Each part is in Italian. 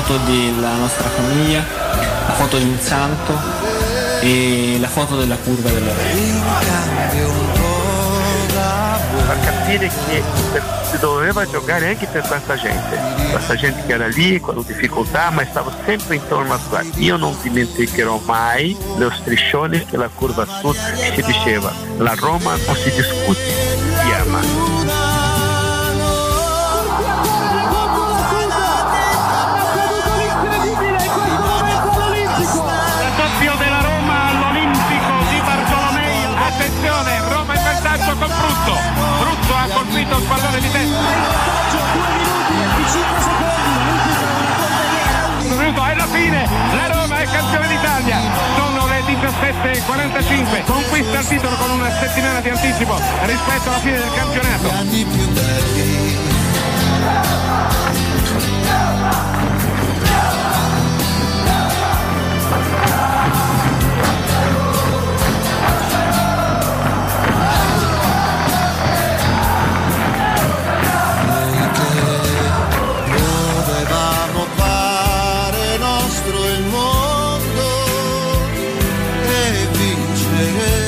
foto, la foto della nostra famiglia, la foto di un santo e la foto della curva della Roma. In cambio un po' d'amore. fa capire che si doveva giocare anche per questa gente, questa gente che era lì con difficoltà ma stava sempre intorno a qua. Io non dimenticherò mai lo striscione che la curva sud si diceva, la Roma non si discute, si ama. Colpito il pallone di testa. Un minuto, è la fine. La Roma è campione d'Italia. Sono le 17.45. Conquista il titolo con una settimana di anticipo rispetto alla fine del campionato.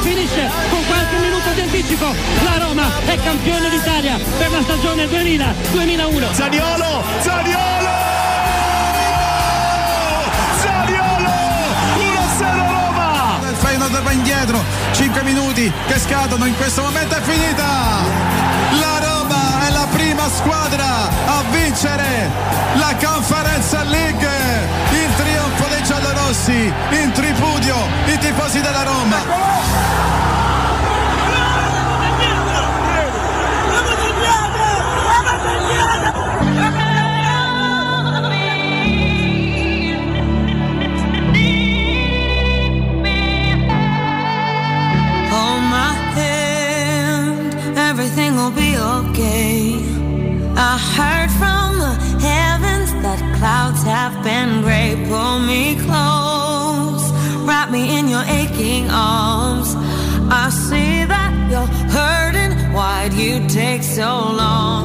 Finisce con qualche minuto di anticipo. La Roma è campione d'Italia per la stagione 2000-2001. Zaniolo, Zaniolo! Zaniolo! 1-0 Roma! Il Feyenoord va indietro, 5 minuti che scadono, in questo momento è finita! La Roma è la prima squadra a vincere la Conference League! Il giallorossi, in tripudio i tifosi della Roma! Your aching arms. I see that you're hurting. Why'd you take so long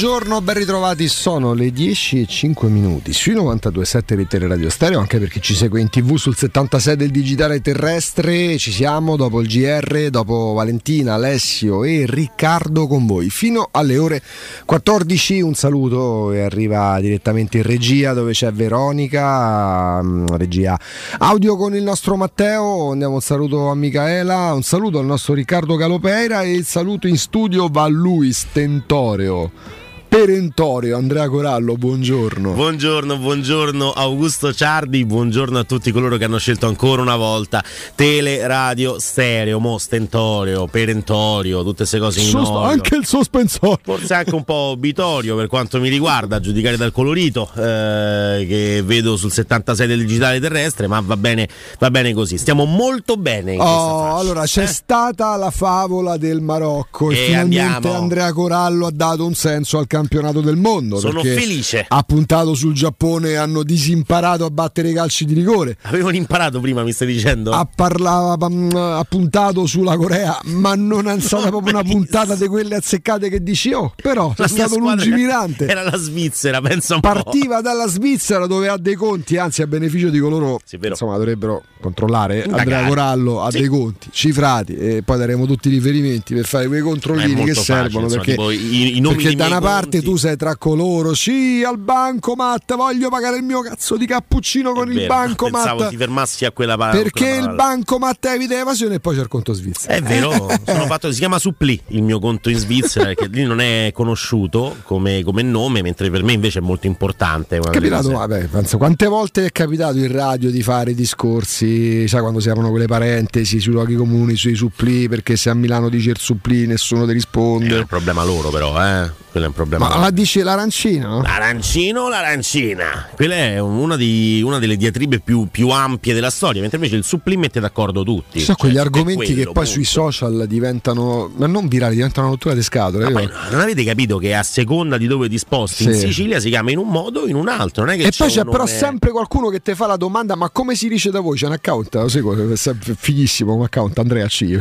Buongiorno, ben ritrovati, sono le 10 e 5 minuti sui 92.7 di Teleradio Stereo, anche per chi ci segue in tv sul 76 del digitale terrestre, ci siamo dopo il GR, dopo Valentina, Alessio e Riccardo con voi, fino alle ore 14, un saluto e arriva direttamente in regia dove c'è Veronica, mm, regia audio con il nostro Matteo, andiamo un saluto a Micaela, un saluto al nostro Riccardo Calopeira e il saluto in studio va a lui, Stentoreo. Perentorio. Andrea Corallo, buongiorno. Buongiorno, buongiorno Augusto Ciardi, buongiorno a tutti coloro che hanno scelto ancora una volta tele, radio, stereo, mo, stentorio, perentorio, tutte queste cose in Sost- anche il sospensorio. Forse anche un po' bitorio per quanto mi riguarda, a giudicare dal colorito eh, che vedo sul 76 del digitale terrestre, ma va bene, va bene così. Stiamo molto bene in Oh, fascia. allora c'è stata la favola del Marocco e, E finalmente andiamo. Andrea Corallo ha dato un senso al campionato del mondo. Sono felice. Ha puntato sul Giappone, hanno disimparato a battere i calci di rigore. Avevano imparato prima, mi stai dicendo? Ha, parlava, mm, ha puntato sulla Corea, ma non è stata proprio una puntata di quelle azzeccate che dici, oh, però La è stato lungimirante. Era la Svizzera, pensa un po'. Partiva dalla Svizzera dove ha dei conti, anzi a beneficio di coloro insomma dovrebbero controllare. Indagare. Andrea Corallo ha Sì. dei conti cifrati e poi daremo tutti i riferimenti per fare quei È controllini molto che facile, servono. insomma, perché i- i nomi perché da una parte tu sei tra coloro, sì, al banco Matt, voglio pagare il mio cazzo di cappuccino con il Vero, banco Pensavo Matt. ti fermassi a quella parte. Perché il banco Matt evita evasione e poi c'è il conto svizzero. È vero, sono fatto, si chiama Suppli il mio conto in Svizzera perché lì non è conosciuto come, come nome, mentre per me invece è molto importante. È capitato, vabbè, penso, quante volte è capitato in radio di fare discorsi, sai quando si aprono quelle parentesi sui luoghi comuni, sui suppli, perché se a Milano dice il suppli nessuno ti È risponde. un problema loro però, eh. Quello è un problema Ma la dice l'arancina? no? L'arancino o l'arancina? Quella è una, di- una delle diatribe più, più ampie della storia, mentre invece il Suppli mette d'accordo tutti. Quegli Cioè, è argomenti che quello, poi punto. sui social diventano, ma non virali, diventano una rottura di scatole. Poi non avete capito che a seconda di dove ti sposti in Sì. Sicilia si chiama in un modo o in un altro? Non è che E poi c'è però nome- sempre qualcuno che ti fa la domanda: ma come si dice da voi? C'è un account, lo seguo, è fighissimo un account Andrea C,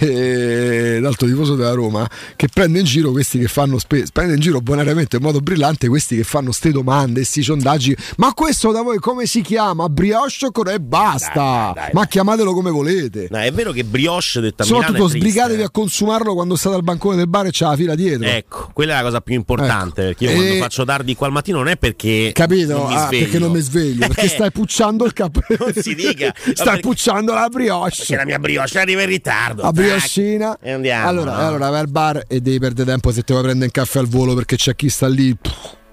l'altro tifoso della Roma, che prende in giro questi che fanno spe- prende in giro bonariamente in modo brillante questi che fanno ste domande, questi sondaggi. Ma questo da voi come si chiama? Brioche o e basta? ma chiamatelo come volete. No, è vero che brioche detta a Milano Soprattutto sbrigatevi a consumarlo quando state al bancone del bar e c'è la fila dietro. Ecco, quella è la cosa più importante. Perché io E- quando faccio tardi qua al mattino non è perché. Capito? Non Ah, perché non mi sveglio? Perché stai pucciando il capo. Non si dica. stai pucciando la brioche. Perché la mia brioche arriva in ritardo. La brioscina. E andiamo. Allora, no? allora vai al bar e devi perdere tempo se ti vuoi prendere un caffè al volo perché c'è chi sta lì.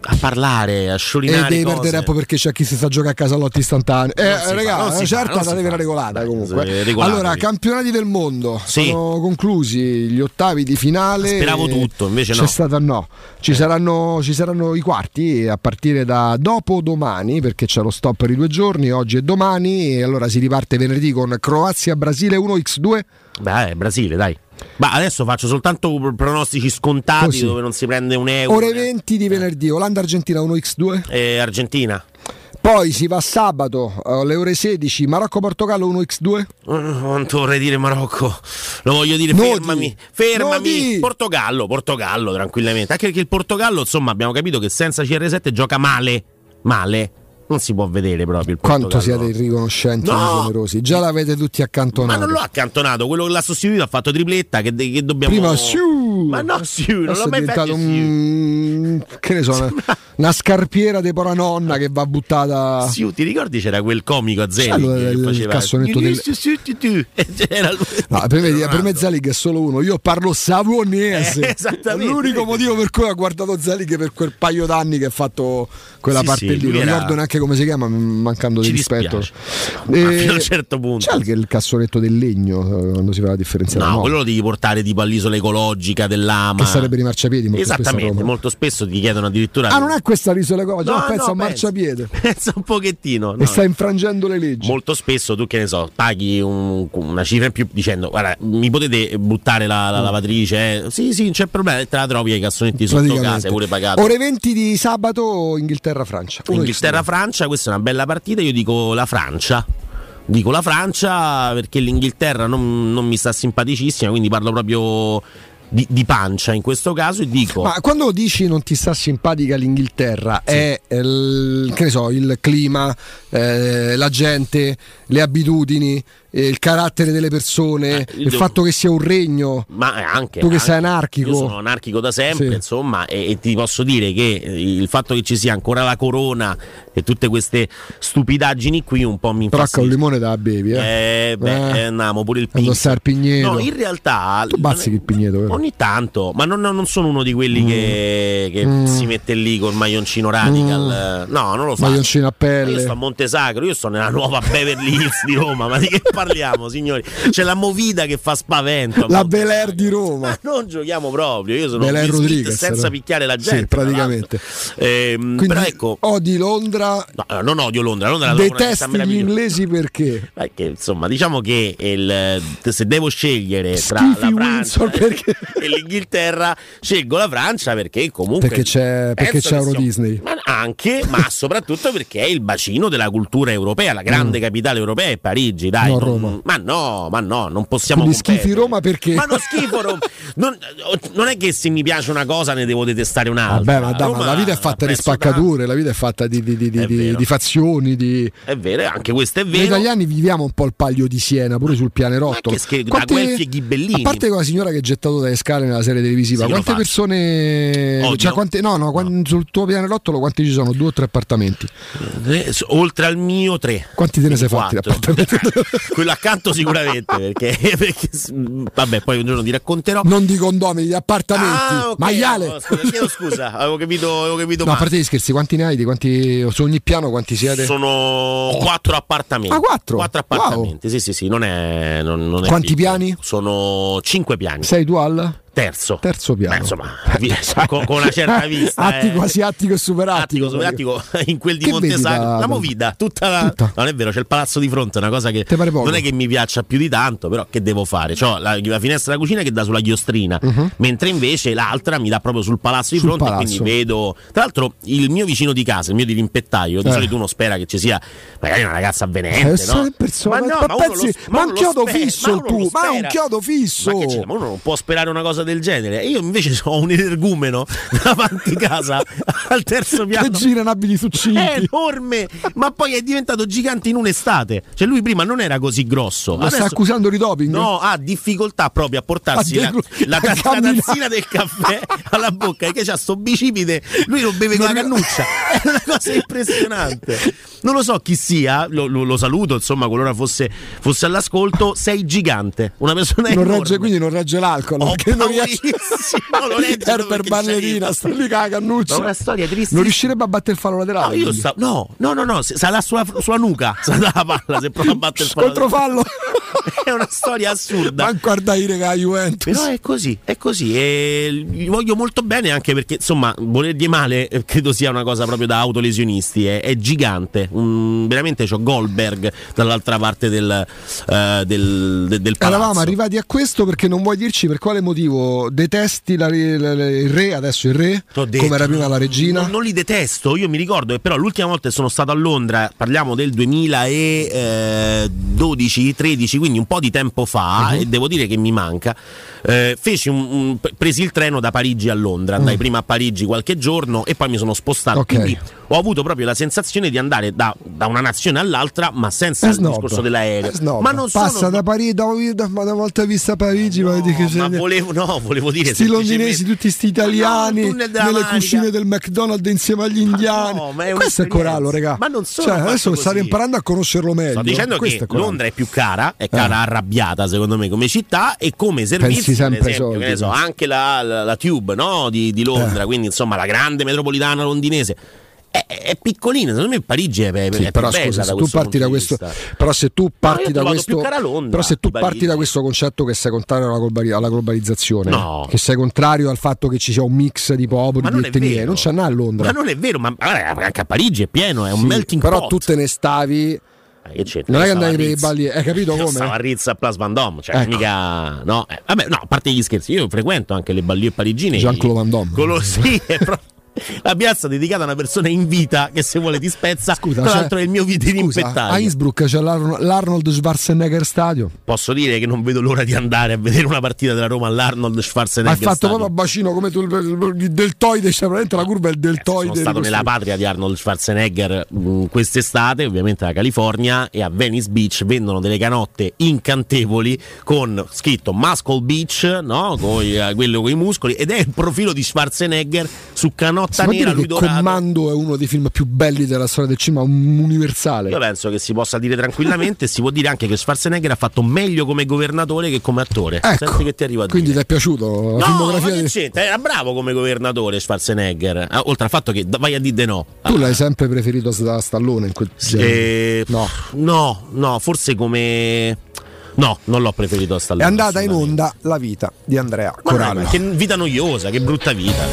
a parlare, a E sciorinare devi cose. perdere tempo perché c'è chi si sta giocando a casalotti istantanei. Eh, Non si fa, raga, una fa, certa non si datevi fa. una regolata comunque. eh. Allora, campionati del mondo Sì. sono conclusi gli ottavi di finale. Speravo tutto, invece C'è no. stata no. Ci, saranno, ci saranno i quarti a partire da dopo domani perché c'è lo stop per i due giorni, oggi e domani. E allora si riparte venerdì con Croazia-Brasile 1x2. Beh, Brasile, dai. Ma adesso faccio soltanto pronostici scontati Così. dove non si prende un euro. Ore 20 di venerdì, Olanda-Argentina 1x2. Eh, Argentina. Poi si va sabato alle ore 16, Marocco-Portogallo 1x2. Uh, Quanto vorrei dire Marocco? Lo voglio dire, Nodi. fermami, fermami. Nodi. Portogallo, Portogallo, tranquillamente. Anche perché il Portogallo, insomma, abbiamo capito che senza CR7 gioca male. Male. Non si può vedere proprio il Quanto siete irriconoscenti No. e generosi. Già l'avete tutti Ma accantonati. non l'ho accantonato, quello che l'ha sostituito ha fatto tripletta. Che, che dobbiamo. Prima Siu. Ma no, Siu, non l'ho mai diventato un... che ne so, una, una scarpiera di poranonna che va buttata. Siu, ti ricordi c'era quel comico a Zelig il- che il faceva cassonetto del-. No, per, me, per me Zalig è solo uno, io parlo savonese. Eh, esattamente. L'unico motivo per cui ho guardato Zalig per quel paio d'anni che ha fatto quella Sì, parte sì, lì. Non era- ricordo neanche come si chiama, mancando di rispetto. Ma fino a un certo punto. C'è anche il cassonetto del legno eh, quando si fa la differenza. No, no, quello lo devi portare tipo all'isola ecologica dell'Ama. che sarebbe i marciapiedi. molto Esattamente, molto spesso ti chiedono addirittura. Ah, non è questa l'isola cosa, No, no, pensa no, a un marciapiede. Pensa un pochettino. E sta infrangendo le leggi. Molto spesso tu che ne so, paghi un- una cifra in più dicendo guarda, mi potete buttare la, la lavatrice? eh?" Sì, sì, non c'è problema, te la trovi ai cassonetti sotto casa, pure pagato. Ore 20 di sabato Inghilterra-Francia. Inghilterra-Francia, questa è una bella partita, io dico la Francia. Dico la Francia perché l'Inghilterra non, non mi sta simpaticissima, quindi parlo proprio di, di pancia in questo caso e dico... Ma quando dici non ti sta simpatica l'Inghilterra, è il, che ne so, il clima, eh, la gente, le abitudini, eh, il carattere delle persone, il devo- fatto che sia un regno. Ma anche Tu che sei anche- anarchico. Io sono anarchico da sempre, Sì. insomma, e, e ti posso dire che eh, il fatto che ci sia ancora la corona e tutte queste stupidaggini qui un po' mi Però con il limone da bevi, eh. Eh, beh, Eh. eh, andiamo pure il sta il pigneto. No, in realtà Tu bazzichi il pigneto, vero? ogni tanto, ma non, non sono uno di quelli che, che Mm. si mette lì col maglioncino radical. No, non lo faccio. Maglioncino a Ma Io pelle. sto a Montesacro, io sto nella nuova Beverly Hills di Roma. Ma di che parliamo, signori? C'è la movida che fa spavento. La. Bel Air di Roma. Ma non giochiamo proprio. Io sono Bel Rodriguez, senza no? picchiare la Sì, gente. tra praticamente. Ehm, Quindi però ecco, odi Londra, no, eh, non odio Londra. Londra detesti gli inglesi perché? Perché, insomma, diciamo che il- se devo scegliere tra Schifi la Francia perché? e l'Inghilterra, scelgo la Francia perché comunque Perché c'è, perché c'è Euro Disney. ma anche, ma soprattutto perché è il bacino della cultura europea, la grande capitale europea è Parigi, dai. Mm. No, non- Roma. ma no, ma no, non possiamo Quindi schifi competere. Roma perché? Ma non schifo Roma. Non, non è che se mi piace una cosa ne devo detestare un'altra. Vabbè, ma, dai, ma la vita è fatta di spaccature, la vita è fatta di, di- di- di- fazioni. Di... tanto. È vero, anche questo è Noi vero. italiani viviamo un po' il paglio di Siena, pure sul pianerottolo. Ma che scher- da Guelfi e Ghibellini. A parte quella signora che è gettato dalle scale nella serie televisiva, Sì, quante persone. Odio. Cioè, quante, no, no, quan- sul tuo pianerottolo quanti ci sono? Due o tre appartamenti? Eh, Oltre al mio tre. Quanti te ne sei fatti? Quattro. Quello accanto sicuramente, perché, perché s- vabbè, poi un giorno ti racconterò. non di condomini, di appartamenti. Ah, ok, Maiale! no, scusa, chiedo scusa, avevo capito, avevo capito No, a male. parte gli scherzi, quanti ne hai? Di quanti, su ogni piano quanti siete? Sono quattro appartamenti. Ah, quattro? Quattro appartamenti, sì, sì, sì, non è. Non, non è Quanti piccolo. piani? Sono cinque piani. Sei tu al Terzo. terzo piano. Beh, insomma, con, con una certa vista. Attico, eh. quasi attico e superattico. Attico, super attico in quel di da- La movida, tutta la. Tutta. Non è vero, c'è il palazzo di fronte, è una cosa che non è che mi piaccia più di tanto, però che devo fare? C'ho la, la finestra della cucina che dà sulla chiostrina, mentre invece l'altra mi dà proprio sul palazzo di Mhm. Sul fronte, palazzo. quindi vedo. Tra l'altro, il mio vicino di casa, il mio dirimpettaio, di Eh. solito uno spera che ci sia magari una ragazza avvenente, Eh, no? persona- ma no, ma ma, pensi- lo, ma un chiodo spera, fisso ma tuo, ma un spera. chiodo fisso. Ma che c'è? Ma uno non può sperare una cosa del genere. Io invece ho un energumeno davanti casa al terzo piano. Che gira in abiti succinti. È enorme, ma poi è diventato gigante in un'estate. Cioè, lui prima non era così grosso. Sta Adesso- accusando di doping? No, ha difficoltà proprio a portarsi A la, la, la tazzina del caffè alla bocca che c'ha sto bicipite. Lui lo beve con la cannuccia. È una cosa impressionante. Non lo so chi sia, lo, lo- lo saluto, insomma, qualora fosse, fosse all'ascolto. Sei gigante, una persona Non enorme. regge, quindi non regge l'alcol. Ho perché non paurissimo, lo regge Herbert Ballerina, sta lì cannuccia. Una storia tristissima. Non riuscirebbe a battere il fallo laterale. No, sta- no, no, no, no, sarà sulla, sulla nuca, sarà la palla se prova a battere il fallo. Controfallo. È una storia assurda. Ma guarda dire che la Juventus. Però è così, è così e gli voglio molto bene anche perché insomma volergli male eh, credo sia una cosa proprio da autolesionisti, è, è gigante, Un- veramente c'ho Goldberg dall'altra parte del, eh, del, de- del palazzo. Eravamo arrivati a questo perché non vuoi dirci per quale motivo detesti la- la- la- il re, adesso il re, detto, come era prima la regina. Non, non li detesto, io mi ricordo che però l'ultima volta che sono stato a Londra, parliamo del 2012-13, quindi un po' di tempo fa, Mhm. e devo dire che mi manca, eh, feci un- un- presi il treno da Parigi a Londra, andai Mm. prima a Parigi qualche giorno e poi mi sono spostato, Ok. quindi ho avuto proprio la sensazione di andare da, da una nazione all'altra, ma senza È il snob. discorso dell'aereo. Snob. Ma non Passa sono... da Parigi, da, da- ma una volta vista Parigi, ma che ma c'è- volevo, no, volevo dire sti londinesi, tutti sti italiani, Ma no, nelle cucine del McDonald's insieme agli indiani. no, ma è questo è. Corallo, regà. Ma non sono Cioè, adesso state imparando a conoscerlo meglio. Sto dicendo Questo che è. Londra è più cara, è cara arrabbiata secondo me come città e come servizi, esempio, soldi, che ne so, anche la, la- la Tube no, di, di Londra, Eh. quindi insomma la grande metropolitana londinese. È, è piccolina, secondo me Parigi è, è, Sì, è però scusa, se tu parti da questo, però se tu parti da questo, Londra però se tu parti da questo concetto che sei contrario alla, globali- alla globalizzazione, No. che sei contrario al fatto che ci sia un mix di popoli, di etnie, non c'è nada a Londra. Ma non è vero, ma anche a Parigi è pieno, è un Sì, melting però pot. tu te ne stavi non è che andavi a per i balli, hai capito come? stavo a Ritz a Place Vendôme, cioè Ecco. mica no, eh, vabbè, no, a parte gli scherzi, io frequento anche le ballie parigine. Jean-Claude Van Damme. Quello sì, è proprio la piazza dedicata a una persona in vita che se vuole ti spezza. Scusa, Tra l'altro è il mio video in a. Innsbruck c'è l'Arno- l'Arnold Schwarzenegger Stadio. Posso dire che non vedo l'ora di andare a vedere una partita della Roma all'Arnold Hai Schwarzenegger. fatto Stadium. proprio a bacino come tu il, deltoide, c'è veramente la curva è il deltoide. Sono stato nella patria di Arnold Schwarzenegger mh, quest'estate, ovviamente la California, e a Venice Beach vendono delle canotte incantevoli con scritto Muscle Beach, no? Con eh, quello con i muscoli, ed è il profilo di Schwarzenegger su canotta Si nera, lui dorato. Commando è uno dei film più belli della storia del cinema, un universale. Io penso che si possa dire tranquillamente, si può dire anche che Schwarzenegger ha fatto meglio come governatore che come attore. Ecco, Senti che ti arriva a Quindi ti è piaciuto la No, filmografia di... Era bravo come governatore Schwarzenegger. Ah, oltre al fatto che vai a dire di no. Tu l'hai sempre preferito da Stallone in quel. Eh, No. no, no, forse come. No, non l'ho preferito a È Stallone. andata in onda la vita di Andrea Corallo. ma che vita noiosa, che brutta vita.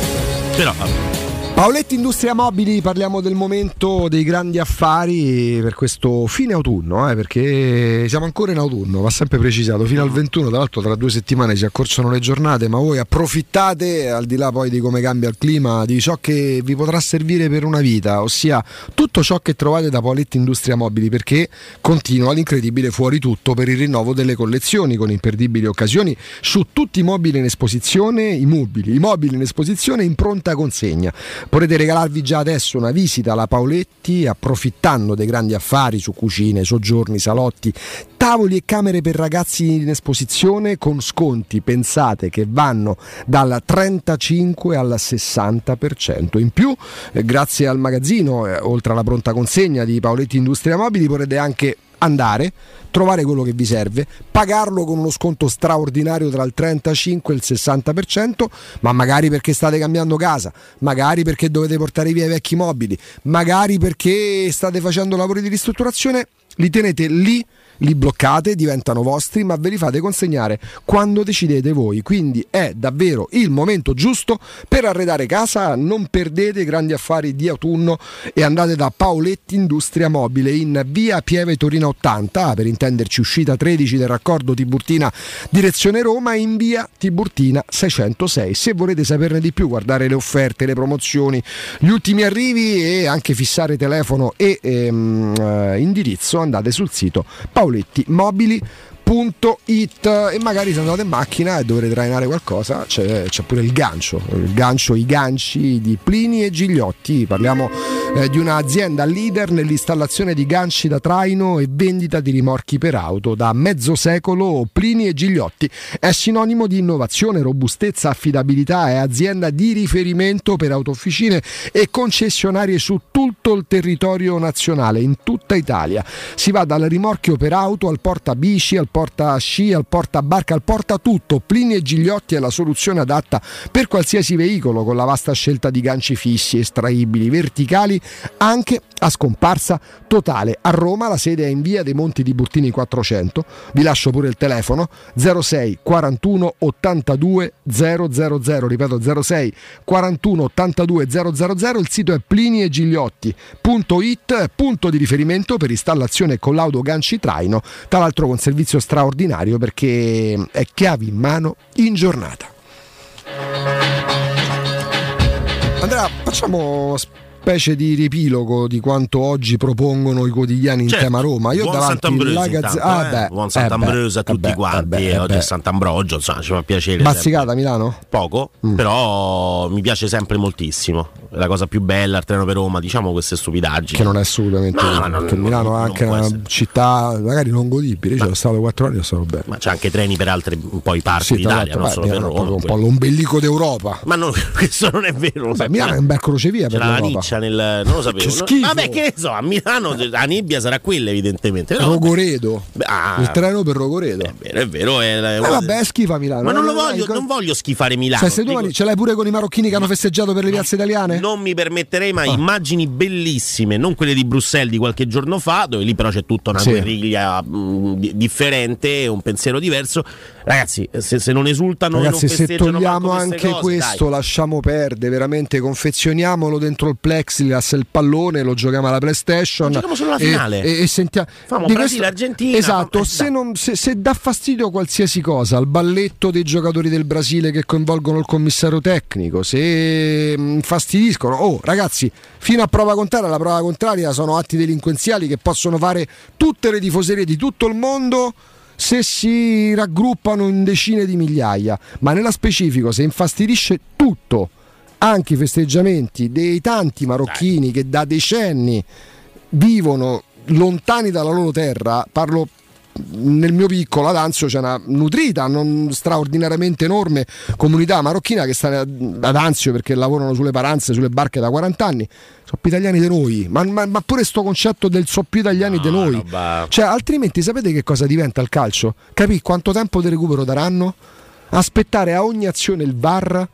Però vabbè. Paoletti Industria Mobili, parliamo del momento dei grandi affari per questo fine autunno, eh, perché siamo ancora in autunno, va sempre precisato, fino al 21, tra l'altro tra due settimane si accorciano le giornate, ma voi approfittate, al di là poi di come cambia il clima, di ciò che vi potrà servire per una vita, ossia tutto ciò che trovate da Paoletti Industria Mobili, perché continua l'incredibile fuori tutto per il rinnovo delle collezioni con imperdibili occasioni su tutti i mobili in esposizione, i mobili, i mobili in esposizione in pronta consegna. Potete regalarvi già adesso una visita alla Paoletti approfittando dei grandi affari su cucine, soggiorni, salotti, tavoli e camere per ragazzi in esposizione con sconti, pensate, che vanno dal 35 al 60%. In più, eh, grazie al magazzino, eh, oltre alla pronta consegna di Paoletti Industria Mobili, potete anche andare, trovare quello che vi serve, pagarlo con uno sconto straordinario tra il 35 e il 60%, ma magari perché state cambiando casa, magari perché dovete portare via i vecchi mobili, magari perché state facendo lavori di ristrutturazione, li tenete lì li bloccate, diventano vostri, ma ve li fate consegnare quando decidete voi. Quindi è davvero il momento giusto per arredare casa. Non perdete i grandi affari di autunno e andate da Paoletti Industria Mobile in via Pieve Torino 80, per intenderci uscita 13 del raccordo Tiburtina direzione Roma, in via Tiburtina 606. Se volete saperne di più, guardare le offerte, le promozioni, gli ultimi arrivi e anche fissare telefono e ehm, eh, indirizzo, andate sul sito paolettimobili.it e magari se andate in macchina e dovrete trainare qualcosa c'è, c'è pure il gancio il gancio i ganci di Plini e Gigliotti. Parliamo eh, di un'azienda leader nell'installazione di ganci da traino e vendita di rimorchi per auto da mezzo secolo Plini e Gigliotti è sinonimo di innovazione robustezza affidabilità è azienda di riferimento per autofficine e concessionarie su tutto il territorio nazionale in tutta Italia si va dal rimorchio per auto al porta bici, al porta sci, al porta barca, al porta tutto. Plini e Gigliotti è la soluzione adatta per qualsiasi veicolo con la vasta scelta di ganci fissi, estraibili, verticali, anche a scomparsa totale. A Roma la sede è in via dei Monti di Burtini 400. Vi lascio pure il telefono 06 41 82 000, ripeto 06 41 82 000. Il sito è pliniegigliotti.it, punto di riferimento per installazione e collaudo ganci traino, tra l'altro con servizio straordinario perché è chiavi in mano in giornata. Andrea, facciamo specie di riepilogo di quanto oggi propongono i quotidiani in Certo. tema Roma. Io buon davanti la intanto, Gazze- ah, eh. buon eh Sant'Ambrosio a tutti eh beh, quanti. eh beh, eh, oggi eh è. Sant'Ambrogio, insomma, ci fa piacere. Bazzicata Milano? Poco, Mm. però mi piace sempre moltissimo. È la cosa più bella, il treno per Roma, diciamo queste stupidaggini. Che non è assolutamente No, non- perché Milano è anche una essere. città magari non godibile. Io sono stato quattro anni e sono bene. Ma c'è anche treni per altre poi parti Sì, d'Italia, non solo per Roma. un po' l'ombelico d'Europa. Ma non- questo non è vero. Milano è un bel crocevia per l'Europa. Niccia nel. Non lo sapevo. Che schifo. Vabbè, che ne so, a Milano la nebbia sarà quella, evidentemente. Però, Rogoredo. Ah, il treno per Rogoredo. È vero, è vero. È, è Eh, vabbè, schifa Milano. Ma non lo Eh, voglio, dai, non voglio schifare Milano. Cioè, se Dico- domani ce l'hai pure con i marocchini che hanno festeggiato per le piazze italiane? Non mi permetterei mai Ah. immagini bellissime, non quelle di Bruxelles di qualche giorno fa, dove lì però c'è tutta una Sì. guerriglia mh, di- differente, un pensiero diverso. Ragazzi, se, se non esultano Ragazzi, non se togliamo anche cose, questo, dai. lasciamo perdere, veramente confezioniamolo dentro il plexiglass il pallone, lo giochiamo alla PlayStation. Lo giochiamo e- finale. E, e sentiamo. Famo di Brasile, Argentina, Esatto, eh, se, non- se- se dà fastidio qualsiasi cosa, al balletto dei giocatori del Brasile che coinvolgono il commissario tecnico, se mh, infastidiscono, oh ragazzi, fino a prova contraria, la prova contraria sono atti delinquenziali che possono fare tutte le tifoserie di tutto il mondo se si raggruppano in decine di migliaia, ma nella specifico se infastidisce tutto, anche i festeggiamenti dei tanti marocchini che da decenni vivono lontani dalla loro terra, parlo nel mio piccolo ad Anzio c'è una nutrita, non straordinariamente enorme comunità marocchina che sta ad Anzio perché lavorano sulle paranze, sulle barche da 40 anni. Sono più italiani di noi, ma, ma- ma pure sto concetto del so più italiani di noi. Cioè, altrimenti sapete che cosa diventa il calcio? Capì quanto tempo di recupero daranno? Aspettare a ogni azione il VAR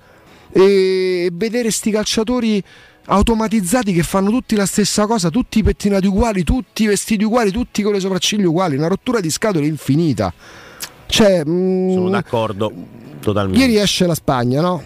e vedere sti calciatori automatizzati che fanno tutti la stessa cosa, tutti pettinati uguali, tutti vestiti uguali, tutti con le sopracciglia uguali, una rottura di scatole infinita. Cioè, mm, Sono d'accordo totalmente. ieri esce la Spagna, no?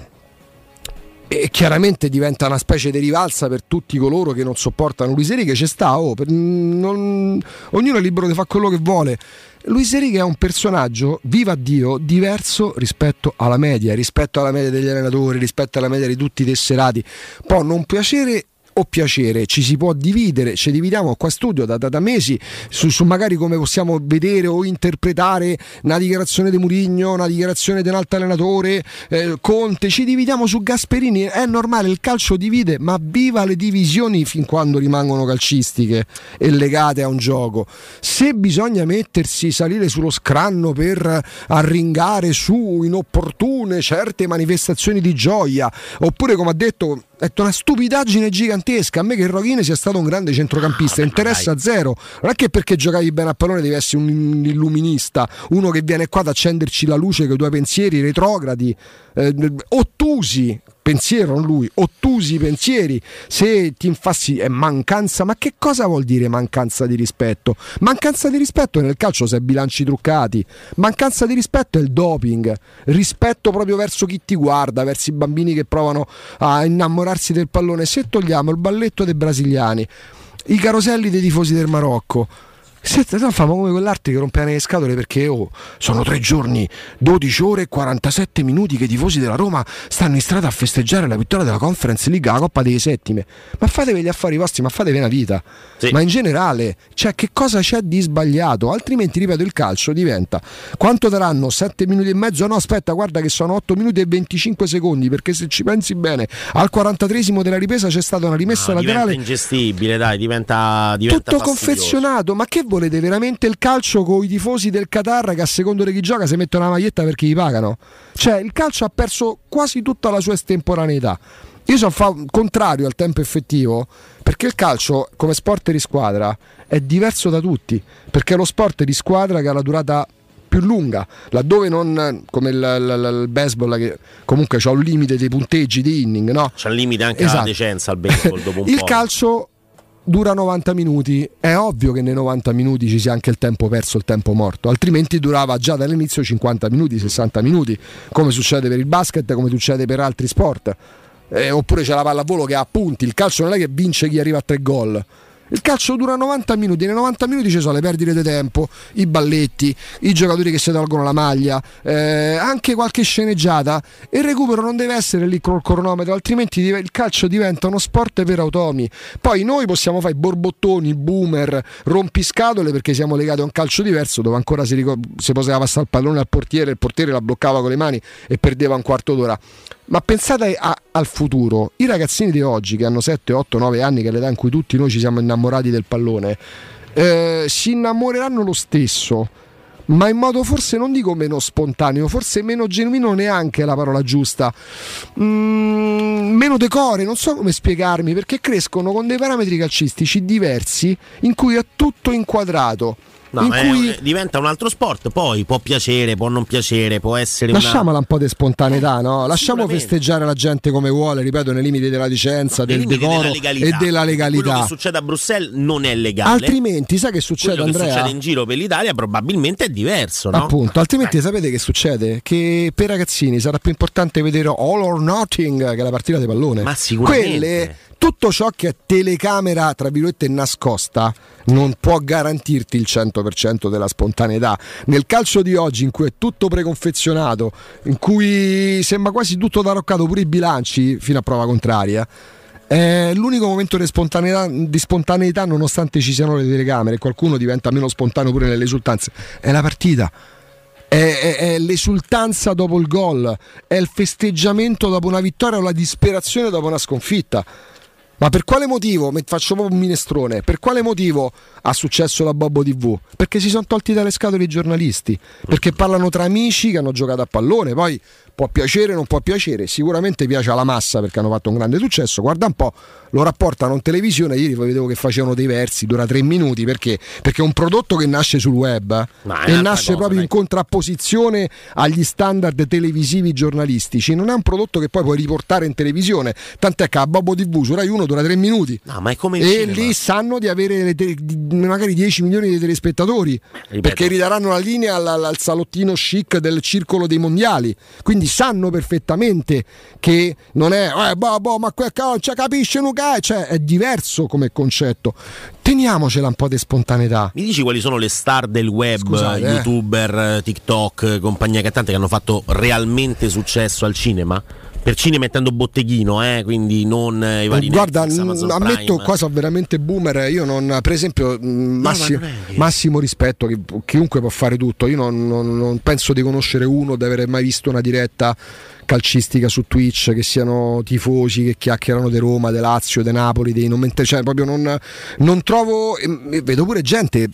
E chiaramente diventa una specie di rivalsa per tutti coloro che non sopportano Luis Enrique, c'è sta, oh, per- non- ognuno è libero di fare quello che vuole. Luis Enrique è un personaggio, viva Dio, diverso rispetto alla media, rispetto alla media degli allenatori, rispetto alla media di tutti i tesserati. Può non piacere o piacere, ci si può dividere, ci dividiamo qua studio da, da- da mesi su, su magari come possiamo vedere o interpretare una dichiarazione di Murigno, una dichiarazione di un altro allenatore, eh, Conte, ci dividiamo su Gasperini, è normale, il calcio divide, ma viva le divisioni fin quando rimangono calcistiche e legate a un gioco. Se bisogna mettersi, salire sullo scranno per arringare su inopportune certe manifestazioni di gioia, oppure come ha detto è una stupidaggine gigantesca. A me che Roghine sia stato un grande centrocampista interessa zero. Non è che perché giocavi bene a pallone devi essere un illuminista, uno che viene qua ad accenderci la luce con i tuoi pensieri retrogradi, eh, ottusi. Pensiero, non lui, ottusi pensieri. Se ti infassi è mancanza, ma che cosa vuol dire mancanza di rispetto? Mancanza di rispetto nel calcio se bilanci truccati, mancanza di rispetto è il doping, rispetto proprio verso chi ti guarda, verso i bambini che provano a innamorarsi del pallone. Se togliamo il balletto dei brasiliani, i caroselli dei tifosi del Marocco. Senti, no, famo come quell'arte che rompeva le scatole perché oh, sono tre giorni, 12 ore e 47 minuti che i tifosi della Roma stanno in strada a festeggiare la vittoria della Conference League, la Coppa delle Settime. Ma fatevi gli affari vostri, ma fatevi una vita. Ma in generale, cioè, che cosa c'è di sbagliato? Altrimenti, ripeto, il calcio diventa quanto daranno? 7 minuti e mezzo? No, aspetta, guarda che sono 8 minuti e 25 secondi. Perché se ci pensi bene, al 43esimo della ripresa c'è stata una rimessa No, diventa laterale ingestibile, dai, diventa, diventa tutto fastidioso. confezionato. Ma che volete veramente il calcio con i tifosi del Qatar che a secondo di chi gioca si mettono la maglietta perché gli pagano? Cioè, il calcio ha perso quasi tutta la sua estemporaneità. Io sono contrario al tempo effettivo perché il calcio, come sport di squadra, è diverso da tutti. Perché è lo sport di squadra che ha la durata più lunga, laddove non come il, il- il baseball che comunque c'ha un limite dei punteggi di inning, no? C'è un limite anche Esatto. alla decenza al baseball dopo un Il po'. calcio dura 90 minuti, è ovvio che nei 90 minuti ci sia anche il tempo perso, il tempo morto, altrimenti durava già dall'inizio 50 minuti, 60 minuti, come succede per il basket, come succede per altri sport. Eh, oppure c'è la pallavolo che ha punti, il calcio non è che vince chi arriva a tre gol. Il calcio dura 90 minuti, nei 90 minuti ci sono le perdite di tempo, i balletti, i giocatori che si tolgono la maglia, eh, anche qualche sceneggiata. Il recupero non deve essere lì col cronometro, altrimenti il calcio diventa uno sport per automi. Poi noi possiamo fare borbottoni, boomer, rompiscatole perché siamo legati a un calcio diverso dove ancora si, ricor- si poteva passare il pallone al portiere, il portiere la bloccava con le mani e perdeva un quarto d'ora. Ma pensate a- al futuro, i ragazzini di oggi che hanno 7, 8, 9 anni, che è l'età in cui tutti noi ci siamo innamorati del pallone, eh, si innamoreranno lo stesso, ma in modo forse non dico meno spontaneo, forse meno genuino neanche è la parola giusta, Mm, meno decore, non so come spiegarmi, perché crescono con dei parametri calcistici diversi in cui è tutto inquadrato. No, in ma è- cui diventa un altro sport, poi può piacere, può non piacere, può essere una... Lasciamola un po' di spontaneità, no? Lasciamo sicuramente. festeggiare la gente come vuole, ripeto, nei limiti della licenza, del decoro della legalità. e della Quello legalità. che succede a Bruxelles non è legale. Altrimenti, sai che succede, Quello che Andrea? succede in giro per l'Italia probabilmente è diverso, no? Appunto, altrimenti sapete che succede? Che per i ragazzini sarà più importante vedere All or Nothing che la partita di pallone. Ma sicuramente. Quelle, tutto ciò che è telecamera, tra virgolette, nascosta, non può garantirti il 100% della spontaneità. Nel calcio di oggi, in cui è tutto preconfezionato, in cui sembra quasi tutto taroccato, pure i bilanci, fino a prova contraria. È l'unico momento di spontaneità, di spontaneità, nonostante ci siano le telecamere, qualcuno diventa meno spontaneo pure nelle esultanze. È la partita. È, è- è l'esultanza dopo il gol, è il festeggiamento dopo una vittoria o la disperazione dopo una sconfitta. Ma per quale motivo, faccio proprio un minestrone, per quale motivo ha successo la Bobbo TV? Perché si sono tolti dalle scatole i giornalisti, perché parlano tra amici che hanno giocato a pallone, poi può piacere o non può piacere, sicuramente piace alla massa perché hanno fatto un grande successo, guarda un po', lo rapportano in televisione, ieri vedevo che facevano dei versi, dura tre minuti, perché? Perché è un prodotto che nasce sul web eh, Ma e nasce cosa, proprio dai. in contrapposizione agli standard televisivi giornalistici, non è un prodotto che poi puoi riportare in televisione, tant'è che a Bobbo TV su Rai 1 dura tre minuti. No, ma è come E cinema. lì sanno di avere le te- di- magari 10 milioni di telespettatori Ripeto. perché ridaranno la linea al, al- al salottino chic del circolo dei mondiali. Quindi sanno perfettamente che non è eh, boh, boh, ma quel ci capisce un ca-", cioè è diverso come concetto. Teniamocela un po' di spontaneità. Mi dici quali sono le star del web, Scusate, eh. youtuber, eh, TikTok, compagnia cantante che hanno fatto realmente successo al cinema? Per cinema intendo botteghino, eh, quindi non eh, i vari Guarda, Netflix, Amazon ammetto Prime. qua sono veramente boomer. Io non, per esempio, mh, massi- che- massimo rispetto, chi- chiunque può fare tutto. Io non, non- non penso di conoscere uno, di aver mai visto una diretta calcistica su Twitch che siano tifosi che chiacchierano di Roma, di Lazio, di Napoli, dei non cioè proprio non, non trovo e vedo pure gente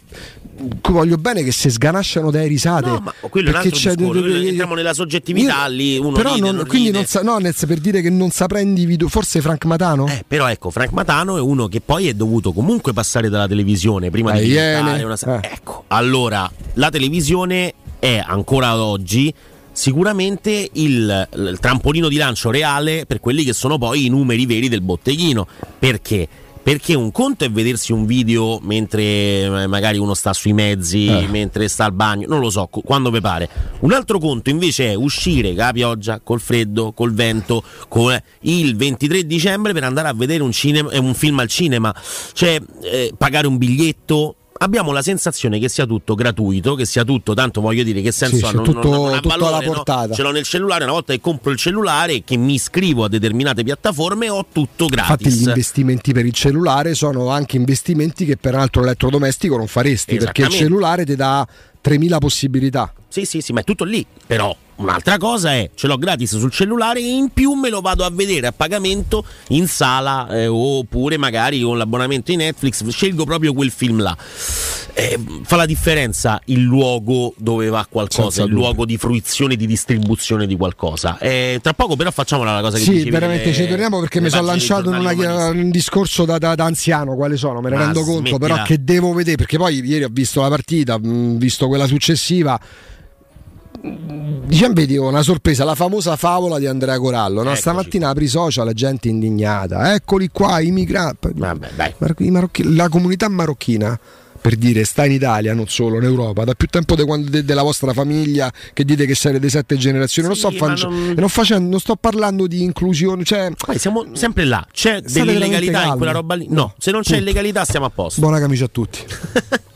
cui voglio bene che si sganasciano dai risate No, ma quello è un altro c'è discorso, entriamo nella soggettività, lì uno però ride, non- non quindi non sa, no, per dire che non saprà individuare forse Frank Matano Eh, però ecco, Frank Matano è uno che poi è dovuto comunque passare dalla televisione prima La di diventare una eh. Ecco, allora la televisione è ancora oggi sicuramente il, il trampolino di lancio reale per quelli che sono poi i numeri veri del botteghino. Perché? Perché un conto è vedersi un video mentre eh, magari uno sta sui mezzi, Eh. mentre sta al bagno, non lo so, quando vi pare. Un altro conto invece è uscire con la pioggia, col freddo, col vento, con il 23 dicembre per andare a vedere un, cinema- eh, un film al cinema, cioè eh, pagare un biglietto. Abbiamo la sensazione che sia tutto gratuito, che sia tutto, tanto voglio dire che senso Sì, ha, non, tutto- non- non ha tutto alla valore, no? portata. Ce l'ho nel cellulare, una volta che compro il cellulare e che mi iscrivo a determinate piattaforme ho tutto Infatti gratis. gli investimenti per il cellulare sono anche investimenti che per un altro elettrodomestico non faresti perché il cellulare ti dà 3000 possibilità. Sì, sì, sì, ma è tutto lì. Però un'altra cosa è, ce l'ho gratis sul cellulare e in più me lo vado a vedere a pagamento in sala eh, oppure magari con l'abbonamento di Netflix, scelgo proprio quel film là. Eh, fa la differenza il luogo dove va qualcosa, Senza il dubbio. luogo di fruizione, di distribuzione di qualcosa. Eh, tra poco però facciamola la cosa che Sì, dicevi veramente delle- ci torniamo perché mi sono lanciato in una- un discorso da, da- da anziano, quali sono, me ne Ma rendo conto, smettila. però che devo vedere perché poi ieri ho visto la partita, ho visto quella successiva. Diciamo, vedi una sorpresa, la famosa favola di Andrea Corallo. No? Stamattina apri social, la gente indignata. Eccoli qua, i migranti. Marocchi- la comunità marocchina per dire sta in Italia, non solo in Europa, da più tempo de quando- de- della vostra famiglia che dite che siete di sette generazioni. non, Sì, sto ma faccia- non- non facendo, non sto parlando di inclusione, cioè Poi siamo sempre là. C'è dell'illegalità in quella roba lì? No, se non c'è Punto. illegalità stiamo a posto. buona camicia a tutti.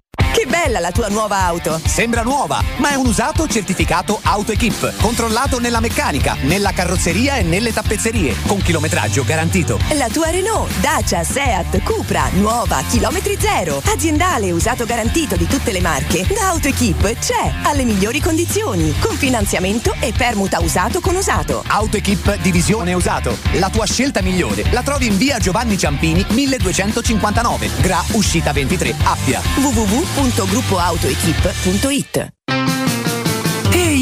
Bella la tua nuova auto. Sembra nuova, ma è un usato certificato AutoEquip, controllato nella meccanica, nella carrozzeria e nelle tappezzerie, con chilometraggio garantito. La tua Renault, Dacia, Seat, Cupra, nuova, chilometri zero. Aziendale usato garantito di tutte le marche. Da AutoEquip c'è, alle migliori condizioni, con finanziamento e permuta usato con usato. AutoEquip Divisione Usato. La tua scelta migliore la trovi in via Giovanni Ciampini 1259, Gra Uscita 23, Appia. www.gruppoautoequip.it Ehi,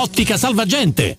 Ottica Salvagente.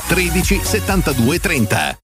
13 72 30.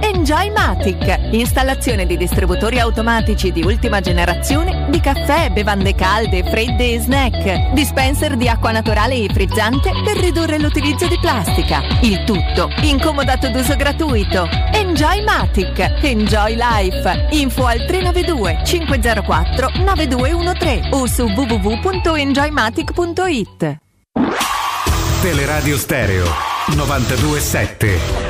Enjoy Matic. Installazione di distributori automatici di ultima generazione di caffè, bevande calde, fredde e snack. Dispenser di acqua naturale e frizzante per ridurre l'utilizzo di plastica. Il tutto incomodato d'uso gratuito. Enjoy Matic. Enjoy Life. Info al 392 504 9213 o su www.enjoymatic.it. Teleradio Stereo 927.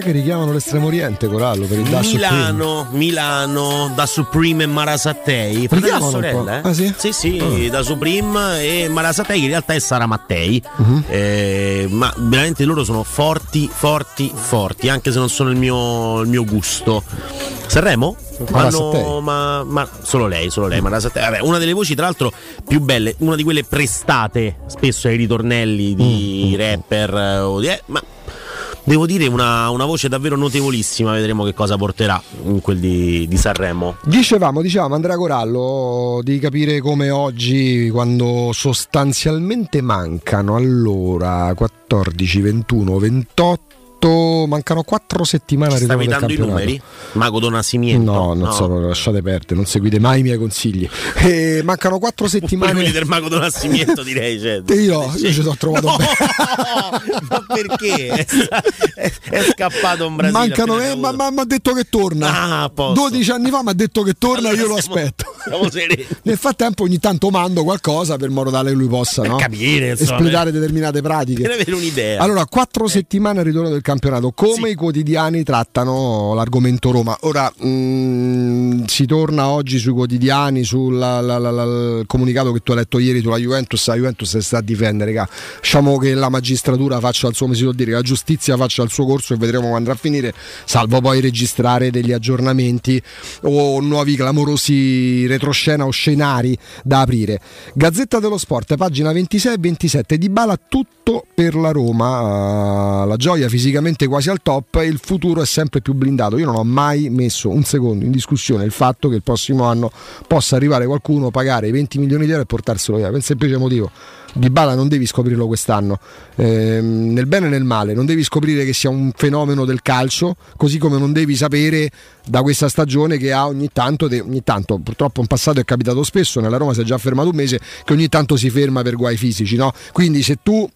Che richiamano l'estremo oriente, Corallo, per il Da Supreme. Milano, Milano, da Supreme e Marasatei. Fratello e sorella, eh? Ah, sì? Sì, sì, da Supreme e Marasatei in realtà è Sara Mattei. Mhm. Eh, ma veramente loro sono forti, forti, forti, anche se non sono il mio, il mio gusto. Sanremo? Fanno- ma, ma solo lei, solo lei, Marasatei. Vabbè, una delle voci, tra l'altro, più belle, una di quelle prestate spesso ai ritornelli Mm, di rapper eh, o di. eh, ma devo dire una, una voce davvero notevolissima. Vedremo che cosa porterà in quel di, di Sanremo. Dicevamo, dicevamo Andrea Corallo di capire come oggi, quando sostanzialmente mancano allora 14, 21, 28, mancano 4 settimane al Stavi dando i numeri? Mago Donasimiento? No, non so, lasciate perdere, non seguite mai i miei consigli. Eh, mancano 4 Pure settimane. quelli del Mago Donasimiento direi. Cioè. Io, io ci sono trovato bene. Ma perché? È, è- è scappato un Brasile. Mancano, eh, ma mi ha detto che torna. Ah, a posto. 12 anni fa mi ha detto che torna, Allora io lo aspetto. Siamo. Nel frattempo ogni tanto mando qualcosa per modo tale che lui possa no? capire, insomma, espletare determinate pratiche. Per avere un'idea. Allora, quattro settimane al ritorno del campionato. Come i quotidiani trattano l'argomento Roma? Ora mh, si torna oggi sui quotidiani sul comunicato che tu hai letto ieri sulla Juventus. La Juventus si sta a difendere. Raga. Lasciamo che la magistratura faccia il suo come si può dire, la giustizia faccia il suo corso e vedremo come andrà a finire. Salvo poi registrare degli aggiornamenti o nuovi clamorosi retroscena o scenari da aprire. Gazzetta dello Sport, pagina 26 e 27. Di Bala tutto per la Roma. La gioia fisicamente quasi al top e il futuro è sempre più blindato. Io non ho mai messo un secondo in discussione il fatto che il prossimo anno possa arrivare qualcuno, pagare i 20 milioni di euro e portarselo via. Per semplice motivo. Di Bala non devi scoprirlo quest'anno, Ehm, nel bene e nel male, non devi scoprire che sia un fenomeno del calcio, così come non devi sapere da questa stagione che ha ogni tanto, ogni tanto purtroppo in passato è capitato spesso, nella Roma si è già fermato un mese, che ogni tanto si ferma per guai fisici, no? Quindi se tu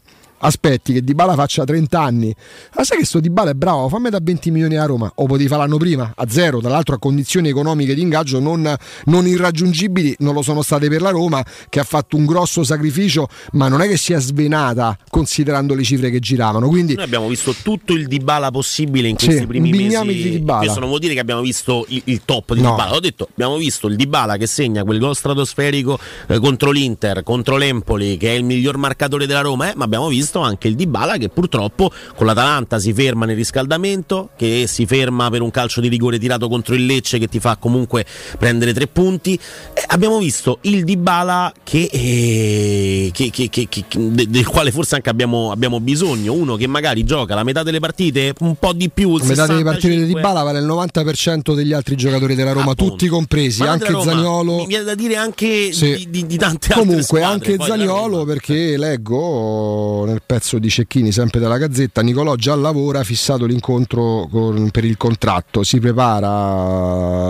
aspetti che Dybala faccia 30 anni, ma sai che sto Dybala è bravo, fammi da 20 milioni a Roma, o potevi fare l'anno prima, a zero, tra l'altro a condizioni economiche di ingaggio non, non irraggiungibili, non lo sono state per la Roma, che ha fatto un grosso sacrificio, ma non è che sia svenata considerando le cifre che giravano, quindi Noi abbiamo visto tutto il Dybala possibile in Sì, questi primi un mesi. di Dybala. Questo non vuol dire che abbiamo visto il, il top di No. Dybala. Ho detto, abbiamo visto il Dybala che segna quel gol stratosferico eh, contro l'Inter, contro l'Empoli, che è il miglior marcatore della Roma, eh, ma abbiamo visto anche il Dybala che purtroppo con l'Atalanta si ferma nel riscaldamento, che si ferma per un calcio di rigore tirato contro il Lecce che ti fa comunque prendere tre punti. Eh, abbiamo visto il Dybala che, eh, che- che- che- che- de- del quale forse anche abbiamo, abbiamo bisogno, uno che magari gioca la metà delle partite, un po' di più, il a metà delle partite di 65. Dybala vale il 90% degli altri giocatori della Roma, tutti compresi, Ma anche Roma, Zaniolo. Mi viene da dire anche Sì. di, di- di tante altre Comunque anche poi la Zaniolo perché leggo nel pezzo di Cecchini sempre della Gazzetta Nicolò già lavora ha fissato l'incontro con- per il contratto. Si prepara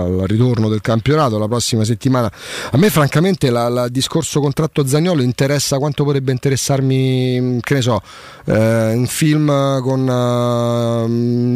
al ritorno del campionato la prossima settimana. A me francamente il discorso contratto Zaniolo interessa quanto potrebbe interessarmi che ne so eh, un film con, eh,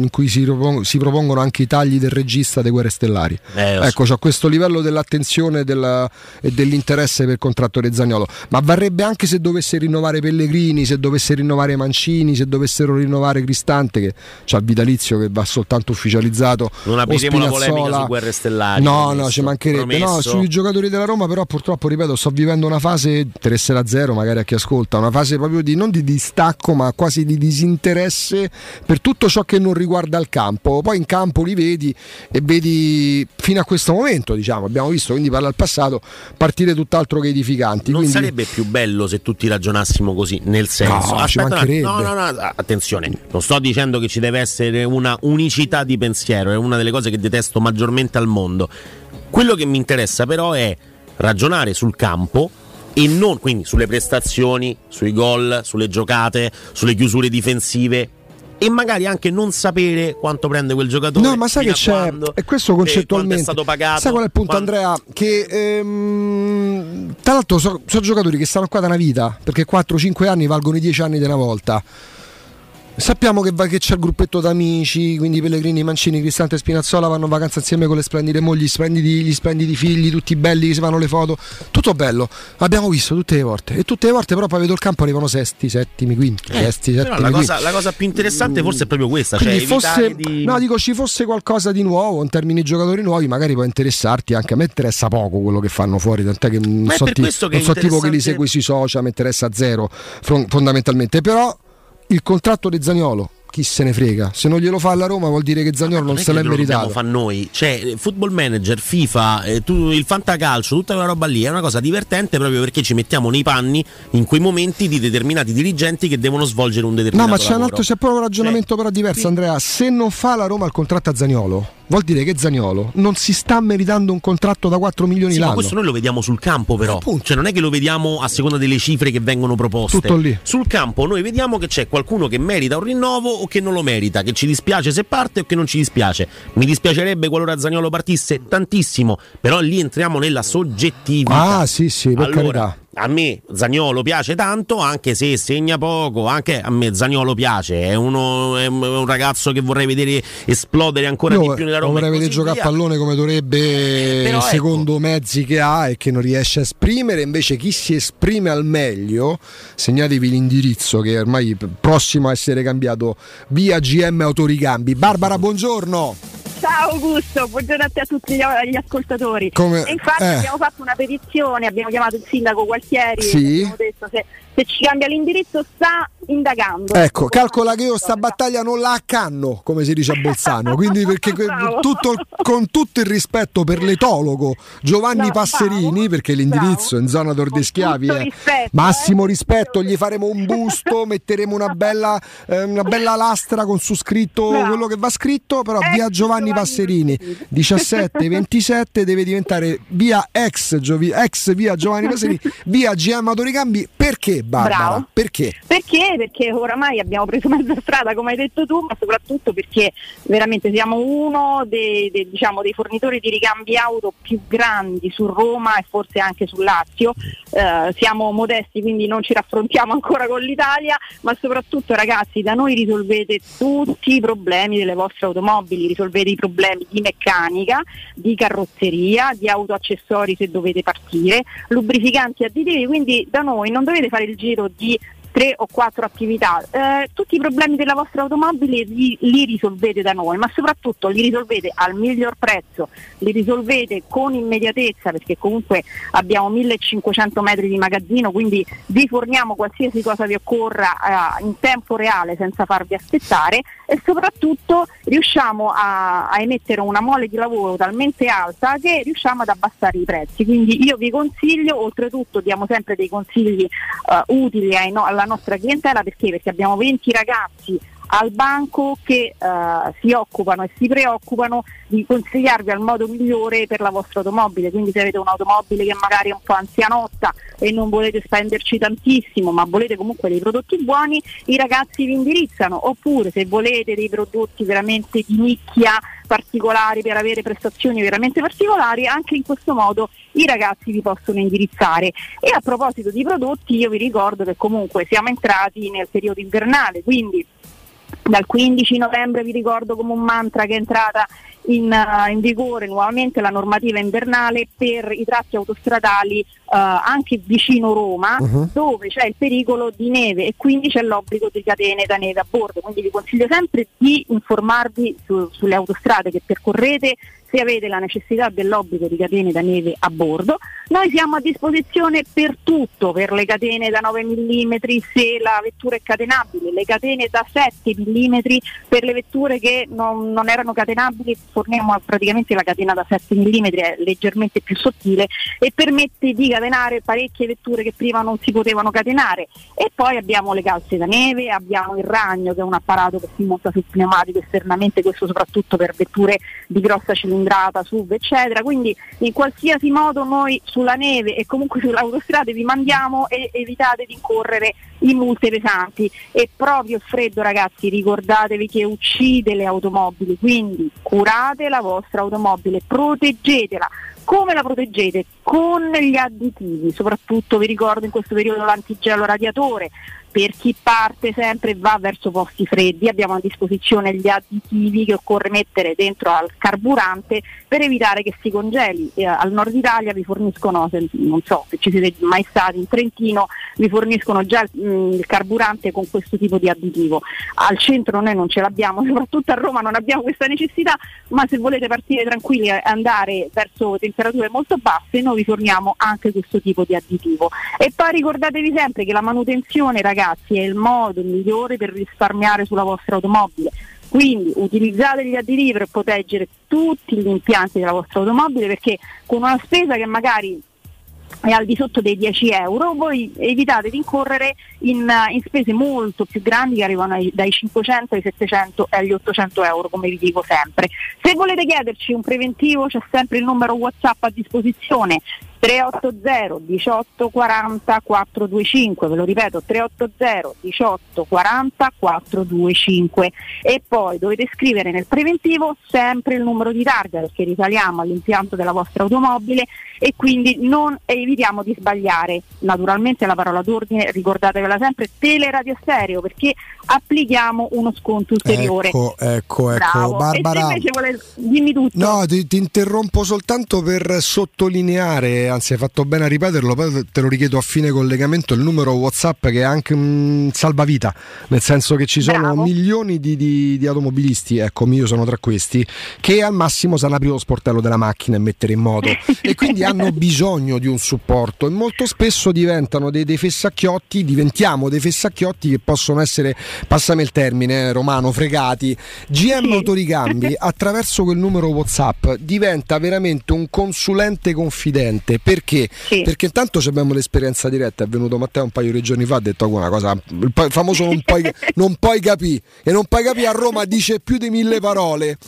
in cui si, propon- si propongono anche i tagli del regista dei Guerre Stellari. Eh, so. ecco c'ho questo livello dell'attenzione della- e dell'interesse per il contratto di Zagnolo ma varrebbe anche se dovesse rinnovare Pellegrini se dovesse rinnovare Mancini se dovessero rinnovare Cristante che c'ha il vitalizio che va soltanto ufficializzato Non apriremo la polemica su Guerre Stellari. no promesso, no ci mancherebbe no sui giocatori della Roma però purtroppo ripeto sto vivendo una fase interesse a zero magari a chi ascolta una fase proprio di non di distacco ma quasi di disinteresse per tutto ciò che non riguarda il campo poi in campo li vedi e vedi fino a questo momento diciamo abbiamo visto quindi parla al passato partire tutt'altro che edificanti Non quindi sarebbe più bello se tutti ragionassimo così, nel senso. No, ci Aspetta, no, no, no, attenzione, non sto dicendo che ci deve essere una unicità di pensiero, è una delle cose che detesto maggiormente al mondo. Quello che mi interessa però è ragionare sul campo e non quindi sulle prestazioni, sui gol, sulle giocate, sulle chiusure difensive e magari anche non sapere quanto prende quel giocatore. No, ma sai che c'è, quando, e questo concettualmente. è stato pagato. Sai qual è il punto, quando- Andrea? Che ehm, tra l'altro sono giocatori che stanno qua da una vita, perché 4-5 anni valgono i 10 anni di una volta. Sappiamo che, va- che c'è il gruppetto d'amici, quindi Pellegrini, Mancini, Cristante e Spinazzola vanno in vacanza insieme con le splendide mogli, gli splendidi, gli splendidi figli, tutti belli che si fanno le foto. Tutto bello, abbiamo visto tutte le volte. E tutte le volte però poi vedo il campo arrivano sesti, settimi, quinti, sesti, Però settimi, la cosa, la cosa più interessante forse è proprio questa, cioè Quindi fosse, evitare di... no, dico ci fosse qualcosa di nuovo in termini di giocatori nuovi, magari può interessarti anche a me interessa poco quello che fanno fuori, tant'è che non Ma so, ti- non so è tipo che li interessante- segui sui social, mi interessa zero fondamentalmente, però il contratto di Zagnolo chi se ne frega, se non glielo fa alla Roma vuol dire che Zagnolo non è se l'è lo meritato. fa noi, cioè football manager, FIFA, eh, tu- il fantacalcio, tutta quella roba lì è una cosa divertente proprio perché ci mettiamo nei panni in quei momenti di determinati dirigenti che devono svolgere un No, determinato ma c'è un lavoro. altro, c'è proprio un ragionamento Cioè, però diverso, Andrea. Se non fa la Roma il contratto a Zagnolo, vuol dire che Zagnolo non si sta meritando un contratto da 4 milioni Sì, ma l'anno. questo noi lo vediamo sul campo però, cioè non è che lo vediamo a seconda delle cifre che vengono proposte. Tutto lì. Sul campo noi vediamo che c'è qualcuno che merita un rinnovo o che non lo merita, che ci dispiace se parte o che non ci dispiace. Mi dispiacerebbe qualora Zagnolo partisse tantissimo, però lì entriamo nella soggettività. Ah, sì, sì, per allora, carità. A me Zagnolo piace tanto, anche se segna poco, anche a me Zagnolo piace, è, uno, è un- ragazzo che vorrei vedere esplodere ancora Io di più nella Roma. vorrei vedere giocare a pallone come dovrebbe Però ecco. secondo mezzi che ha e che non riesce a esprimere invece chi si esprime al meglio segnatevi l'indirizzo che è ormai prossimo a essere cambiato via GM Autoricambi Barbara buongiorno Ciao Augusto, buongiorno a te a tutti gli, ascoltatori. Come- E infatti eh. abbiamo fatto una petizione, abbiamo chiamato il sindaco Gualtieri Sì. e abbiamo detto se, se ci cambia l'indirizzo sta indagando. ecco calcola che io sta battaglia non la accanno come si dice a Bolzano quindi perché Bravo. tutto con tutto il rispetto per l'etologo Giovanni No, Passerini perché l'indirizzo è in zona Tordeschiavi tutto è rispetto, massimo rispetto gli faremo un busto metteremo una bella, eh, una bella lastra con su scritto Bravo. quello che va scritto però Ex via Giovanni Passerini 17 27 deve diventare via ex, Giovi- ex via Giovanni Passerini via GM Autoricambi perché Barbara? Bravo. perché? Perché? Perché oramai abbiamo preso mezza strada, come hai detto tu, ma soprattutto perché veramente siamo uno dei, dei, diciamo, dei fornitori di ricambi auto più grandi su Roma e forse anche sul Lazio. Eh, siamo modesti, quindi non ci raffrontiamo ancora con l'Italia, ma soprattutto ragazzi, da noi risolvete tutti i problemi delle vostre automobili, risolvete i problemi di meccanica, di carrozzeria, di autoaccessori se dovete partire, lubrificanti additivi, quindi da noi non dovete fare il giro di tre o quattro attività. Eh, tutti i problemi della vostra automobile li, li risolvete da noi, ma soprattutto li risolvete al miglior prezzo, li risolvete con immediatezza perché comunque abbiamo 1500 metri di magazzino, quindi vi forniamo qualsiasi cosa vi occorra eh, in tempo reale senza farvi aspettare e soprattutto riusciamo a, a emettere una mole di lavoro talmente alta che riusciamo ad abbassare i prezzi. Quindi io vi consiglio, oltretutto diamo sempre dei consigli eh, utili ai no- alla nostra clientela perché? Perché abbiamo 20 ragazzi al banco che eh, si occupano e si preoccupano di consigliarvi al modo migliore per la vostra automobile. Quindi se avete un'automobile che magari è un po' anzianotta e non volete spenderci tantissimo, ma volete comunque dei prodotti buoni, i ragazzi vi indirizzano. Oppure se volete dei prodotti veramente di nicchia particolari per avere prestazioni veramente particolari, anche in questo modo i ragazzi vi possono indirizzare. E a proposito di prodotti, io vi ricordo che comunque siamo entrati nel periodo invernale, quindi dal 15 novembre vi ricordo come un mantra che è entrata in, eh, in vigore nuovamente la normativa invernale per i tratti autostradali eh, anche vicino Roma Mhm. dove c'è il pericolo di neve e quindi c'è l'obbligo di catene da neve a bordo. Quindi vi consiglio sempre di informarvi su- sulle autostrade che percorrete se avete la necessità dell'obbligo di catene da neve a bordo. Noi siamo a disposizione per tutto, per le catene da 9 mm se la vettura è catenabile, le catene da 7 mm per le vetture che non, non erano catenabili, forniamo praticamente la catena da 7 mm, è leggermente più sottile e permette di catenare parecchie vetture che prima non si potevano catenare. E poi abbiamo le calze da neve, abbiamo il ragno che è un apparato che si monta sul pneumatico esternamente, questo soprattutto per vetture di grossa cilindrata, SUV eccetera. Quindi in qualsiasi modo noi sulla neve e comunque sulle autostrade vi mandiamo e evitate di incorrere in multe pesanti. E proprio il freddo ragazzi ricordatevi che uccide le automobili, quindi curate la vostra automobile, proteggetela Come la proteggete? Con gli additivi, soprattutto vi ricordo in questo periodo l'antigelo radiatore, per chi parte sempre e va verso posti freddi abbiamo a disposizione gli additivi che occorre mettere dentro al carburante per evitare che si congeli. Eh, al nord Italia vi forniscono, se- non so se ci siete mai stati in Trentino, vi forniscono già il, mm, il carburante con questo tipo di additivo. Al centro noi non ce l'abbiamo, soprattutto a Roma non abbiamo questa necessità, ma se volete partire tranquilli e andare verso temperature molto basse noi vi forniamo anche questo tipo di additivo. E poi ricordatevi sempre che la manutenzione ragazzi è il modo migliore per risparmiare sulla vostra automobile. Quindi utilizzate gli additivi per proteggere tutti gli impianti della vostra automobile perché con una spesa che magari è al di sotto dei 10 euro, voi evitate di incorrere in, eh, in spese molto più grandi che arrivano ai- dai 500 ai 700 e agli 800 euro, come vi dico sempre. Se volete chiederci un preventivo c'è sempre il numero WhatsApp a disposizione 380 18 40 425, ve lo ripeto 380 18 40 425 e poi dovete scrivere nel preventivo sempre il numero di targa perché risaliamo all'impianto della vostra automobile e quindi non evitiamo di sbagliare. Naturalmente la parola d'ordine, ricordatevela sempre, teleradio stereo perché applichiamo uno sconto ulteriore. Ecco, ecco, ecco. Bravo. Barbara. E se invece vuole, dimmi tutto. No, ti, ti interrompo soltanto per sottolineare, anzi hai fatto bene a ripeterlo, poi te lo richiedo a fine collegamento, il numero WhatsApp che è anche un salvavita, nel senso che ci sono milioni di, di- di automobilisti, ecco, io sono tra questi, che al massimo sanno aprire lo sportello della macchina e mettere in moto. E quindi hanno bisogno di un supporto e molto spesso diventano dei, dei fessacchiotti, diventiamo dei fessacchiotti che possono essere, passami il termine, eh, romano, fregati. GM Autoricambi attraverso quel numero WhatsApp diventa veramente un consulente confidente perché? Perché intanto abbiamo l'esperienza diretta, è venuto Matteo un paio di giorni fa, ha detto "Oh, una cosa, il famoso non puoi, non puoi capire e non puoi capire a Roma dice più di mille parole,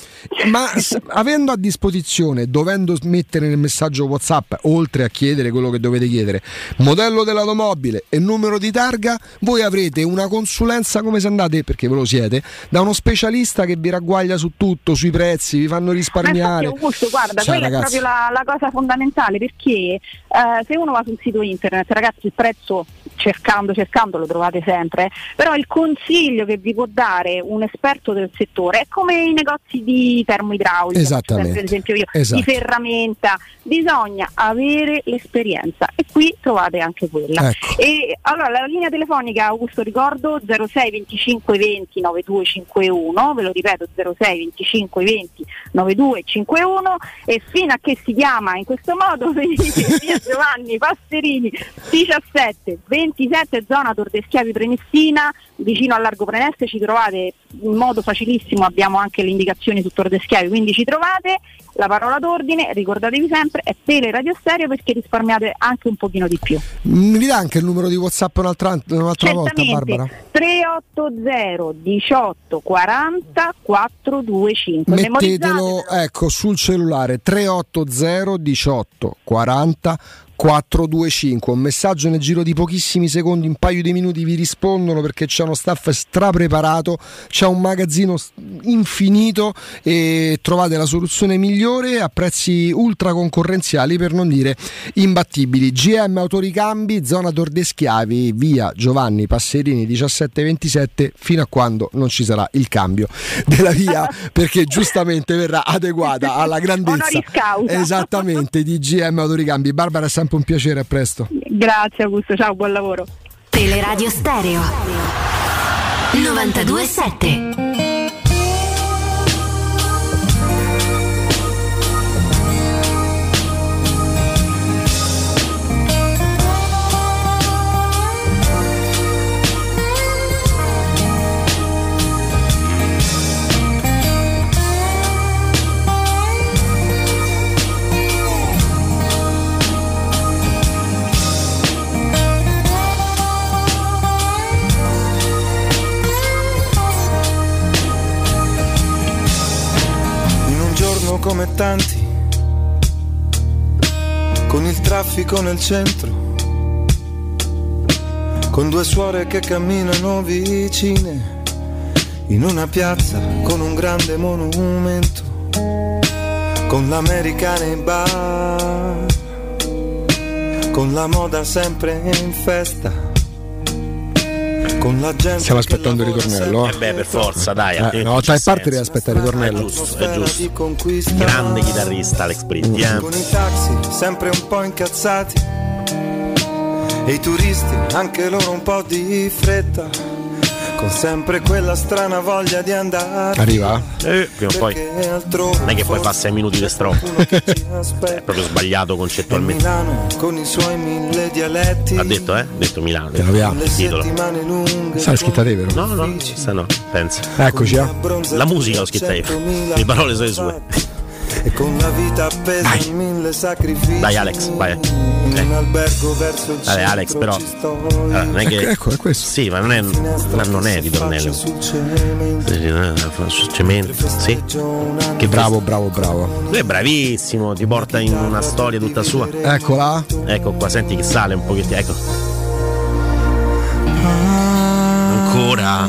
ma avendo a disposizione, dovendo mettere nel messaggio WhatsApp, oltre a chiedere quello che dovete chiedere, modello dell'automobile e numero di targa, voi avrete una consulenza come se andate, perché ve lo siete, da uno specialista che vi ragguaglia su tutto, sui prezzi, vi fanno Ma risparmiare. infatti Augusto, guarda, Ciao, quella ragazzi. è proprio la, la cosa fondamentale perché eh, se uno va sul sito internet, ragazzi, il prezzo cercando, cercando lo trovate sempre, però il consiglio che vi può dare un esperto del settore è come i negozi di termoidraulica, ad esempio io, Esatto. di ferramenta, bisogna avere l'esperienza e qui trovate anche quella. Ecco. E allora la linea telefonica Augusto ricordo 06 25 20 9251, ve lo ripeto 06 25 20 9251 e fino a che si chiama in questo modo venite via Giovanni Passerini 17 27 zona Tor de Schiavi Prenestina vicino al Largo Preneste ci trovate in modo facilissimo abbiamo anche le indicazioni su Tor de Schiavi quindi ci trovate la parola d'ordine ricordatevi sempre è Tele Radio Stereo perché risparmiate anche un pochino di più Mi dà anche il numero di WhatsApp un'altra, un'altra volta. Barbara? 380 18 40 425 Mettetelo ecco sul cellulare 380 18 40 425 un messaggio nel giro di pochissimi secondi un paio di minuti vi rispondono perché c'è uno staff strapreparato c'è un magazzino infinito e trovate la soluzione migliore a prezzi ultra concorrenziali per non dire imbattibili. GM Autoricambi zona Tor de Schiavi via Giovanni Passerini 1727 fino a quando non ci sarà il cambio della via perché giustamente verrà adeguata alla grandezza esattamente di GM Autoricambi. Barbara è sempre un piacere a presto. Grazie Augusto ciao buon lavoro. Teleradio Stereo. 927 come tanti, con il traffico nel centro, con due suore che camminano vicine, in una piazza con un grande monumento, con l'americana in bar, con la moda sempre in festa. Con la gente Stiamo aspettando il ritornello. Eh beh, per forza, dai. Eh, c'è che parte deve aspettare il ritornello. È giusto, è giusto. Grande chitarrista Alex Britti, eh. Con i taxi sempre un po' incazzati e i turisti anche loro un po' di fretta con sempre quella strana voglia di andare Arriva? Eh, prima o poi. Non è che poi fa 6 minuti di stroppo. È proprio sbagliato concettualmente. Milano con i suoi mille dialetti Ha detto, eh? Ha detto Milano. Piano piano. Il titolo. Sai scritta te, vero? No, no, questa no, pensa. Eccoci, eh. La musica l'ho scritta io. Le parole sono le sue. E con la vita appesa in mille sacrifici Dai Alex, vai. in un albergo verso il Vabbè Alex, però. allora, non è che. Ecco, ecco, è questo. Sì, ma non è. Ma non è ritornello. Sul cemento. Sì. Che bravo, bravo, bravo. Lui è bravissimo, ti porta in una storia tutta sua. Eccola. Ecco qua, senti che sale un pochettino. Ecco. Ancora.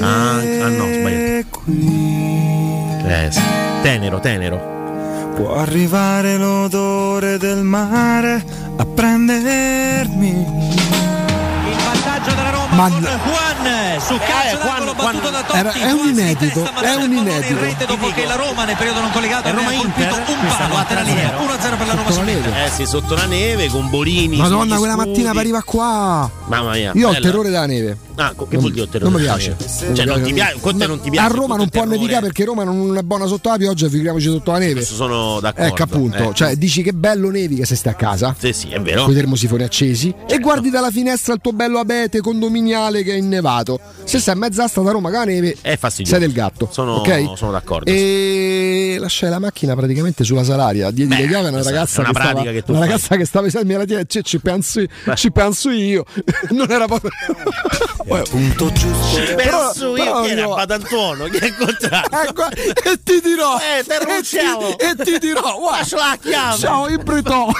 Ah, ah no, sbagliato. Eh, sì. Tenero, tenero. Può arrivare l'odore del mare a prendermi vantaggio della Roma Ma- con Juan su calcio d'angolo battuto da Totti Era- è un Juan inedito, testa, è un inedito. in rete dopo che la Roma nel periodo non collegato È Roma colpito Inter? un Questa palo a terra nero. 1-0 per la Roma Sotto su la Inter. neve. Eh sì, sotto la neve, con Bolini. Madonna, quella mattina arriva qua. Mamma mia. Io ho il bella. terrore della neve. Ah, che vuol dire terrore? Non mi piace. Cioè, non ti piace, con te non ti piace. A Roma non può nevicare perché Roma non è buona sotto la pioggia, figuriamoci sotto la neve. Questo sono d'accordo. Ecco appunto, Eh. cioè dici che bello nevica se stai a casa. Sì, sì, è vero. Con i termosifoni accesi e guardi dalla finestra il tuo bello abete condominiale che è innevato. Se sei a mezz'asta da Roma con la neve, È fastidioso. sei del gatto. Sono, ok? sono d'accordo. E lasciai la macchina praticamente sulla salaria. Diedi Beh, le chiavi a una ragazza è una che stava, che una ragazza che stava me la tiene, ci, ci penso, ci penso io. non era proprio. punto giusto Penso io che era no. Padantuono che è. Ecco, e ti dirò Eh, te e, ti, e ti dirò Lascia la chiave. ciao Ibritò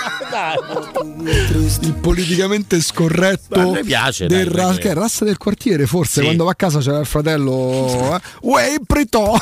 il politicamente scorretto Ma a me piace, del ra- perché- che è razza del quartiere forse Sì. quando va a casa c'era il fratello eh? Uè Ibritò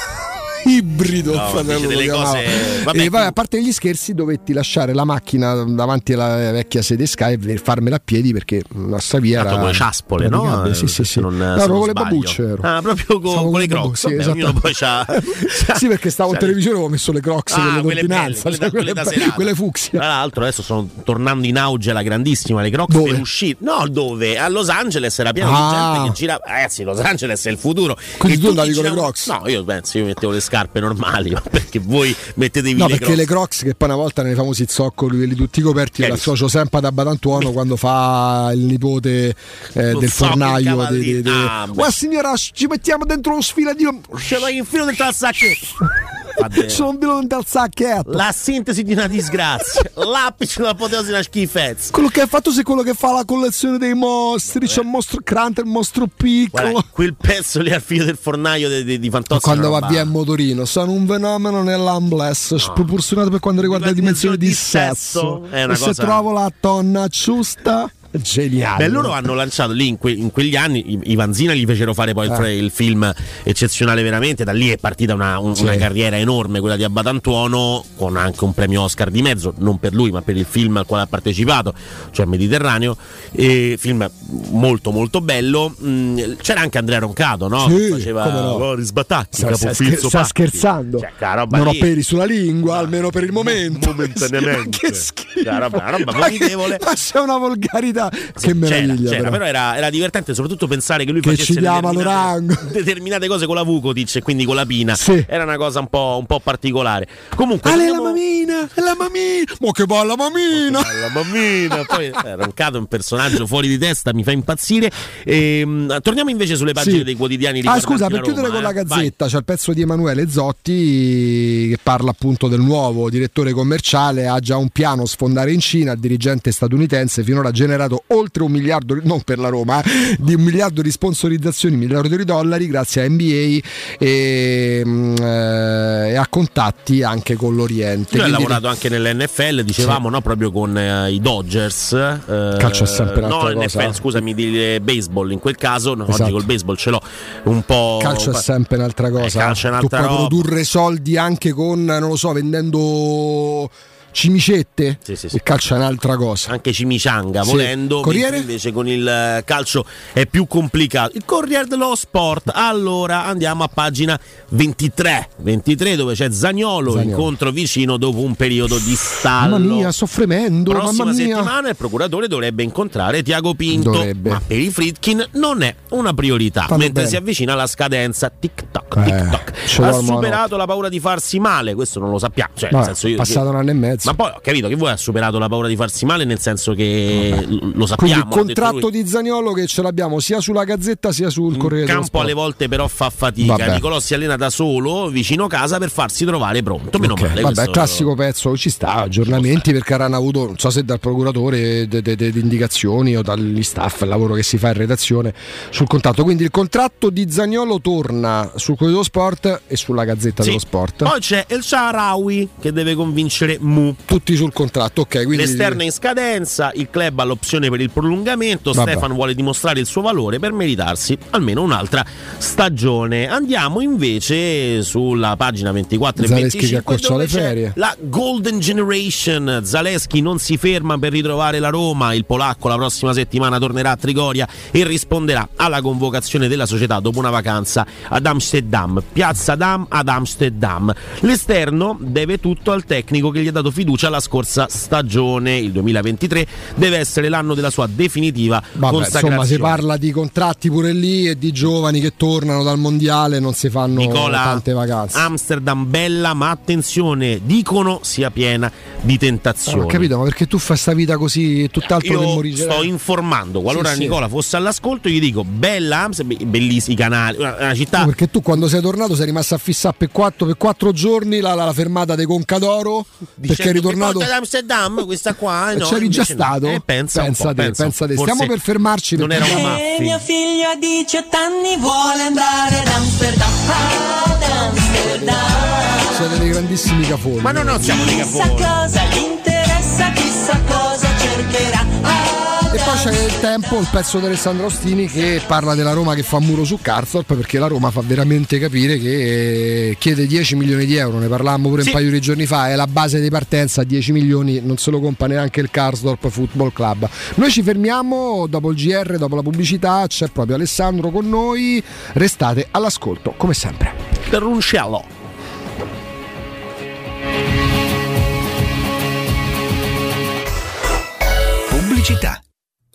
ibrido No, fratello delle cose- vabbè, e vabbè, a parte gli scherzi dovetti lasciare la macchina davanti alla vecchia sede Sky e farmela a piedi perché la via era con le ciaspole, no? sì Eh, sì se sì non- no, non con le babucce ero. Ah, proprio con, Stavo con le crocs. sì, Vabbè, ognuno poi c'ha. sì perché stavo in televisione e avevo messo le crocs Ah, quelle quelle d'ordinanza cioè, quelle da- quelle da quelle, quelle fucsia Tra l'altro adesso sono tornando in auge la grandissima le Crocs Dove? per uscire. No, dove? A Los Angeles era pieno Ah. di gente che gira. Ragazzi, Los Angeles è il futuro. Quindi E tu andavi con le giravano- Crocs? No, io penso, io mettevo le scarpe normali, ma perché voi mettetevi No, le perché Crocs. le Crocs che poi una volta nei famosi zoccoli, quelli tutti coperti, Eh, io l'associo sempre ad Abatantuono quando fa il nipote eh, del fornaio. De, de, de. Ah. Guarda signora, ci mettiamo dentro lo sfilatino. Ce l'ho in filo dentro al sacchetto. Sono dentro al sacchetto. La sintesi di una disgrazia, l'apice dell'apoteosi di una schifezza. Quello che hai fatto sei quello che fa la collezione dei mostri. C'è il mostro grande, il mostro piccolo. Guarda, quel pezzo lì al filo del fornaio di, di, di Fantozzi. quando va via il motorino, sono un fenomeno nell'ambles, sproporzionato per quanto riguarda le dimensioni di sesso. è una e se cosa- trovo la tonna giusta, geniale. Beh, loro hanno lanciato lì in, que- in quegli anni, i, Vanzina gli fecero fare poi il, fra- il film eccezionale veramente, da lì è partita una, un- Sì. una carriera enorme, quella di Abbatantuono, con anche un premio Oscar di mezzo, non per lui ma per il film al quale ha partecipato, cioè Mediterraneo, e film molto molto bello. Mm, c'era anche Andrea Roncato, no? Sì, Che faceva no. oh, risbattacchi, Sta, sta, capofilzo sta scherzando. Cioè, non ho lì- peli sulla lingua, almeno per il momento. momentaneamente. che schifo. Cioè, roba- una roba Ma che-. Ma c'è una volgarità. Che c'era, meraviglia. c'era, però. però era, era divertente soprattutto pensare che lui Che facesse determinate, determinate cose con la Vukotic e quindi con la Pina. Sì. Era una cosa un po', un po' particolare. Comunque, lei è la mamina, la mamina. Ma che bella mamina. la mammina. Poi eh, Roncato è un personaggio fuori di testa, mi fa impazzire. Ehm, torniamo invece sulle pagine Sì. dei quotidiani Ah, scusa, per chiudere Roma, con la eh. gazzetta c'è il pezzo di Emanuele Zotti che parla appunto del nuovo direttore commerciale. Ha già un piano sfondare in Cina. Il dirigente statunitense finora genera superato oltre un miliardo, non per la Roma, eh, di un miliardo di sponsorizzazioni, un miliardo di dollari grazie a NBA e, mm, eh, a contatti anche con l'Oriente. Lui ha lavorato anche nell'NFL, dicevamo, no? proprio con eh, i Dodgers. eh, Calcio è sempre no, NFL, cosa. scusami, di eh, baseball in quel caso. no, Esatto. Oggi col baseball ce l'ho un po'. calcio è sempre un'altra cosa. Eh, calcio è tu un'altra puoi roba. produrre soldi anche con, non lo so, vendendo cimicette. Sì, sì, sì. Il calcio è un'altra cosa. Anche Cimicianga volendo, Corriere? invece con il eh, calcio è più complicato. Il Corriere dello Sport. Allora andiamo a pagina 23, 23 dove c'è Zagnolo, Zaniolo. incontro vicino dopo un periodo di stallo. Mamma mia, sto fremendo. Prossima mamma mia. settimana il procuratore dovrebbe incontrare Tiago Pinto, Dovrebbe. ma per i Fritkin non è una priorità, Fanno mentre bene. si avvicina la scadenza tic-toc, Eh, tic-toc. ce Ha superato la paura di farsi male, questo non lo sappiamo, cioè, nel Vabbè, senso io- passato un anno e mezzo. Ma poi ho capito che voi ha superato la paura di farsi male nel senso che lo Quindi sappiamo. il ha detto contratto di Zagnolo che ce l'abbiamo sia sulla Gazzetta sia sul Corriere dello campo alle volte però fa fatica. Vabbè. Nicolò si allena da solo vicino casa per farsi trovare pronto. Meno Ok, male. Vabbè, classico pezzo, ci sta, aggiornamenti perché avranno avuto, non so se dal procuratore, de- de- de- di indicazioni o dagli staff, il lavoro che si fa in redazione sul contratto. Quindi il contratto di Zagnolo torna sul Corriere dello Sport e sulla Gazzetta Sì. dello Sport. Poi c'è El Sharawi che deve convincere Mu. Tutti sul contratto, ok. Quindi L'esterno è in scadenza, il club ha l'opzione per il prolungamento, Vabbè. Stefano vuole dimostrare il suo valore per meritarsi almeno un'altra stagione. Andiamo invece sulla pagina 24 e Zaleschi che 25 accorciò dove le c'è ferie. La Golden Generation, Zaleschi non si ferma per ritrovare la Roma, il polacco la prossima settimana tornerà a Trigoria e risponderà alla convocazione della società dopo una vacanza ad Amsterdam, Piazza Dam ad Amsterdam. L'esterno deve tutto al tecnico che gli ha dato fiducia la scorsa stagione, il 2023 deve essere l'anno della sua definitiva Vabbè, consacrazione. insomma, si parla di contratti pure lì e di giovani che tornano dal mondiale, non si fanno Nicola, tante vacanze. Amsterdam bella, ma attenzione, dicono sia piena di Ah, tentazioni. ho capito, ma perché tu fai sta vita così, tutt'altro che Io morire? sto informando, qualora Sì, sì. Nicola fosse all'ascolto, gli dico bella Amsterdam, bellissimi canali, una, una città Perché tu quando sei tornato sei rimasto a fissare per quattro, per quattro giorni la, la- la fermata dei Concadoro perché eri tornato Porta ad Amsterdam, questa qua, eh, no, c'eri già invece no. stato. Eh, pensa, po', te, pensa, pensa te. Stiamo per fermarci Non era una mafia. mio figlio a 18 anni vuole andare ad Amsterdam. Ad Amsterdam. Siete dei grandissimi cafoni. Ma no, no, siamo dei Chissà cafoni. E poi c'è il tempo, il pezzo di Alessandro Ostini che parla della Roma che fa muro su Karsdorp perché la Roma fa veramente capire che eh, chiede 10 milioni di euro, ne parlavamo pure Sì. un paio di giorni fa, è la base di partenza, 10 milioni non se lo compra neanche il Karsdorp Football Club. Noi ci fermiamo dopo il GR, dopo la pubblicità, c'è proprio Alessandro con noi, restate all'ascolto come sempre. Terruncello. Pubblicità.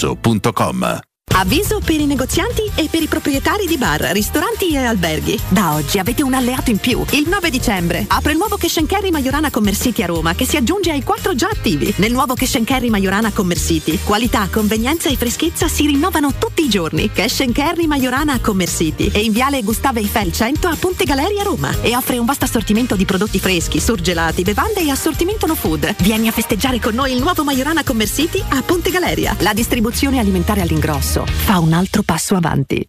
showroomdelmaterasso.com. Avviso per i negozianti e per i proprietari di bar, ristoranti e alberghi. Da oggi avete un alleato in più. Il 9 dicembre apre il nuovo Cash Carry Majorana Commercity a Roma che si aggiunge ai quattro già attivi. Nel nuovo Cash Carry Majorana Commercity, qualità, convenienza e freschezza si rinnovano tutti i giorni. Cash Carry Majorana Commercity è in viale Gustavo Eiffel 100 a Ponte Galeria Roma e offre un vasto assortimento di prodotti freschi, surgelati, bevande e assortimento no food. Vieni a festeggiare con noi il nuovo Majorana Commercity a Ponte Galeria. La distribuzione alimentare all'ingrosso fa un altro passo avanti.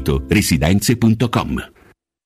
residenze.com.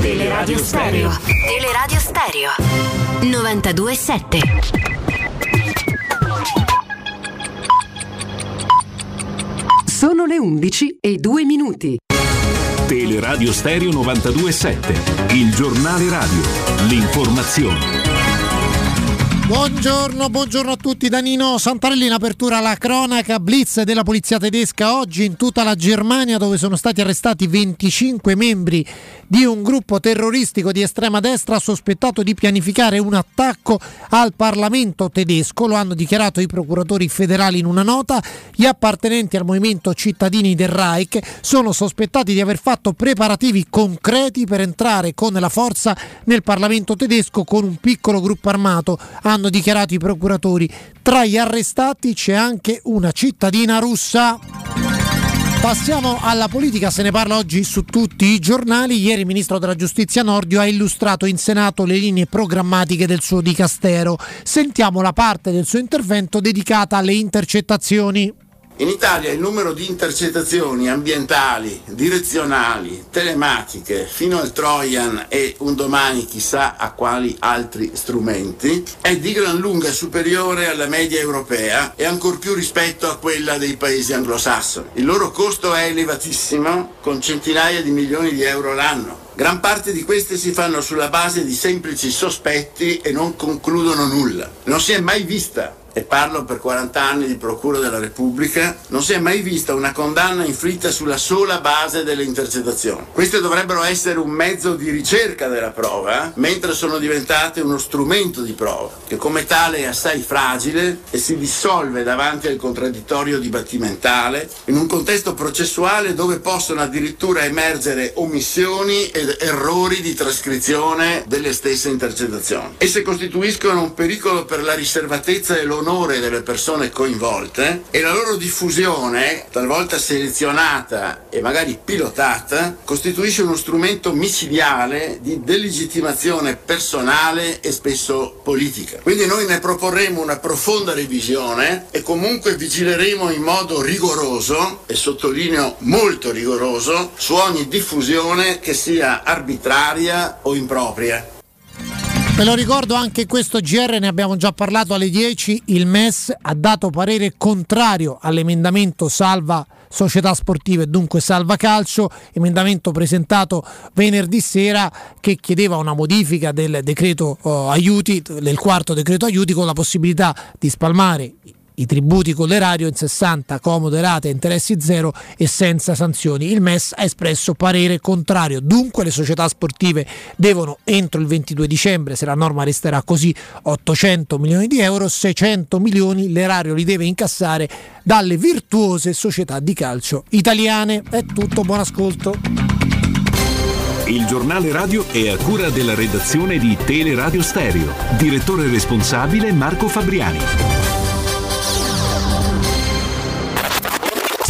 Teleradio Stereo. Teleradio Stereo. 92.7. Sono le 11 e 2 minuti. Teleradio Stereo 927, il giornale radio, l'informazione. Buongiorno, buongiorno a tutti. Danino Santarelli in apertura alla cronaca blitz della polizia tedesca oggi in tutta la Germania dove sono stati arrestati 25 membri di un gruppo terroristico di estrema destra sospettato di pianificare un attacco al Parlamento tedesco. Lo hanno dichiarato i procuratori federali in una nota. Gli appartenenti al movimento cittadini del Reich sono sospettati di aver fatto preparativi concreti per entrare con la forza nel Parlamento tedesco con un piccolo gruppo armato. Hanno dichiarato i procuratori. Tra gli arrestati c'è anche una cittadina russa. Passiamo alla politica, se ne parla oggi su tutti i giornali. Ieri il ministro della giustizia Nordio ha illustrato in Senato le linee programmatiche del suo dicastero. Sentiamo la parte del suo intervento dedicata alle intercettazioni. In Italia il numero di intercettazioni ambientali, direzionali, telematiche, fino al Trojan e un domani chissà a quali altri strumenti, è di gran lunga superiore alla media europea e ancor più rispetto a quella dei paesi anglosassoni. Il loro costo è elevatissimo, con centinaia di milioni di euro l'anno. Gran parte di queste si fanno sulla base di semplici sospetti e non concludono nulla. Non si è mai vista e parlo per 40 anni di Procura della Repubblica, non si è mai vista una condanna inflitta sulla sola base delle intercettazioni. Queste dovrebbero essere un mezzo di ricerca della prova, mentre sono diventate uno strumento di prova, che come tale è assai fragile e si dissolve davanti al contraddittorio dibattimentale in un contesto processuale dove possono addirittura emergere omissioni ed errori di trascrizione delle stesse intercettazioni. Esse costituiscono un pericolo per la riservatezza e l'onore delle persone coinvolte e la loro diffusione, talvolta selezionata e magari pilotata, costituisce uno strumento micidiale di delegittimazione personale e spesso politica. Quindi noi ne proporremo una profonda revisione e comunque vigileremo in modo rigoroso, e sottolineo molto rigoroso, su ogni diffusione che sia arbitraria o impropria. Ve lo ricordo anche questo GR, ne abbiamo già parlato alle 10, il MES ha dato parere contrario all'emendamento salva società sportive dunque salva calcio, emendamento presentato venerdì sera che chiedeva una modifica del decreto oh, aiuti, del quarto decreto aiuti con la possibilità di spalmare i tributi con l'erario in 60 comode rate interessi zero e senza sanzioni. Il MES ha espresso parere contrario, dunque le società sportive devono entro il 22 dicembre, se la norma resterà così, 800 milioni di euro, 600 milioni l'erario li deve incassare dalle virtuose società di calcio italiane. È tutto, buon ascolto. Il giornale radio è a cura della redazione di Teleradio Stereo. Direttore responsabile Marco Fabriani.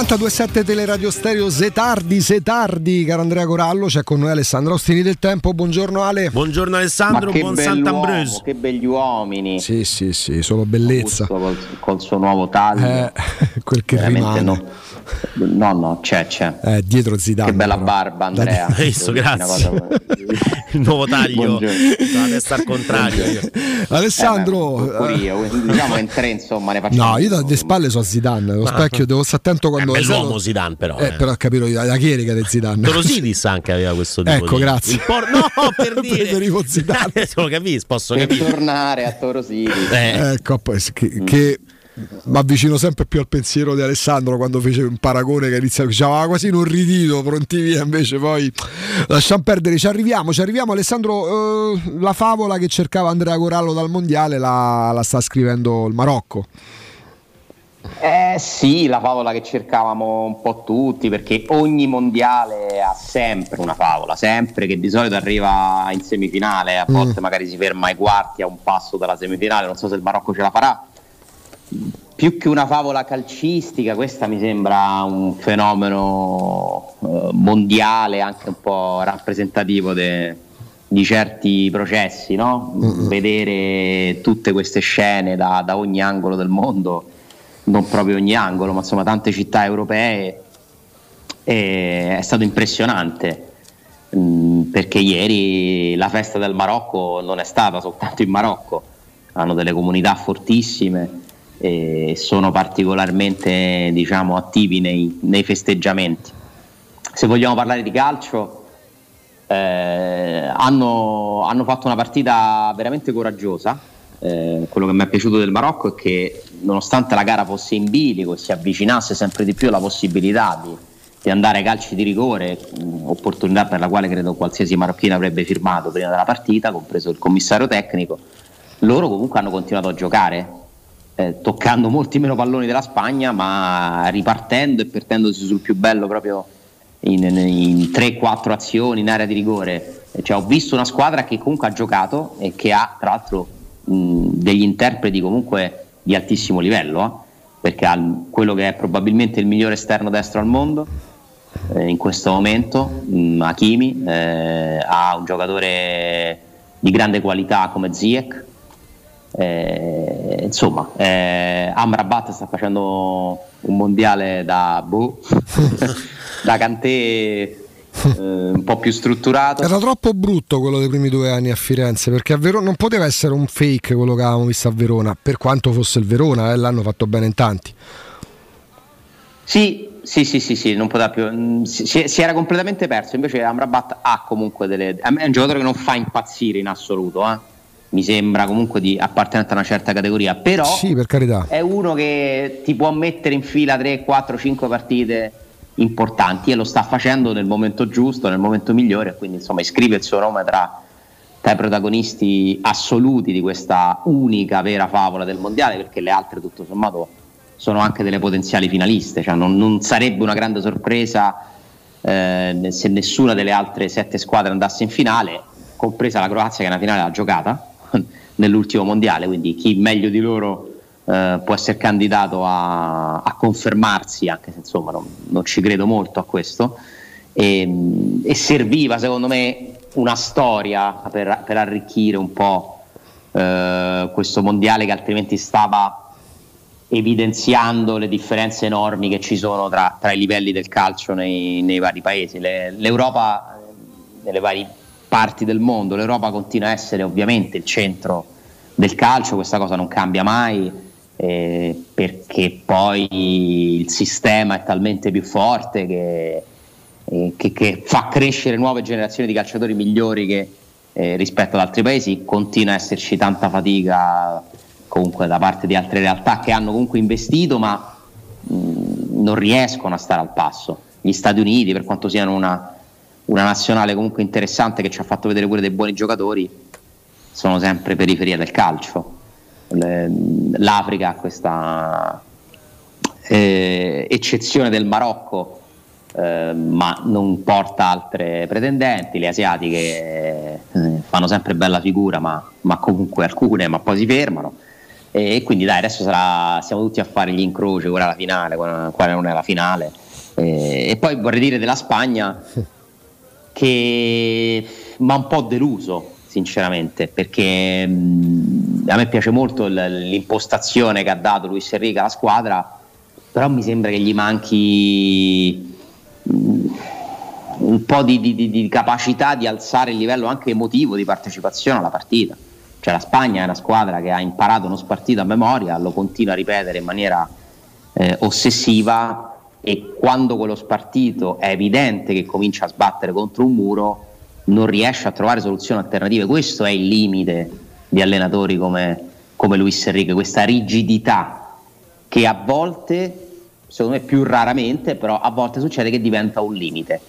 92.7 Teleradio Stereo Zetardi, Setardi, caro Andrea Corallo, c'è con noi Alessandro Ostini del Tempo, buongiorno Ale. Buongiorno Alessandro, buon Sant'Ambrosio. Che begli uomini. Sì, sì, sì, solo bellezza. Col, col suo nuovo taglio. Eh, quel che Veramente rimane. no. No, no, c'è, c'è. Eh, dietro Zidane. Che bella però. barba, Andrea. Devo dirti grazie. cosa- Il nuovo taglio, Buongiorno. la testa al contrario. Alessandro, Eh, pure io, diciamo in tre, insomma, ne facciamo. No, io da- le spalle so Zidane, lo Ma- specchio devo stare attento quando È bell'uomo Alessandro- Zidane però. Eh, eh. però capito la chierica di Zidane. Torosidis anche aveva questo tipo Ecco, di... grazie. Il por- No, per dire. Preferivo Zidane. lo capisco, posso Per capire. tornare a Toro City. Eh. Ecco, poi, che, che mi avvicino sempre più al pensiero di Alessandro quando fece un paragone che inizia diceva "Ah, quasi non ridito, pronti via, invece poi lasciamo perdere, ci arriviamo, ci arriviamo Alessandro, eh, la favola che cercava Andrea Corallo dal mondiale la, la sta scrivendo il Marocco. Eh sì, la favola che cercavamo un po' tutti, perché ogni mondiale ha sempre una favola, sempre che di solito arriva in semifinale, a volte magari si ferma ai quarti a un passo dalla semifinale, non so se il Marocco ce la farà. Più che una favola calcistica, questa mi sembra un fenomeno eh, mondiale, anche un po' rappresentativo de- di certi processi, no? Vedere tutte queste scene da, da ogni angolo del mondo, non proprio ogni angolo, ma insomma tante città europee, e è stato impressionante. Mm, perché ieri la festa del Marocco non è stata soltanto in Marocco, hanno delle comunità fortissime e sono particolarmente diciamo, attivi nei, nei festeggiamenti. Se vogliamo parlare di calcio, eh, hanno, hanno fatto una partita veramente coraggiosa, eh, quello che mi è piaciuto del Marocco è che nonostante la gara fosse in bilico e si avvicinasse sempre di più alla possibilità di, di andare ai calci di rigore, mh, opportunità per la quale credo qualsiasi marocchino avrebbe firmato prima della partita, compreso il commissario tecnico, loro comunque hanno continuato a giocare, eh, toccando molti meno palloni della Spagna, ma ripartendo e pertendosi sul più bello proprio in, in 3-4 azioni in area di rigore. Cioè, ho visto una squadra che comunque ha giocato e che ha tra l'altro degli interpreti comunque di altissimo livello, eh? perché ha quello che è probabilmente il migliore esterno destro al mondo eh, in questo momento, mh, Hakimi, eh, ha un giocatore di grande qualità come Ziyech, eh, insomma, eh, Amrabat sta facendo un mondiale da boh, da Kanté eh, un po' più strutturato. Era troppo brutto quello dei primi due anni a Firenze perché a Verona non poteva essere un fake quello che avevamo visto a Verona, per quanto fosse il Verona, eh, l'hanno fatto bene in tanti. Sì, sì, sì, sì, sì, non poteva più. mm, Si, si- era completamente perso. Invece Amrabat ha comunque delle. a me È un giocatore che non fa impazzire in assoluto, eh. mi sembra comunque di appartenente a una certa categoria. Però Sì, per carità. è uno che ti può mettere in fila 3, 4, 5 partite importanti e lo sta facendo nel momento giusto, nel momento migliore. Quindi, insomma, iscrive il suo nome tra, tra i protagonisti assoluti di questa unica vera favola del mondiale, perché le altre, tutto sommato, sono anche delle potenziali finaliste. Cioè, non, non sarebbe una grande sorpresa eh, se nessuna delle altre sette squadre andasse in finale, compresa la Croazia che una finale l'ha giocata nell'ultimo mondiale, quindi chi meglio di loro eh, può essere candidato a, a confermarsi, anche se insomma non, non ci credo molto a questo, e, e serviva secondo me una storia per, per arricchire un po' eh, questo mondiale che altrimenti stava evidenziando le differenze enormi che ci sono tra, tra i livelli del calcio nei, nei vari paesi. Le- L'Europa, eh, nelle varie parti del mondo, l'Europa continua a essere ovviamente il centro del calcio, questa cosa non cambia mai, eh, perché poi il sistema è talmente più forte che, eh, che- che fa crescere nuove generazioni di calciatori migliori che, eh, rispetto ad altri paesi, continua a esserci tanta fatica comunque da parte di altre realtà che hanno comunque investito ma mh, non riescono a stare al passo. Gli Stati Uniti, per quanto siano una, una nazionale comunque interessante che ci ha fatto vedere pure dei buoni giocatori, sono sempre periferia del calcio. L'Africa ha questa eh, eccezione del Marocco, eh, ma non porta altre pretendenti. Le asiatiche eh, fanno sempre bella figura, ma, ma comunque alcune, ma poi si fermano. E, e quindi dai, adesso sarà, siamo tutti a fare gli incroci, è la finale, qual quale non è la finale. E poi vorrei dire della Spagna che mi ha un po' deluso sinceramente perché mh, a me piace molto l'impostazione che ha dato Luis Enrique alla squadra però mi sembra che gli manchi mh, un po' di, di- di- di capacità di alzare il livello anche emotivo di partecipazione alla partita. Cioè la Spagna è una squadra che ha imparato uno spartito a memoria lo continua a ripetere in maniera eh, ossessiva e quando quello spartito è evidente che comincia a sbattere contro un muro non riesce a trovare soluzioni alternative. Questo è il limite di allenatori come, come Luis Enrique, questa rigidità che a volte, secondo me più raramente, però a volte succede che diventa un limite.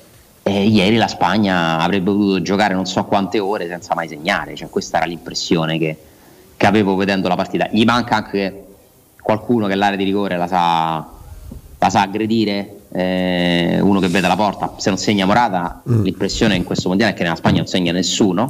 E ieri la Spagna avrebbe potuto giocare non so quante ore senza mai segnare, cioè, questa era l'impressione che, che avevo vedendo la partita. Gli manca anche qualcuno che l'area di rigore la sa, la sa aggredire, eh, uno che vede la porta. Se non segna Morata, l'impressione in questo mondiale è che nella Spagna non segna nessuno,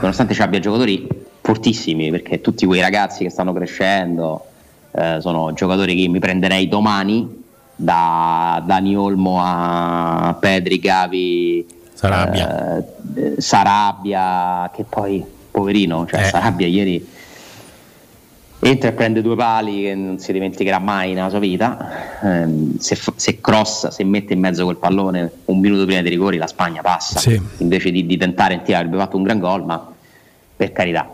nonostante ci abbia giocatori fortissimi, perché tutti quei ragazzi che stanno crescendo eh, sono giocatori che mi prenderei domani, da Dani Olmo a Pedri, Gavi, Sarabia. eh, Sarabia, che poi poverino, cioè Sarabia ieri entra e prende due pali che non si dimenticherà mai nella sua vita. Ehm, se, se crossa, se mette in mezzo quel pallone un minuto prima dei rigori, la Spagna passa Sì. invece di, di tentare in tiro avrebbe fatto un gran gol, ma per carità,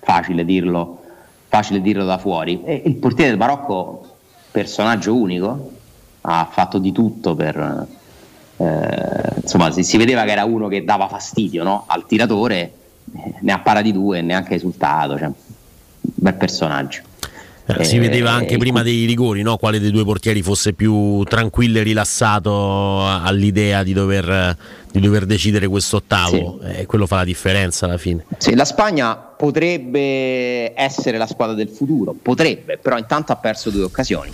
facile dirlo, facile dirlo da fuori. E il portiere del Marocco, personaggio unico, ha fatto di tutto per. eh, insomma, si, si vedeva che era uno che dava fastidio no? al tiratore, eh, ne ha parati due e neanche risultato. Cioè, bel personaggio. Eh, si Eh, vedeva anche prima dei rigori, no? quale dei due portieri fosse più tranquillo e rilassato all'idea di dover, di dover decidere questo ottavo. E quello fa la differenza alla fine. Sì, la Spagna potrebbe essere la squadra del futuro, potrebbe, però intanto ha perso due occasioni.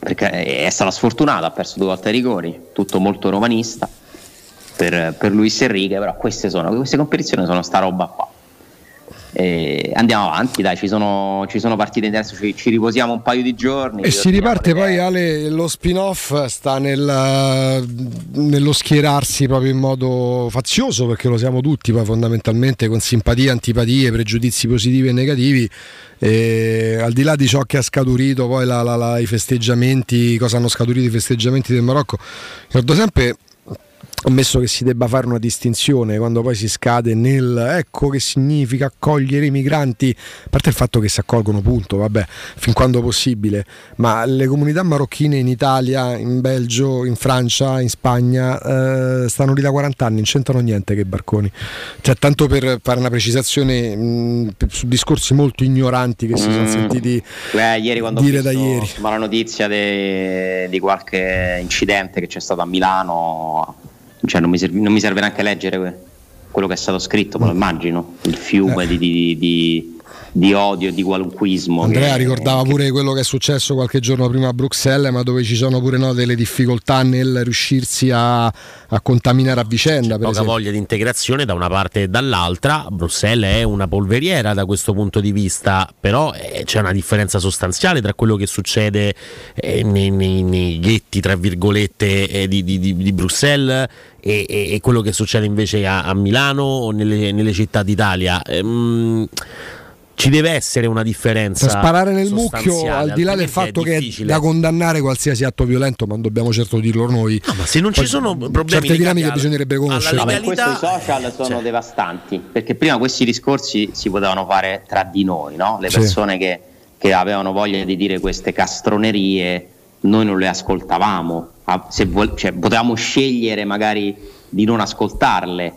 Perché è stata sfortunata, ha perso due volte ai rigori, tutto molto romanista per, per Luis Enrique, però queste, sono, queste competizioni sono sta roba qua. E andiamo avanti, dai, ci sono, ci sono partite adesso, ci, ci riposiamo un paio di giorni. E si riparte poi Ale, lo spin-off sta nel, nello schierarsi proprio in modo fazioso perché lo siamo tutti poi fondamentalmente con simpatie, antipatie, pregiudizi positivi e negativi e al di là di ciò che ha scaturito poi la, la, la, i festeggiamenti, cosa hanno scaturito i festeggiamenti del Marocco, ricordo sempre ammesso che si debba fare una distinzione quando poi si scade nel ecco che significa accogliere i migranti, a parte il fatto che si accolgono punto, vabbè, fin quando possibile, ma le comunità marocchine in Italia, in Belgio, in Francia, in Spagna eh, stanno lì da 40 anni, non c'entrano niente che barconi. Cioè, tanto per fare una precisazione mh, su discorsi molto ignoranti che si sono sentiti Beh, ieri quando dire da ieri. insomma, la notizia di qualche incidente che c'è stato a Milano, cioè non mi, serve, non mi serve neanche leggere que- quello che è stato scritto, me lo immagino, il fiume di, di- di- di odio e di qualunquismo. Andrea che- ricordava pure quello che è successo qualche giorno prima a Bruxelles, ma dove ci sono pure no, delle difficoltà nel riuscirsi a, a contaminare a vicenda. per Poca esempio. voglia di integrazione da una parte e dall'altra. Bruxelles è una polveriera da questo punto di vista, però eh, c'è una differenza sostanziale tra quello che succede eh, nei, nei- nei ghetti, tra virgolette, eh, di, di- di- di Bruxelles e, e- e quello che succede invece a, a Milano o nelle, nelle città d'Italia. Ehm, ci deve essere una differenza. Per sparare nel mucchio, al di là del fatto che è da condannare qualsiasi atto violento, ma non dobbiamo certo dirlo noi. ma se non ci sono problemi certe dinamiche alla- bisognerebbe conoscere. No, per questo i social sono cioè- devastanti, perché prima questi discorsi si potevano fare tra di noi, no? le Sì. persone che, che avevano voglia di dire queste castronerie, noi non le ascoltavamo, Ah, se vol- cioè, potevamo scegliere magari di non ascoltarle.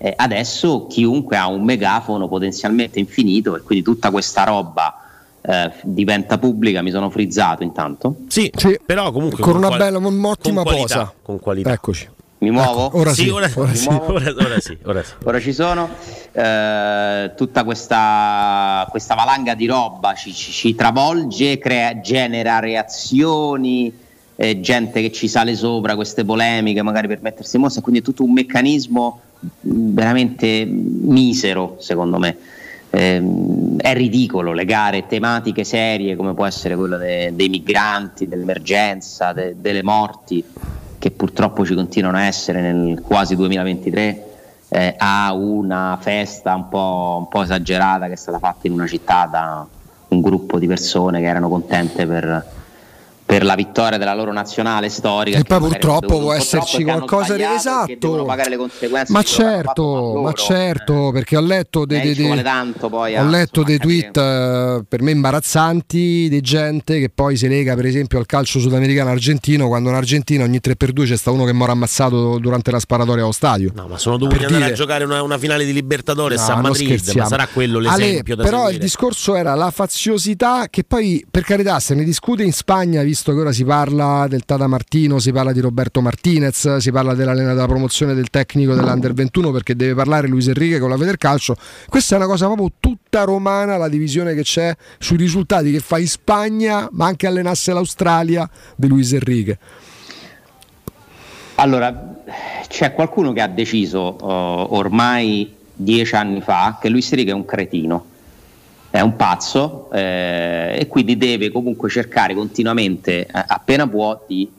Eh, adesso chiunque ha un megafono potenzialmente infinito e quindi tutta questa roba eh, diventa pubblica, mi sono frizzato intanto. Sì, però comunque con una qual- bella, un'ottima con qualità, posa. Con qualità. Eccoci. Mi muovo? Ecco, ora sì, ora, ora Mi sì. muovo? ora- ora sì, ora sì. Ora ci sono, eh, tutta questa, questa valanga di roba ci, ci- ci travolge, crea, genera reazioni, eh, gente che ci sale sopra queste polemiche magari per mettersi in mossa, quindi è tutto un meccanismo veramente misero secondo me. Ehm, è ridicolo legare tematiche serie come può essere quella de- dei migranti, dell'emergenza, de- delle morti, che purtroppo ci continuano a essere nel quasi 2023, eh, a una festa un po', un po' esagerata che è stata fatta in una città da un gruppo di persone che erano contente per, per la vittoria della loro nazionale storica. E che poi purtroppo può esserci qualcosa di esatto. pagare le conseguenze Ma certo, ma certo, perché ho letto dei, Eh, dei- dei- tanto poi a- ho letto dei tweet eh, per me imbarazzanti di gente che poi si lega per esempio al calcio sudamericano argentino quando in Argentina ogni 3x2 c'è sta uno che muore ammazzato durante la sparatoria allo stadio. No, ma sono dovuti Per andare dire- a giocare una, una finale di Libertadores No, a Madrid, ma sarà quello Ale, l'esempio da però il seguire. discorso era la faziosità che poi per carità se ne discute in Spagna visto che ora si parla del Tata Martino si parla di Roberto Martinez si parla dell'alena della promozione del tecnico dell'Under 21 perché deve parlare Luis Enrique con la Federcalcio. Questa è una cosa proprio tutta romana la divisione che c'è sui risultati che fa in Spagna ma anche allenasse l'Australia di Luis Enrique. Allora, c'è qualcuno che ha deciso eh, ormai dieci anni fa che Luis Enrique è un cretino, è un pazzo eh, e quindi deve comunque cercare continuamente, appena può, di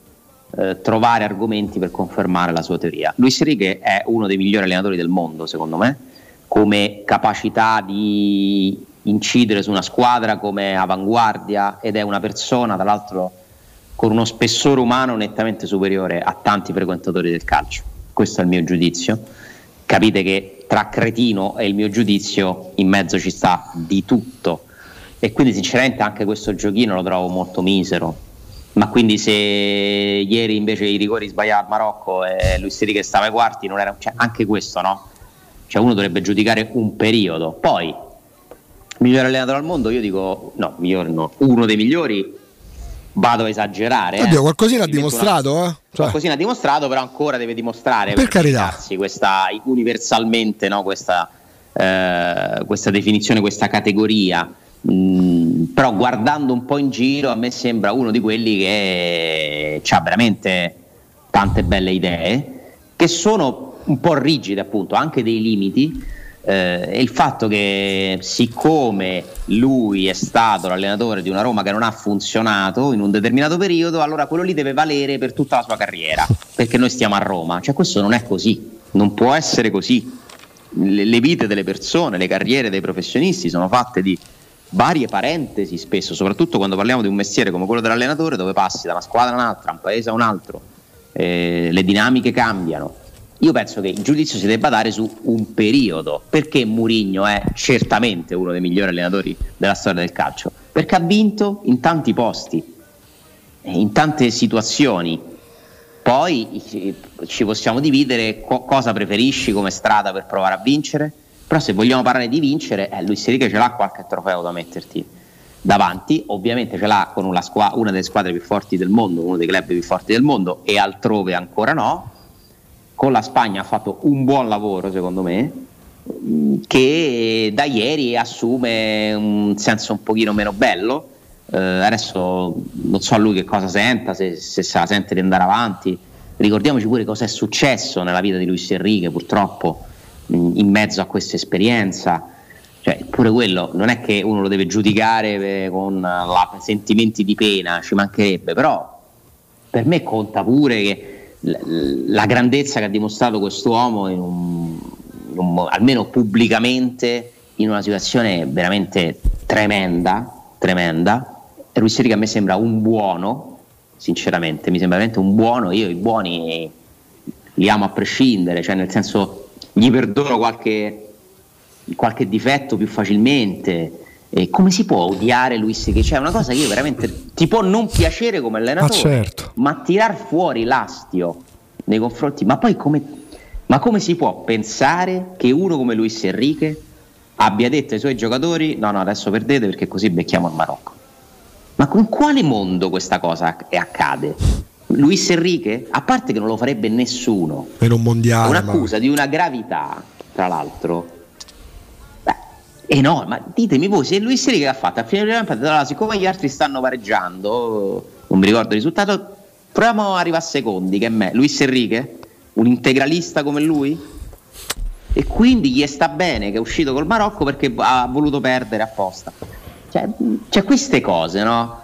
eh, trovare argomenti per confermare la sua teoria. Luis Enrique è uno dei migliori allenatori del mondo, secondo me, come capacità di incidere su una squadra come avanguardia ed è una persona, tra l'altro, con uno spessore umano nettamente superiore a tanti frequentatori del calcio. Questo è il mio giudizio. Capite che tra cretino e il mio giudizio in mezzo ci sta di tutto. E quindi sinceramente anche questo giochino lo trovo molto misero. Ma quindi se ieri invece i rigori sbagliava al Marocco e Luis Enrique stava ai quarti, non era, cioè, anche questo no? Cioè uno dovrebbe giudicare un periodo. Poi Migliore allenatore al mondo, io dico no, migliore no, uno dei migliori. Vado a esagerare. eh. Oddio, qualcosina ha Mi metto una- dimostrato, eh? Cioè, Qualcosina ha dimostrato, però ancora deve dimostrare Per carità. questa universalmente no, questa, eh, questa definizione, questa categoria. Mm, però guardando un po' in giro a me sembra uno di quelli che ha veramente tante belle idee che sono un po' rigide appunto anche dei limiti eh, il fatto che siccome lui è stato l'allenatore di una Roma che non ha funzionato in un determinato periodo allora quello lì deve valere per tutta la sua carriera perché noi stiamo a Roma cioè questo non è così non può essere così le, le vite delle persone le carriere dei professionisti sono fatte di varie parentesi spesso, soprattutto quando parliamo di un mestiere come quello dell'allenatore dove passi da una squadra a un'altra, un paese a un altro, eh, le dinamiche cambiano. Io penso che il giudizio si debba dare su un periodo, perché Mourinho è certamente uno dei migliori allenatori della storia del calcio, perché ha vinto in tanti posti, eh, in tante situazioni. Poi eh, ci possiamo dividere co- cosa preferisci come strada per provare a vincere, però se vogliamo parlare di vincere, eh, Luis Enrique ce l'ha qualche trofeo da metterti davanti, ovviamente ce l'ha con una, squa- una delle squadre più forti del mondo, uno dei club più forti del mondo e altrove ancora no. Con la Spagna ha fatto un buon lavoro secondo me, mh, che da ieri assume un senso un pochino meno bello. Eh, adesso non so a lui che cosa senta, se, se la sente di andare avanti. Ricordiamoci pure cosa è successo nella vita di Luis Enrique, purtroppo, mh, in mezzo a questa esperienza. Cioè, pure quello non è che uno lo deve giudicare eh, con la- sentimenti di pena, ci mancherebbe, però per me conta pure che la grandezza che ha dimostrato quest'uomo in un- in un almeno pubblicamente in una situazione veramente tremenda, tremenda. E Luis a me sembra un buono, sinceramente, mi sembra veramente un buono, io i buoni li amo a prescindere, cioè nel senso gli perdono qualche, qualche difetto più facilmente. E come si può odiare Luis che c'è una cosa che io veramente ti può non piacere come allenatore, Ma certo. ma tirar fuori l'astio nei confronti, ma poi come, ma come si può pensare che uno come Luis Enrique abbia detto ai suoi giocatori no no adesso perdete perché così becchiamo il Marocco? Ma con quale mondo questa cosa ac- accade? Luis Enrique? A parte che non lo farebbe nessuno, per un è mondiale. ma- un'accusa di una gravità, tra l'altro, enorme. Ma ditemi voi, se Luis Enrique ha fatto a fine partita, allora, siccome gli altri stanno pareggiando, non mi ricordo il risultato, proviamo ad arrivare a secondi, che è me. Luis Enrique? Un integralista come lui? E quindi gli sta bene che è uscito col Marocco perché ha voluto perdere apposta. Cioè, cioè queste cose, no?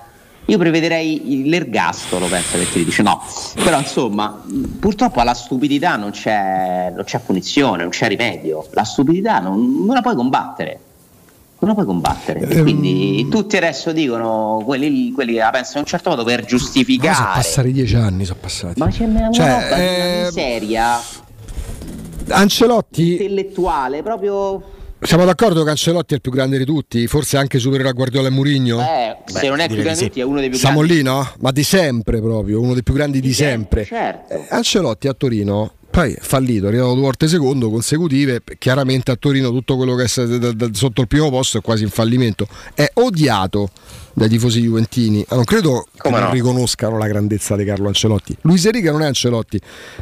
Io prevederei l'ergastolo, penso che ti dice no. Però insomma, purtroppo alla stupidità non c'è, non c'è punizione, non c'è rimedio. La stupidità non, non la puoi combattere. Non la puoi combattere. E Ehm. quindi tutti adesso dicono quelli, quelli che la pensano in un certo modo per Ma sono giustificare. passati dieci anni, sono passati. Ma c'è una Cioè, roba di una eh, miseria Ancelotti, intellettuale, proprio siamo d'accordo che Ancelotti è il più grande di tutti, forse anche superiore a Guardiola e Mourinho? Eh, se non è più grande di tutti, è uno dei più Siamo grandi. lì, no? Ma di sempre proprio, uno dei più grandi di, sempre. Certo. Eh, Ancelotti a Torino, poi è fallito, è arrivato due volte secondo consecutive, chiaramente a Torino tutto quello che è stato da- da- sotto il primo posto è quasi in fallimento. È odiato dai tifosi juventini, Ma non credo che Come non no? riconoscano la grandezza di Carlo Ancelotti. Luis Enrique non è Ancelotti,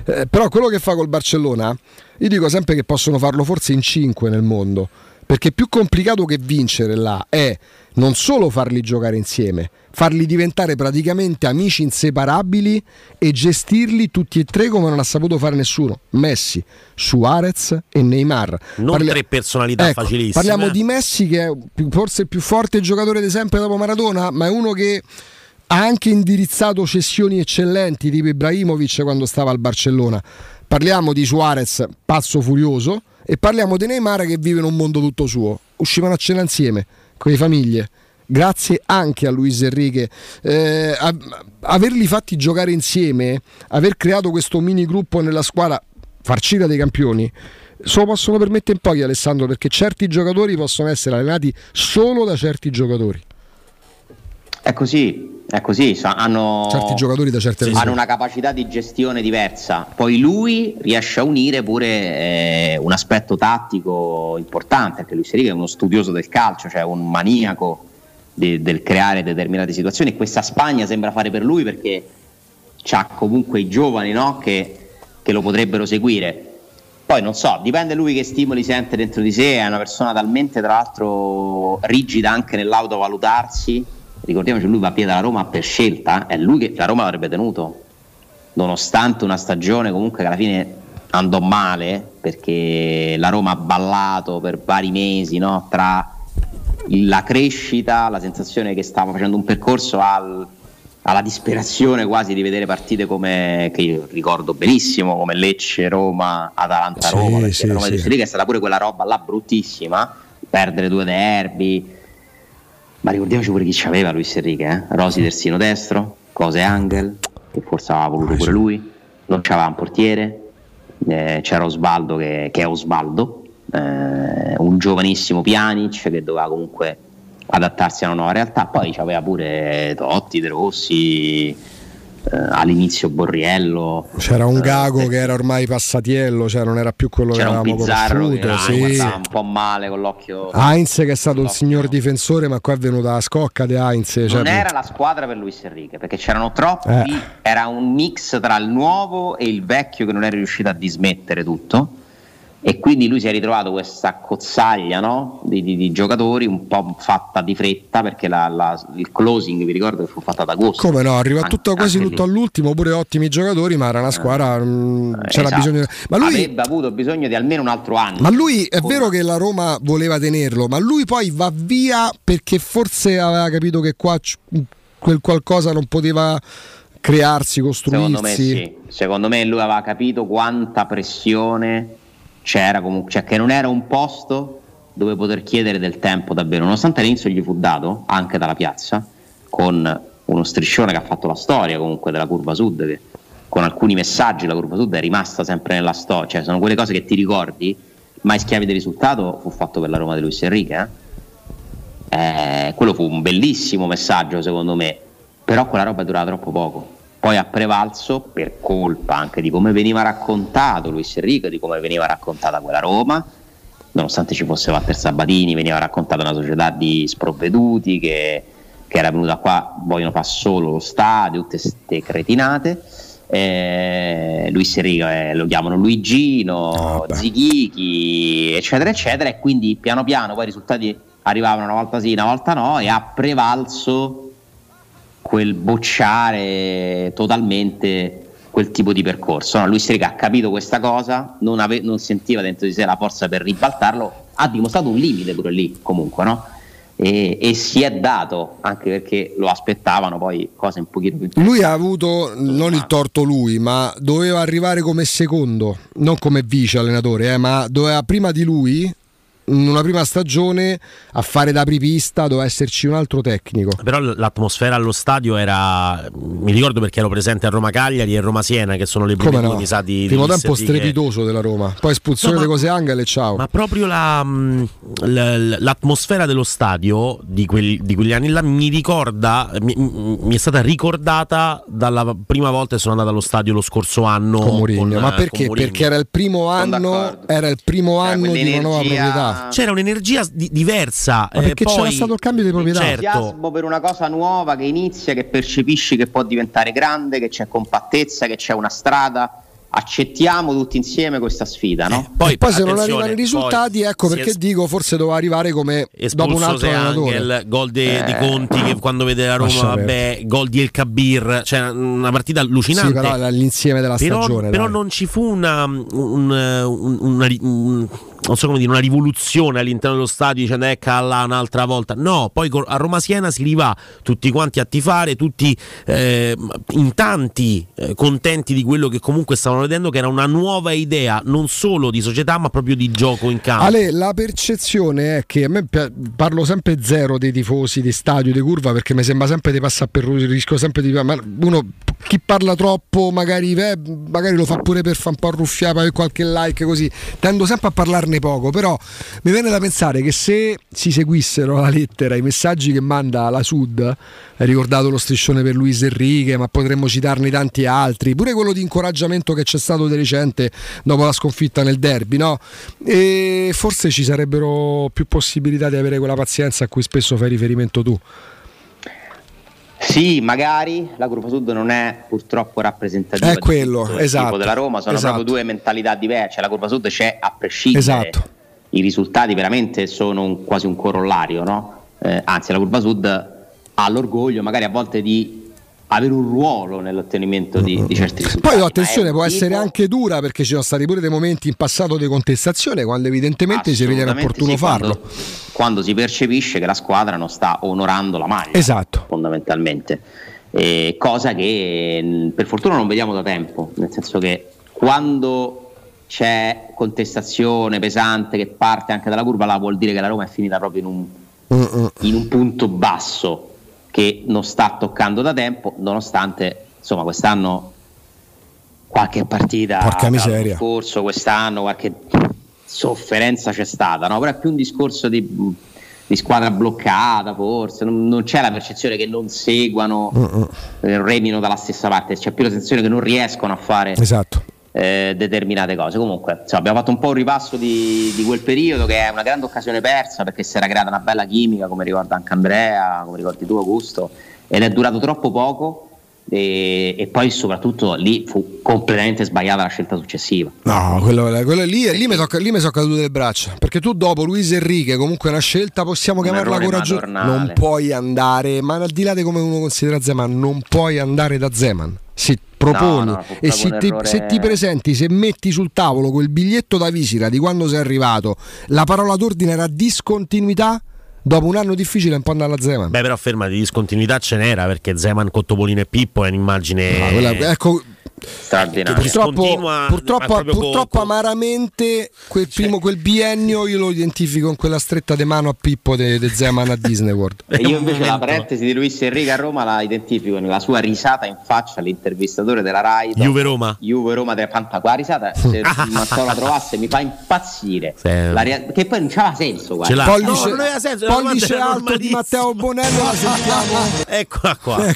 Eh, però quello che fa col Barcellona, io dico sempre che possono farlo forse in cinque nel mondo, perché più complicato che vincere là è non solo farli giocare insieme, farli diventare praticamente amici inseparabili e gestirli tutti e tre come non ha saputo fare nessuno. Messi, Suarez e Neymar. Non tre personalità Ecco, facilissime. Parliamo di Messi che è forse il più forte giocatore di sempre dopo Maradona, ma è uno che ha anche indirizzato cessioni eccellenti tipo Ibrahimovic quando stava al Barcellona. Parliamo di Suarez, pazzo furioso, e parliamo di Neymar che vive in un mondo tutto suo. Uscivano a cena insieme, con le famiglie. Grazie anche a Luis Enrique. Eh, a- averli fatti giocare insieme, aver creato questo mini gruppo nella squadra, farcita dei campioni, se lo possono permettere in pochi Alessandro perché certi giocatori possono essere allenati solo da certi giocatori. È così, È così, hanno, Certi giocatori da certe hanno una capacità di gestione diversa. Poi lui riesce a unire pure eh, un aspetto tattico importante, perché Luis Enrique è uno studioso del calcio, cioè un maniaco de- del creare determinate situazioni. E questa Spagna sembra fare per lui perché ha comunque i giovani no? che, che lo potrebbero seguire. Poi non so, dipende lui che stimoli sente dentro di sé, è una persona talmente tra l'altro rigida anche nell'autovalutarsi. Ricordiamoci, lui va a piedi dalla Roma per scelta, è lui che la Roma l'avrebbe tenuto, nonostante una stagione comunque che alla fine andò male, perché la Roma ha ballato per vari mesi no? tra la crescita, la sensazione che stava facendo un percorso al- alla disperazione quasi di vedere partite come che io ricordo benissimo come Lecce, Roma, Atalanta, Sì, Roma, perché sì, Roma sì. Enrique è stata pure quella roba là bruttissima, perdere due derby. Ma ricordiamoci pure chi c'aveva Luis Enrique, eh? Rosi terzino destro, Cose Angel, che forse aveva voluto pure lui, non c'aveva un portiere, eh, c'era Osvaldo che, che è Osvaldo, eh, un giovanissimo Pjanic che doveva comunque adattarsi a una nuova realtà, poi c'aveva pure Totti, De Rossi, eh, all'inizio Borriello, C'era un Gago che era ormai passatiello, cioè non era più quello c'era che avevamo Pizzarro che conosciuto. era- sì. un po' male con l'occhio. Heinz che è stato un signor difensore, ma qua è venuta la scocca di Heinz. Cioè, non era la squadra per Luis Enrique perché c'erano troppi, Eh. era un mix tra il nuovo e il vecchio che non era riuscito a dismettere tutto e quindi lui si è ritrovato questa cozzaglia no? di, di- di giocatori un po' fatta di fretta perché la- la- il closing vi ricordo che fu fatta ad agosto Come no, arriva Anche- tutto quasi tutto lì. all'ultimo, pure ottimi giocatori, ma era una squadra. mh, c'era Esatto. bisogno. Ma lui, avrebbe avuto bisogno di almeno un altro anno ma lui è vero che la Roma voleva tenerlo, ma lui poi va via perché forse aveva capito che qua quel qualcosa non poteva crearsi, Secondo me costruirsi. sì, secondo me lui aveva capito quanta pressione c'era comunque, cioè che non era un posto dove poter chiedere del tempo davvero, nonostante all'inizio gli fu dato anche dalla piazza con uno striscione che ha fatto la storia comunque della curva sud che con alcuni messaggi la curva sud è rimasta sempre nella storia, cioè sono quelle cose che ti ricordi, mai schiavi del risultato fu fatto per la Roma di Luis Enrique, eh? Eh, quello fu un bellissimo messaggio secondo me, però quella roba è durata troppo poco. Poi ha prevalso per colpa anche di come veniva raccontato Luis Enrique, di come veniva raccontata quella Roma, nonostante ci fosse Walter Sabatini, veniva raccontata una società di sprovveduti che, che era venuta qua, vogliono fare solo lo stadio, tutte queste cretinate. Eh, Luis Enrique eh, lo chiamano Luigino, Zighichi, eccetera, eccetera, e quindi piano piano poi i risultati arrivavano una volta sì, una volta no, e ha prevalso quel bocciare totalmente quel tipo di percorso. No, Luis Enrique ha capito questa cosa, non, ave- non sentiva dentro di sé la forza per ribaltarlo, ha dimostrato un limite pure lì comunque, no? E, e si è dato, anche perché lo aspettavano poi cose un pochino più Lui ha avuto non il torto lui, ma doveva arrivare come secondo, non come vice allenatore, eh, ma doveva prima di lui in una prima stagione a fare da apripista doveva esserci un altro tecnico. Però l'atmosfera allo stadio era. Mi ricordo perché ero presente a Roma Cagliari e Roma Siena, che sono le prime no? mi sa di. Primo di tempo strepitoso della Roma, poi espulsione No, ma- di cose Angel e ciao. Ma proprio la, l- l'atmosfera dello stadio di, quel- di quegli anni là mi ricorda, mi, mi è stata ricordata dalla prima volta che sono andato allo stadio lo scorso anno. con Mourinho. Ma con perché? Perché era il primo anno, era il primo anno di una nuova proprietà. C'era un'energia di- diversa. Ma eh, perché c'era poi- stato il cambio di proprietà? Certo. entusiasmo per una cosa nuova che inizia, che percepisci che può diventare grande, che c'è compattezza, che c'è una strada. Accettiamo tutti insieme questa sfida, no? e poi se non arrivano i risultati, ecco perché dico forse doveva arrivare come dopo un altro allenatore. Angel, gol de- Eh. di Conti che quando vede la Roma, vabbè, gol di El Kabir, cioè una partita allucinante. Sì, però l'insieme della però, stagione. però dai. non ci fu una, un- un- una, un- non so come dire, una rivoluzione all'interno dello stadio dicendo ecco là un'altra volta. No, poi a Roma Siena si rivà tutti quanti a tifare, tutti eh, in tanti eh, contenti di quello che comunque stavano vedendo, che era una nuova idea non solo di società ma proprio di gioco in campo. Ale, la percezione è che a me parlo sempre zero dei tifosi di stadio, di curva, perché mi sembra sempre di passare per rischio sempre di ma uno chi parla troppo magari, eh, magari lo fa pure per fare un po' arruffiare per qualche like così. Tendo sempre a parlarne parlarne poco, però mi viene da pensare che se si seguissero la lettera, i messaggi che manda la Sud, hai ricordato lo striscione per Luis Enrique, ma potremmo citarne tanti altri, pure quello di incoraggiamento che c'è stato di recente dopo la sconfitta nel derby, no? E forse ci sarebbero più possibilità di avere quella pazienza a cui spesso fai riferimento tu. Sì, magari la Curva Sud non è purtroppo rappresentativa È quello, esatto, della Roma, sono esatto. proprio due mentalità diverse. La Curva Sud c'è a prescindere. Esatto. I risultati veramente sono un- quasi un corollario, no? Eh, anzi, la Curva Sud ha l'orgoglio magari a volte di avere un ruolo nell'ottenimento di, di certi risultati. Poi attenzione, può tipo- essere anche dura perché ci sono stati pure dei momenti in passato di contestazione quando evidentemente si ritiene opportuno sì, farlo. Quando, quando si percepisce che la squadra non sta onorando la maglia, Esatto. fondamentalmente. Eh, cosa che mh, per fortuna non vediamo da tempo, nel senso che quando c'è contestazione pesante che parte anche dalla curva, là vuol dire che la Roma è finita proprio in un, in un punto basso che non sta toccando da tempo, nonostante insomma quest'anno qualche partita Porca l'anno miseria. scorso, quest'anno qualche sofferenza c'è stata, no? però è più un discorso di, di squadra bloccata forse, non, non c'è la percezione che non seguano, eh, remino dalla stessa parte, c'è più la sensazione che non riescono a fare Esatto. Eh, determinate cose. Comunque, insomma, abbiamo fatto un po' un ripasso di, di quel periodo che è una grande occasione persa perché si era creata una bella chimica, come ricorda anche Andrea, come ricordi tu, Augusto, ed è durato troppo poco. E, e poi soprattutto lì fu completamente sbagliata la scelta successiva. No, quello, quello lì, lì mi tocca- lì mi sono cadute le braccia. Perché tu dopo Luis Enrique, comunque una scelta possiamo Un chiamarla coraggiosa. Non puoi andare, ma al di là di come uno considera Zeman, non puoi andare da Zeman. Se proponi No, no, e se ti, errore- se ti presenti, se metti sul tavolo quel biglietto da visita di quando sei arrivato, la parola d'ordine era discontinuità. Dopo un anno difficile, un po' andare alla Zeman. Beh, però ferma di discontinuità ce n'era perché Zeman con Topolino e Pippo è un'immagine. Ah, quella- ecco, straordinaria. Purtroppo, purtroppo, purtroppo amaramente quel, primo, quel biennio io lo identifico in quella stretta di mano a Pippo de, de Zeman a Disney World. E io invece la parentesi di Luis Enrique a Roma la identifico nella sua risata in faccia all'intervistatore della Rai. Juve Roma. Juve Roma della Panta. Quella risata, se Matteo la trovasse, mi fa impazzire. Rea- che poi non c'aveva senso. Guarda. Ce l'ha. Pollice, No, non aveva senso, pollice alto di Matteo Bonello la sentiamo Eccola qua.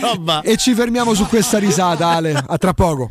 Roba. e ci fermiamo su questa risata Ale, a tra poco.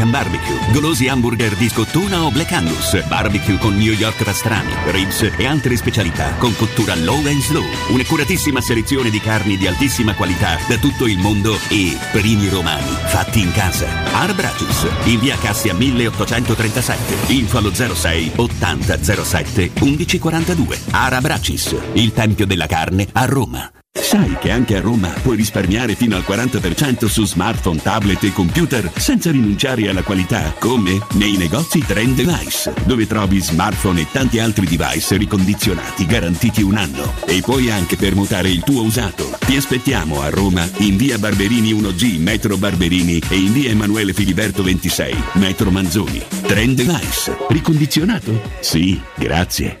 Barbecue. Golosi hamburger di scottuna o Black Angus. Barbecue con New York pastrami, ribs e altre specialità con cottura low and slow. Un'accuratissima selezione di carni di altissima qualità da tutto il mondo e primi romani fatti in casa. Arabracis. In via Cassia 1837. Info allo 06 80 07 1142. Arabracis. Il tempio della carne a Roma. Sai che anche a Roma puoi risparmiare fino al 40% su smartphone, tablet e computer senza rinunciare alla qualità? Come? Nei negozi Trend Device, dove trovi smartphone e tanti altri device ricondizionati garantiti un anno. E puoi anche permutare il tuo usato. Ti aspettiamo a Roma in via Barberini 1G, metro Barberini e in via Emanuele Filiberto 26, metro Manzoni. Trend Device. Ricondizionato? Sì, grazie.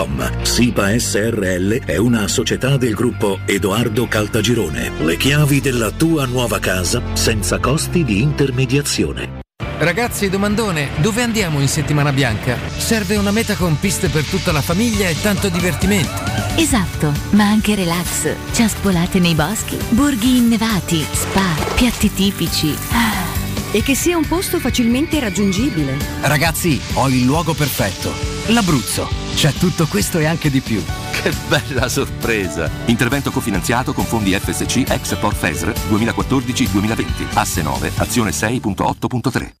www.keicalt.com. SIPA SRL è una società del gruppo Edoardo Caltagirone. Le chiavi della tua nuova casa senza costi di intermediazione. Ragazzi, domandone, dove andiamo in settimana bianca? Serve una meta con piste per tutta la famiglia e tanto divertimento. Esatto, ma anche relax, ciaspolate nei boschi, borghi innevati, spa, piatti tipici. E che sia un posto facilmente raggiungibile. Ragazzi, ho il luogo perfetto. L'Abruzzo. C'è tutto questo e anche di più. Che bella sorpresa! Intervento cofinanziato con fondi FSC ex Port FESR 2014-2020. Asse 9, azione 6.8.3.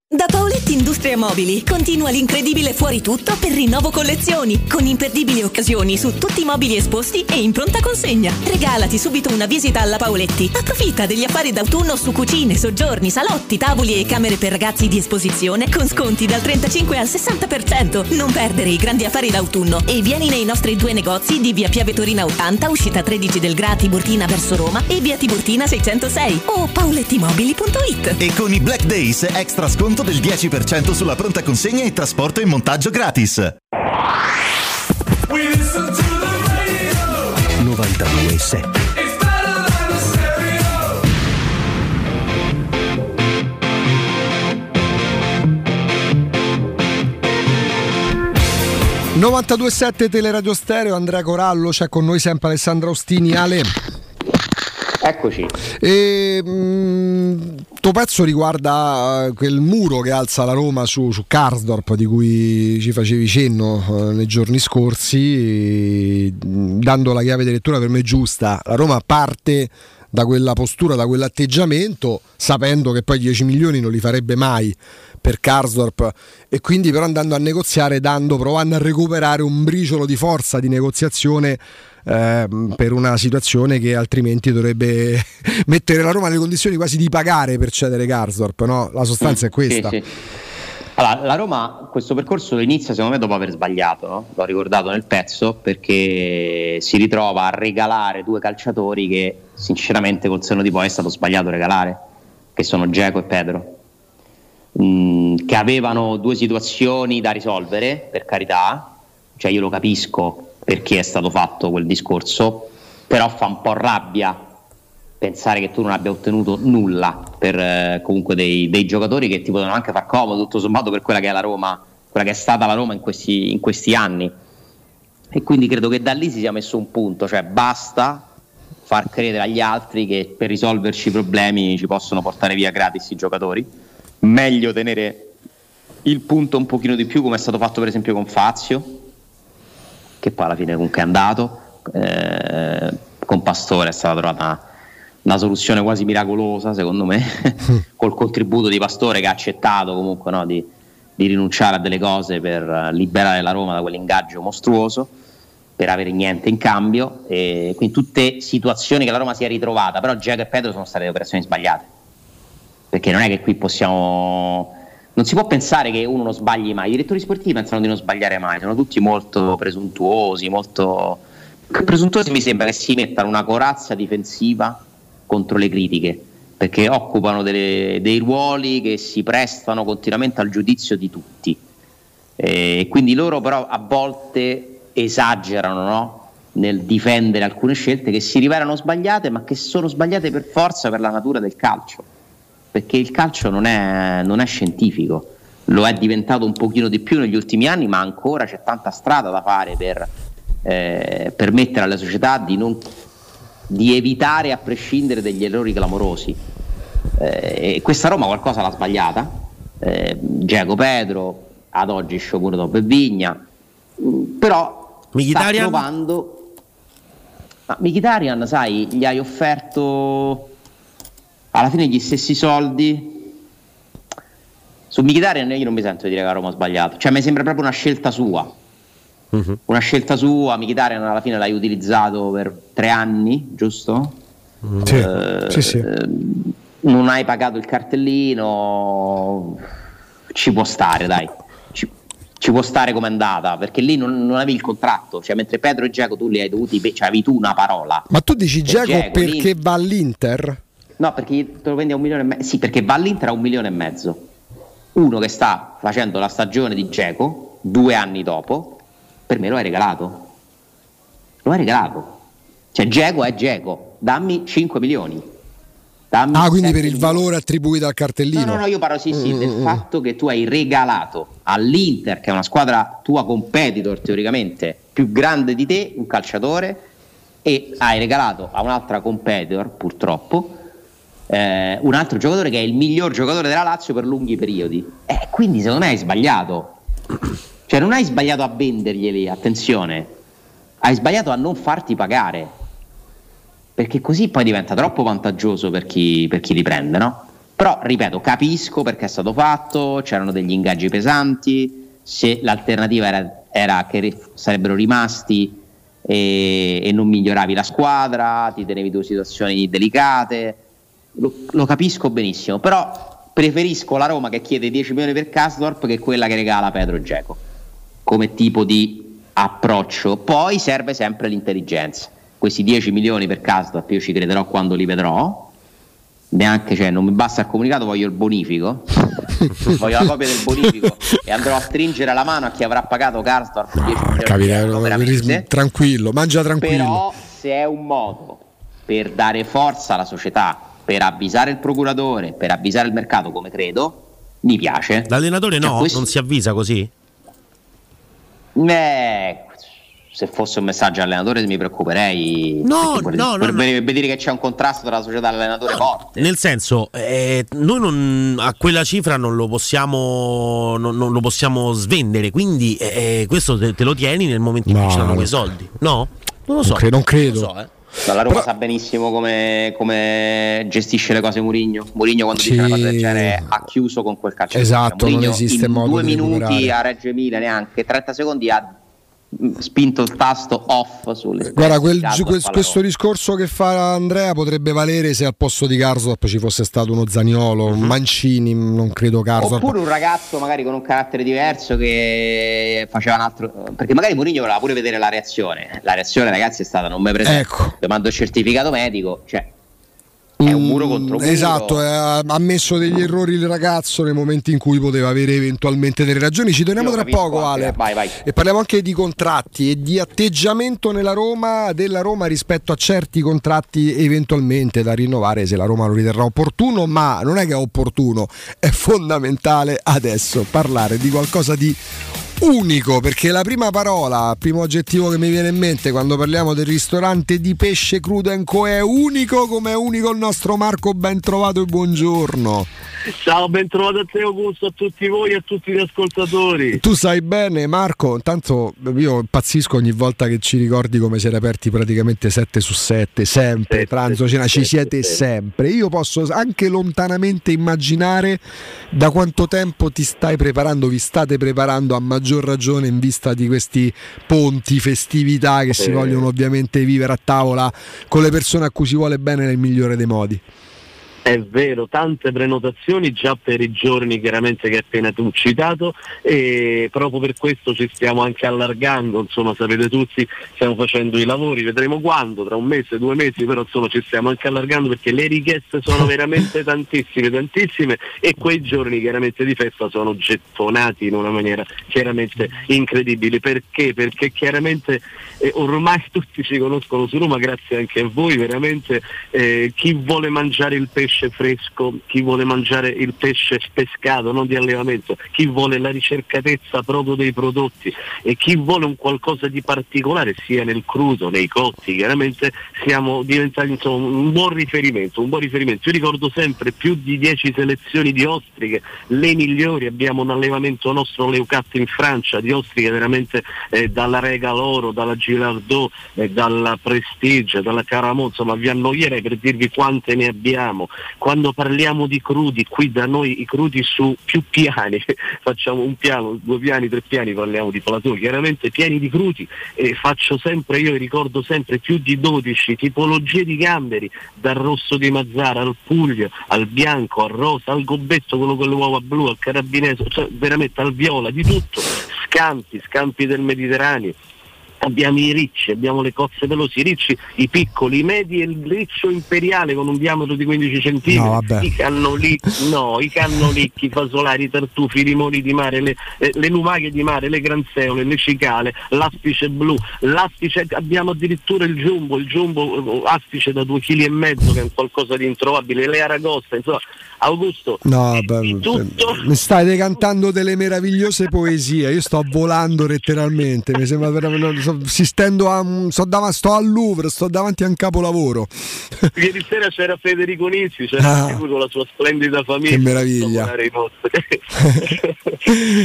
Da Paoletti Industria Mobili continua l'incredibile fuori tutto per rinnovo collezioni, con imperdibili occasioni su tutti i mobili esposti e in pronta consegna. Regalati subito una visita alla Paoletti. Approfitta degli affari d'autunno su cucine, soggiorni, salotti, tavoli e camere per ragazzi di esposizione con sconti dal 35 al 60%. Non perdere i grandi affari d'autunno e vieni nei nostri due negozi di via Piave Torina 80, uscita 13 del Gra Tiburtina verso Roma e via Tiburtina 606 o paolettimobili.it. E con i Black Days extra sconto del 10% sulla pronta consegna e trasporto e montaggio gratis. 92.7 92.7 Teleradio Stereo, Andrea Corallo, c'è con noi sempre Alessandro Ostini, Ale. Eccoci. E, mh, tuo pezzo riguarda eh, quel muro che alza la Roma su, su Karsdorp di cui ci facevi cenno eh, nei giorni scorsi, dando la chiave di lettura per me giusta. La Roma parte da quella postura, da quell'atteggiamento, sapendo che poi 10 milioni non li farebbe mai per Karsdorp e quindi però andando a negoziare, dando, provando a recuperare un briciolo di forza di negoziazione eh, per una situazione che altrimenti dovrebbe mettere la Roma nelle condizioni quasi di pagare per cedere Karsdorp, no? La sostanza è questa. Sì, sì. Allora, la Roma questo percorso lo inizia secondo me dopo aver sbagliato, no? l'ho ricordato nel pezzo, perché si ritrova a regalare due calciatori che sinceramente col senno di poi è stato sbagliato regalare, che sono Geco e Pedro, mm, che avevano due situazioni da risolvere, per carità, cioè io lo capisco perché è stato fatto quel discorso, però fa un po' rabbia pensare che tu non abbia ottenuto nulla per eh, comunque dei, dei, giocatori che ti potevano anche far comodo tutto sommato per quella che è la Roma, quella che è stata la Roma in questi, in questi anni. E quindi credo che da lì si sia messo un punto, cioè basta far credere agli altri che per risolverci i problemi ci possono portare via gratis i giocatori. Meglio tenere il punto un pochino di più come è stato fatto per esempio con Fazio, che poi alla fine comunque è andato eh, con Pastore è stata trovata una soluzione quasi miracolosa secondo me, col contributo di Pastore che ha accettato comunque no, di, di rinunciare a delle cose per eh, liberare la Roma da quell'ingaggio mostruoso per avere niente in cambio e quindi tutte situazioni che la Roma si è ritrovata. Però Giacomo e Pedro sono state le operazioni sbagliate perché non è che qui possiamo non si può pensare che uno non sbagli mai. I direttori sportivi pensano di non sbagliare mai sono tutti molto presuntuosi molto presuntuosi mi sembra che si mettano una corazza difensiva contro le critiche perché occupano delle, dei ruoli che si prestano continuamente al giudizio di tutti. E quindi loro però a volte esagerano no? nel difendere alcune scelte che si rivelano sbagliate ma che sono sbagliate per forza per la natura del calcio perché il calcio non è, non è scientifico. Lo è diventato un pochino di più negli ultimi anni ma ancora c'è tanta strada da fare per eh, permettere alle società di, non, di evitare a prescindere degli errori clamorosi. Eh, e questa Roma qualcosa l'ha sbagliata. Eh, Giacomo Pedro ad oggi Sciopuro e Vigna. Mm, però Mkhitaryan? sta provando ma Mkhitaryan sai gli hai offerto alla fine gli stessi soldi. Su Mkhitaryan io non mi sento di dire che la Roma ha sbagliato. Cioè mi sembra proprio una scelta sua. Una scelta sua. Mkhitaryan alla fine l'hai utilizzato per tre anni giusto? Sì, Eh, sì, sì. eh, non hai pagato il cartellino. Ci può stare dai. Ci, ci può stare come è andata perché lì non, non avevi il contratto. Cioè mentre Pedro e Giacomo tu li hai dovuti cioè avevi tu una parola. Ma tu dici Giacomo Dzeko, lì- perché va all'Inter? No, perché te lo vendi a un milione e mezzo. Sì, perché va all'Inter a un milione e mezzo. Uno che sta facendo la stagione di Geco due anni dopo, per me lo hai regalato. Lo hai regalato. Cioè, Geco è Geco, dammi 5 milioni. Dammi Ah, quindi 7 per il milioni. valore attribuito al cartellino. No, no, no, io parlo sì, sì, Mm, del mm, mm. fatto che tu hai regalato all'Inter, che è una squadra tua competitor teoricamente più grande di te, un calciatore, e hai regalato a un'altra competitor, purtroppo, eh, un altro giocatore che è il miglior giocatore della Lazio per lunghi periodi. E quindi secondo me hai sbagliato. Cioè non hai sbagliato a venderglieli, attenzione, hai sbagliato a non farti pagare. Perché così poi diventa troppo vantaggioso per chi, per chi li prende, no? Però, ripeto, capisco perché è stato fatto, c'erano degli ingaggi pesanti, se l'alternativa era, era che sarebbero rimasti e, e non miglioravi la squadra, ti tenevi due situazioni delicate, lo, lo capisco benissimo, però preferisco la Roma che chiede 10 milioni per Kasdorp che quella che regala Pedro Geco come tipo di approccio. Poi serve sempre l'intelligenza. Questi 10 milioni per Kasdorp io ci crederò quando li vedrò. Neanche, cioè, non mi basta il comunicato, voglio il bonifico. voglio la copia del bonifico e andrò a stringere la mano a chi avrà pagato Karsdorp 10 milioni di Capita, euro per ris- mese. tranquillo, mangia tranquillo. Però se è un modo per dare forza alla società, per avvisare il procuratore, per avvisare il mercato, come credo, mi piace. L'allenatore Cioè, no, questo- non si avvisa così. Eh, se fosse un messaggio all'allenatore mi preoccuperei. No, perché no, no, Vorrebbe dire che c'è un contrasto tra la società e l'allenatore forte. Nel senso, eh, noi non- a quella cifra non lo possiamo, non, non lo possiamo svendere, quindi eh, questo te, te lo tieni nel momento in cui ci danno quei soldi. No? Non lo so. Non cre- non credo. lo so, eh. No, la Roma sa benissimo come, come gestisce le cose Murigno. Murigno quando dice una cosa del Sì. genere ha chiuso con quel calcio. Esatto, non Mourinho esiste in modo due minuti a Reggio Emilia neanche 30 secondi ha spinto il tasto off sulle Guarda, quel- Gasdorp que- alla questo discorso che fa Andrea potrebbe valere se al posto di Karsdorp ci fosse stato uno Zaniolo, un Mancini, non credo Karsdorp. Oppure un ragazzo magari con un carattere diverso che faceva un altro. Perché magari Mourinho voleva pure vedere la reazione. La reazione, ragazzi, è stata non mi presente. Ecco. Vi mando il certificato medico. Cioè, è un muro contro muro. Esatto, eh, ha ammesso degli errori il ragazzo nei momenti in cui poteva avere eventualmente delle ragioni. Ci torniamo tra poco, anche, Ale. vai, vai. E parliamo anche di contratti e di atteggiamento nella Roma, della Roma rispetto a certi contratti eventualmente da rinnovare se la Roma lo riterrà opportuno, ma non è che è opportuno, è fondamentale adesso parlare di qualcosa di unico perché la prima parola, il primo aggettivo che mi viene in mente quando parliamo del ristorante di pesce crudo Co è unico come è unico il nostro Marco ben trovato e buongiorno Ciao, ben trovato a te Augusto, a tutti voi e a tutti gli ascoltatori. Tu sai bene, Marco. Intanto io impazzisco ogni volta che ci ricordi come siete aperti praticamente 7 su 7, sempre, Sette, pranzo, cena, ci siete sette. sempre. Io posso anche lontanamente immaginare da quanto tempo ti stai preparando, vi state preparando a maggior ragione in vista di questi ponti, festività che si vogliono ovviamente vivere a tavola con le persone a cui si vuole bene nel migliore dei modi. È vero, tante prenotazioni già per i giorni chiaramente che hai appena tu citato e proprio per questo ci stiamo anche allargando, insomma sapete tutti, stiamo facendo i lavori, vedremo quando, tra un mese, due mesi, però insomma ci stiamo anche allargando perché le richieste sono veramente tantissime, tantissime e quei giorni chiaramente di festa sono gettonati in una maniera chiaramente incredibile. Perché? Perché chiaramente eh, ormai tutti ci conoscono su Roma, grazie anche a voi, veramente eh, chi vuole mangiare il pesce fresco, chi vuole mangiare il pesce pescato, non di allevamento, chi vuole la ricercatezza proprio dei prodotti e chi vuole un qualcosa di particolare sia nel crudo, nei cotti, chiaramente siamo diventati insomma, un buon riferimento, un buon riferimento. Io ricordo sempre più di 10 selezioni di ostriche, le migliori, abbiamo un allevamento nostro Leucat in Francia di ostriche veramente eh, dalla Rega Loro, dalla Girardot, eh, dalla Prestige, dalla Caramò, insomma vi annoierei per dirvi quante ne abbiamo. Quando parliamo di crudi, qui da noi i crudi su più piani, facciamo un piano, due piani, tre piani, parliamo di plateau, chiaramente pieni di crudi e faccio sempre, io ricordo sempre più di 12 tipologie di gamberi, dal rosso di Mazzara al Puglia, al bianco, al rosa, al gobbetto, quello con le uova blu, al carabinese, cioè veramente al viola, di tutto, scampi, scampi del Mediterraneo. Abbiamo i ricci, abbiamo le cozze veloci, i ricci, i piccoli, i medi e il riccio imperiale con un diametro di 15 cm, No, i cannolicchi, no, i cannolicchi, i fasolari, i tartufi, i limoni di mare, le, eh, le lumache di mare, le granzeole, le cicale, l'astice blu, l'astice, abbiamo addirittura il giumbo, il giumbo eh, astice da 2,5 kg che è un qualcosa di introvabile, le aragoste, insomma, Augusto, No, beh, mi stai decantando delle meravigliose poesie. Io sto volando letteralmente. Mi sembra veramente. Sto- si stendo a, un- sto, dav- sto al Louvre, sto davanti a un capolavoro. Ieri sera c'era Federico Nizzi, c'era Ah. con la sua splendida famiglia. Che meraviglia.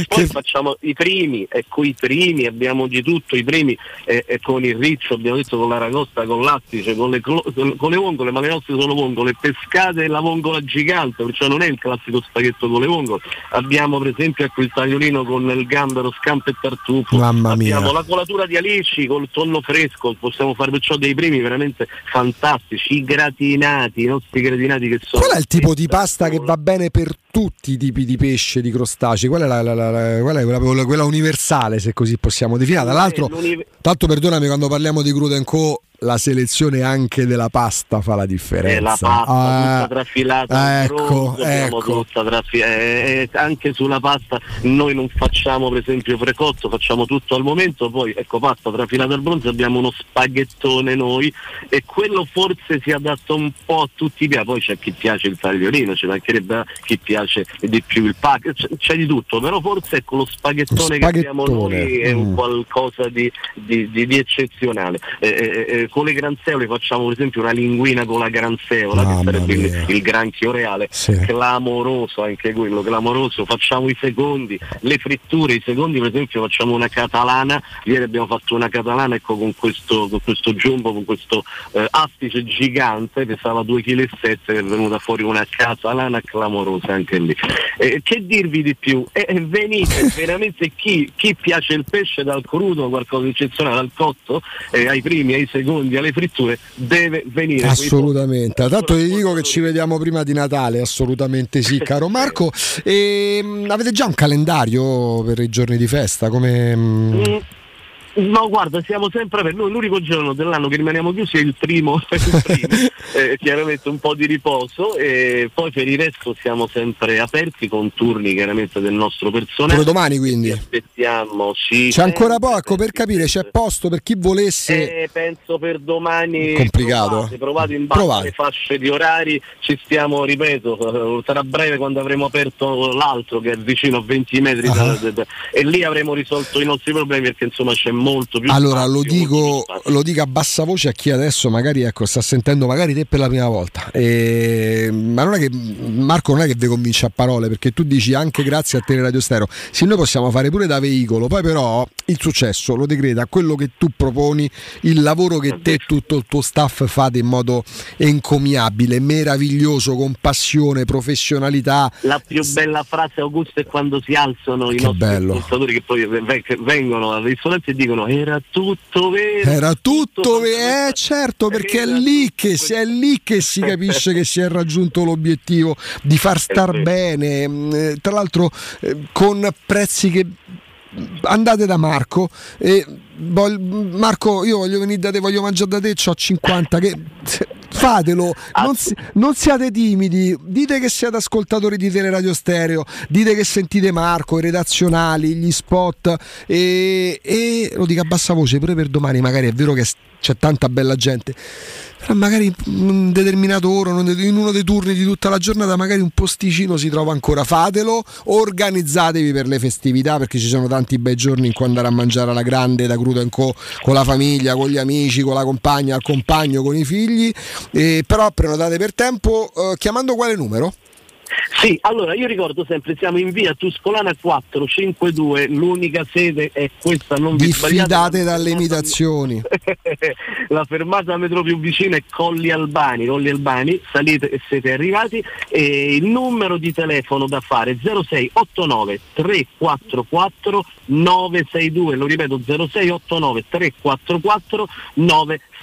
Poi facciamo i primi, ecco i primi, abbiamo di tutto, i primi eh, eh, con il riccio, abbiamo detto con l'aragosta, con l'attice, con le, clo- con le vongole, ma le nostre sono vongole pescate e la vongola gigante, perciò non è il classico spaghetto con le vongole. Abbiamo per esempio ecco, il tagliolino con il gambero, scampo e tartufo. Mamma mia. Abbiamo la colatura di alici col tonno fresco, possiamo fare perciò dei primi veramente fantastici, i gratinati, i nostri gratinati che sono... Qual è il tipo di pasta che va bene per tutti i tipi di pesce, di crostacei? Qual è, la, la- la- qual è quella, quella- universale, se così possiamo definirla? Tra l'altro, tanto perdonami quando parliamo di Crudo Co. La selezione anche della pasta fa la differenza. Eh, la pasta Ah, tutta trafilata, ah, ecco, bronzo, abbiamo ecco. tutta trafi- eh, eh, anche sulla pasta noi non facciamo per esempio precotto, facciamo tutto al momento, poi ecco pasta trafilata al bronzo, abbiamo uno spaghettone noi e quello forse si adatta un po' a tutti i piatti, poi c'è chi piace il tagliolino, ci mancherebbe chi piace di più il pack, c'è, c'è di tutto, però forse ecco lo spaghettone, che abbiamo spaghettone, noi è un mm. qualcosa di, di- di- di eccezionale. Eh, eh, eh, con le granzeole facciamo per esempio una linguina con la granzeola, Mamma che sarebbe il, il granchio reale, Sì. clamoroso anche quello, clamoroso. Facciamo i secondi, le fritture, i secondi per esempio facciamo una catalana, ieri abbiamo fatto una catalana ecco, con, questo, con questo jumbo, con questo eh, astice gigante, pesava 2,7 kg che è venuta fuori una catalana clamorosa anche lì. Eh, che dirvi di più? Eh, eh, venite, veramente chi, chi piace il pesce dal crudo, qualcosa di eccezionale, dal cotto, eh, ai primi, ai secondi, alle fritture, deve venire. Assolutamente, tanto ti dico che ci vediamo prima di Natale, assolutamente sì, caro Marco. E, mh, avete già un calendario per i giorni di festa? Come, mh, Mm, No, guarda, siamo sempre aperti. Noi l'unico giorno dell'anno che rimaniamo chiusi è il primo, il primo. Eh, chiaramente un po' di riposo e poi per il resto siamo sempre aperti con turni chiaramente del nostro personale. Pure domani, quindi? Ci aspettiamo, sì. C'è ancora poco per capire, c'è posto per chi volesse. Eh, penso per domani Complicato. provate, provate in base Provate. alle fasce di orari ci stiamo ripeto eh, sarà breve quando avremo aperto l'altro che è vicino a 20 metri da- Ah. da- da- e lì avremo risolto i nostri problemi perché insomma c'è molto più Allora spazio, lo molto dico, lo dico a bassa voce a chi adesso magari ecco, sta sentendo magari te per la prima volta. E- ma non è che Marco non è che vi convince a parole perché tu dici anche grazie a Teleradio Stereo. Sì, noi possiamo fare pure da veicolo, poi però il successo lo decreta quello che tu proponi, il lavoro che te e tutto il tuo staff fate in modo encomiabile, meraviglioso, con passione, professionalità. La più bella frase Augusto è quando si alzano i Che nostri bello. ascoltatori che poi vengono al ristorante e dicono era tutto vero. Era tutto, eh, certo, perché è lì, che si, è lì che si capisce che si è raggiunto l'obiettivo di far star bene, mm, eh, tra l'altro eh, con prezzi che andate da Marco e Marco io voglio venire da te, voglio mangiare da te, ho 50 che fatelo, non, si- non siate timidi, dite che siete ascoltatori di Teleradio Stereo, dite che sentite Marco, i redazionali, gli spot. E, e lo dico a bassa voce pure per domani, magari è vero che c'è tanta bella gente, però magari un determinato ora, in uno dei turni di tutta la giornata, magari un posticino si trova ancora. Fatelo, organizzatevi per le festività perché ci sono tanti bei giorni in cui andare a mangiare alla grande da Crudo Co con la famiglia, con gli amici, con la compagna, al compagno, con i figli. Eh, però prenotate per tempo eh, chiamando quale numero? Sì, allora io ricordo sempre, siamo in via Tuscolana 452, l'unica sede è questa, non vi sbagliate. Diffidate dalle imitazioni. la fermata metro più vicina è Colli Albani, Colli Albani, salite e siete arrivati e il numero di telefono da fare è 0689 344 962, lo ripeto 0689 344 962.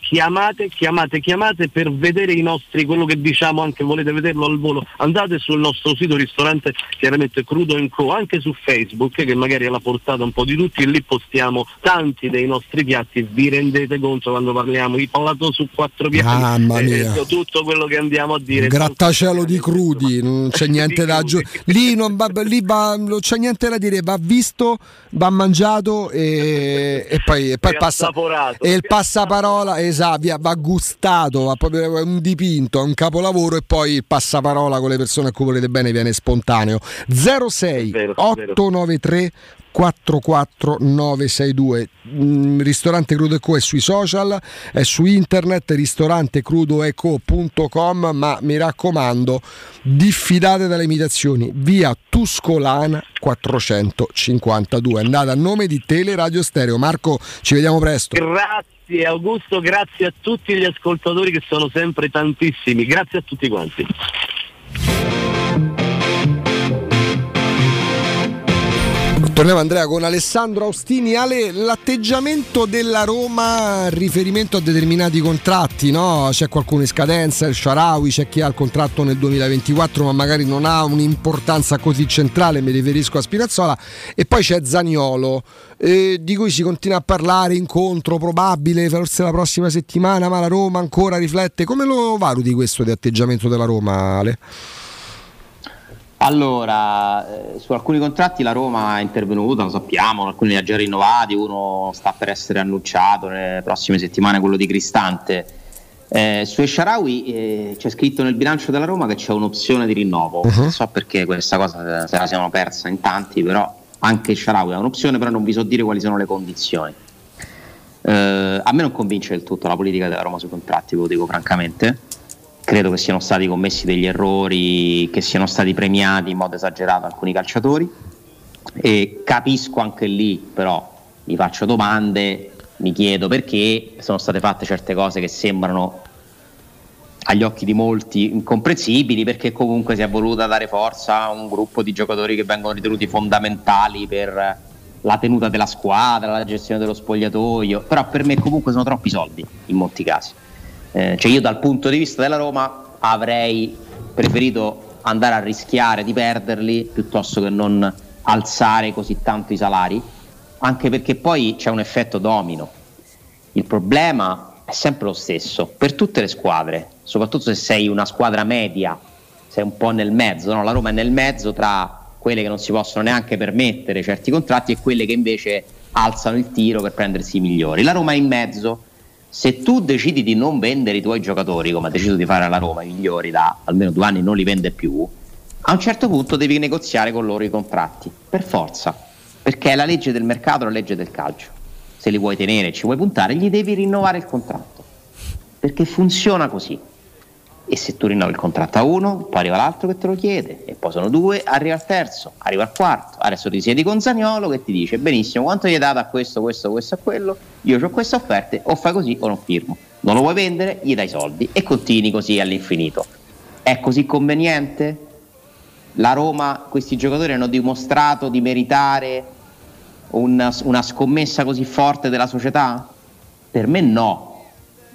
Chiamate, chiamate, chiamate per vedere i nostri, quello che diciamo anche volete vederlo al volo, andate sul nostro sito ristorante chiaramente Crudo Co, anche su Facebook che magari è alla portata un po' di tutti e lì postiamo tanti dei nostri piatti, vi rendete conto quando parliamo di palato su quattro piatti, eh, tutto quello che andiamo a dire. Grattacielo di crudi, non c'è niente da aggiungere. Lì, non, va, lì va- non c'è niente da dire, va visto, va mangiato e, e poi, e poi E passa. E il passaparola, esatto, va gustato, va proprio è un dipinto, è un capolavoro e poi il passaparola con le persone a cui volete bene viene spontaneo. 06 893 44962 Mm, ristorante Crudo Eco è sui social è su internet ristorantecrudoeco.com ma mi raccomando diffidate dalle imitazioni. Via Tuscolana 452 andate a nome di Teleradio Stereo. Marco ci vediamo presto. Grazie Augusto, grazie a tutti gli ascoltatori che sono sempre tantissimi, grazie a tutti quanti. Torniamo Andrea con Alessandro Austini. Ale, l'atteggiamento della Roma riferimento a determinati contratti, no? C'è qualcuno in scadenza, il Sharawi, c'è chi ha il contratto nel 2024 ma magari non ha un'importanza così centrale, mi riferisco a Spinazzola, e poi c'è Zaniolo, eh, di cui si continua a parlare, incontro probabile, forse la prossima settimana, ma la Roma ancora riflette. Come lo valuti questo di atteggiamento della Roma, Ale? Allora, eh, su alcuni contratti la Roma è intervenuta, lo sappiamo, alcuni li ha già rinnovati, uno sta per essere annunciato nelle prossime settimane, quello di Cristante. Eh, su Esharawi eh, c'è scritto nel bilancio della Roma che c'è un'opzione di rinnovo, Uh-huh. non so perché questa cosa se la siamo persa in tanti, però anche Esharawi ha un'opzione, però non vi so dire quali sono le condizioni. Eh, a me non convince del tutto la politica della Roma sui contratti, ve lo dico francamente. Credo che siano stati commessi degli errori, che siano stati premiati in modo esagerato alcuni calciatori e capisco anche lì, però mi faccio domande, mi chiedo perché sono state fatte certe cose che sembrano agli occhi di molti incomprensibili perché comunque si è voluta dare forza a un gruppo di giocatori che vengono ritenuti fondamentali per la tenuta della squadra, la gestione dello spogliatoio, però per me comunque sono troppi soldi in molti casi. Eh, cioè io dal punto di vista della Roma avrei preferito andare a rischiare di perderli piuttosto che non alzare così tanto i salari, anche perché poi c'è un effetto domino. Il problema è sempre lo stesso per tutte le squadre, soprattutto se sei una squadra media, sei un po' nel mezzo, no? la Roma è nel mezzo tra quelle che non si possono neanche permettere certi contratti e quelle che invece alzano il tiro per prendersi i migliori. La Roma è in mezzo. Se tu decidi di non vendere i tuoi giocatori, come ha deciso di fare la Roma, i migliori da almeno due anni non li vende più, a un certo punto devi negoziare con loro i contratti, per forza, perché è la legge del mercato, la legge del calcio. se li vuoi tenere, ci vuoi puntare, gli devi rinnovare il contratto. Perché funziona così. E se tu rinnovi il contratto a uno, poi arriva l'altro che te lo chiede, e poi sono due, arriva il terzo, arriva il quarto. Adesso ti siedi con Zaniolo che ti dice: Benissimo, quanto gli hai dato a questo, questo, questo, a quello? Io ho queste offerte, o fai così o non firmo. Non lo vuoi vendere, gli dai soldi e continui così all'infinito. È così conveniente? La Roma, questi giocatori hanno dimostrato di meritare una, una scommessa così forte della società? Per me no.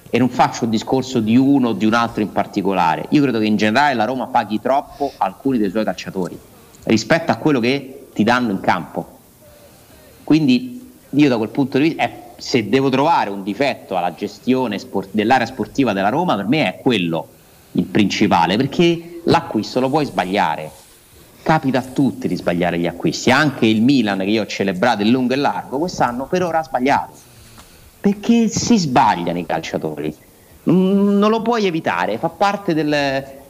E non faccio un discorso di uno o di un altro in particolare. Io credo che in generale la Roma paghi troppo alcuni dei suoi calciatori rispetto a quello che ti danno in campo. Quindi io da quel punto di vista, eh, se devo trovare un difetto alla gestione sport- dell'area sportiva della Roma, per me è quello il principale, perché l'acquisto lo puoi sbagliare. Capita a tutti di sbagliare gli acquisti, anche il Milan che io ho celebrato in lungo e largo quest'anno per ora ha sbagliato. Perché si sbagliano i calciatori. Mm, Non lo puoi evitare, fa parte del.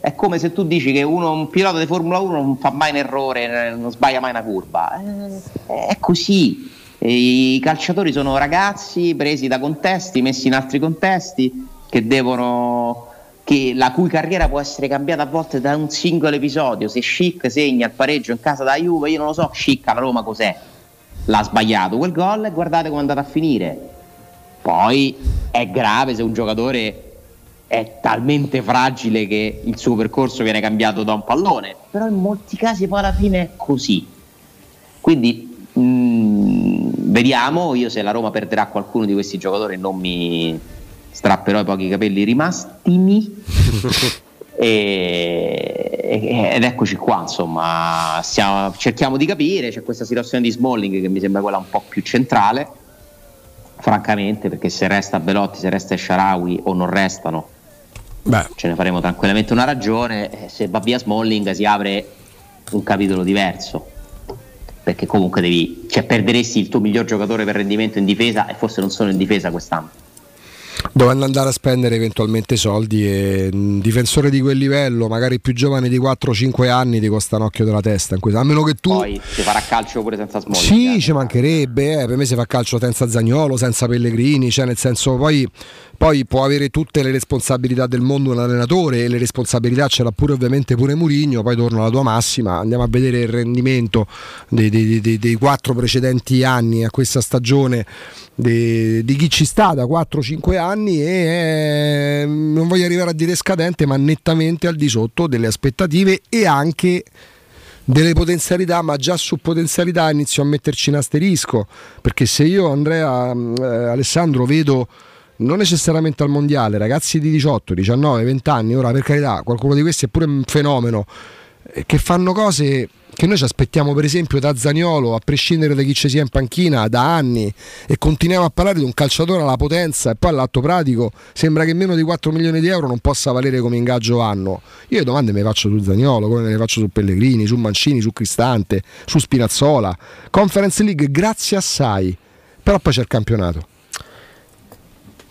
È come se tu dici che uno, un pilota di Formula 1 non fa mai un errore, non sbaglia mai una curva. Eh, È così. I calciatori sono ragazzi presi da contesti, messi in altri contesti, che devono. Che, la cui carriera può essere cambiata a volte da un singolo episodio. Se Schick segna il pareggio in casa da Juve, io non lo so, Schick alla Roma cos'è? L'ha sbagliato quel gol e guardate come è andata a finire. Poi è grave se un giocatore è talmente fragile che il suo percorso viene cambiato da un pallone, però in molti casi poi alla fine è così. Quindi mm, vediamo, io se la Roma perderà qualcuno di questi giocatori non mi strapperò i pochi capelli rimastimi. E- ed eccoci qua, insomma, stiamo- cerchiamo di capire, c'è questa situazione di Smalling che mi sembra quella un po' più centrale, francamente, perché se resta Belotti, se resta Sharawi o non restano, ce ne faremo tranquillamente una ragione, Eh, se va via Smalling si apre un capitolo diverso, perché comunque devi, cioè perderesti il tuo miglior giocatore per rendimento in difesa e forse non solo in difesa quest'anno. Dovendo andare a spendere eventualmente soldi e un difensore di quel livello, magari più giovane di 4-5 anni, ti costa un occhio della testa. A meno che tu. Poi si farà calcio pure senza Smalling. Sì, ci mancherebbe, eh, per me si fa calcio senza Zagnolo, senza Pellegrini, cioè nel senso poi, poi può avere tutte le responsabilità del mondo un allenatore e le responsabilità ce l'ha pure ovviamente pure Murigno, poi torno alla tua massima, andiamo a vedere il rendimento dei, dei- dei- dei quattro precedenti anni a questa stagione de- di chi ci sta da 4-5 anni e eh, non voglio arrivare a dire scadente ma nettamente al di sotto delle aspettative e anche delle potenzialità, ma già su potenzialità inizio a metterci in asterisco, perché se io Andrea eh, Alessandro vedo non necessariamente al mondiale, ragazzi di 18, 19, 20 anni, ora per carità, qualcuno di questi è pure un fenomeno eh, che fanno cose che noi ci aspettiamo per esempio da Zaniolo, a prescindere da chi ci sia in panchina, da anni e continuiamo a parlare di un calciatore alla potenza e poi all'atto pratico sembra che meno di 4 milioni di euro non possa valere come ingaggio anno. Io le domande me le faccio su Zaniolo, come me le faccio su Pellegrini, su Mancini, su Cristante, su Spinazzola. Conference League grazie assai, però poi c'è il campionato.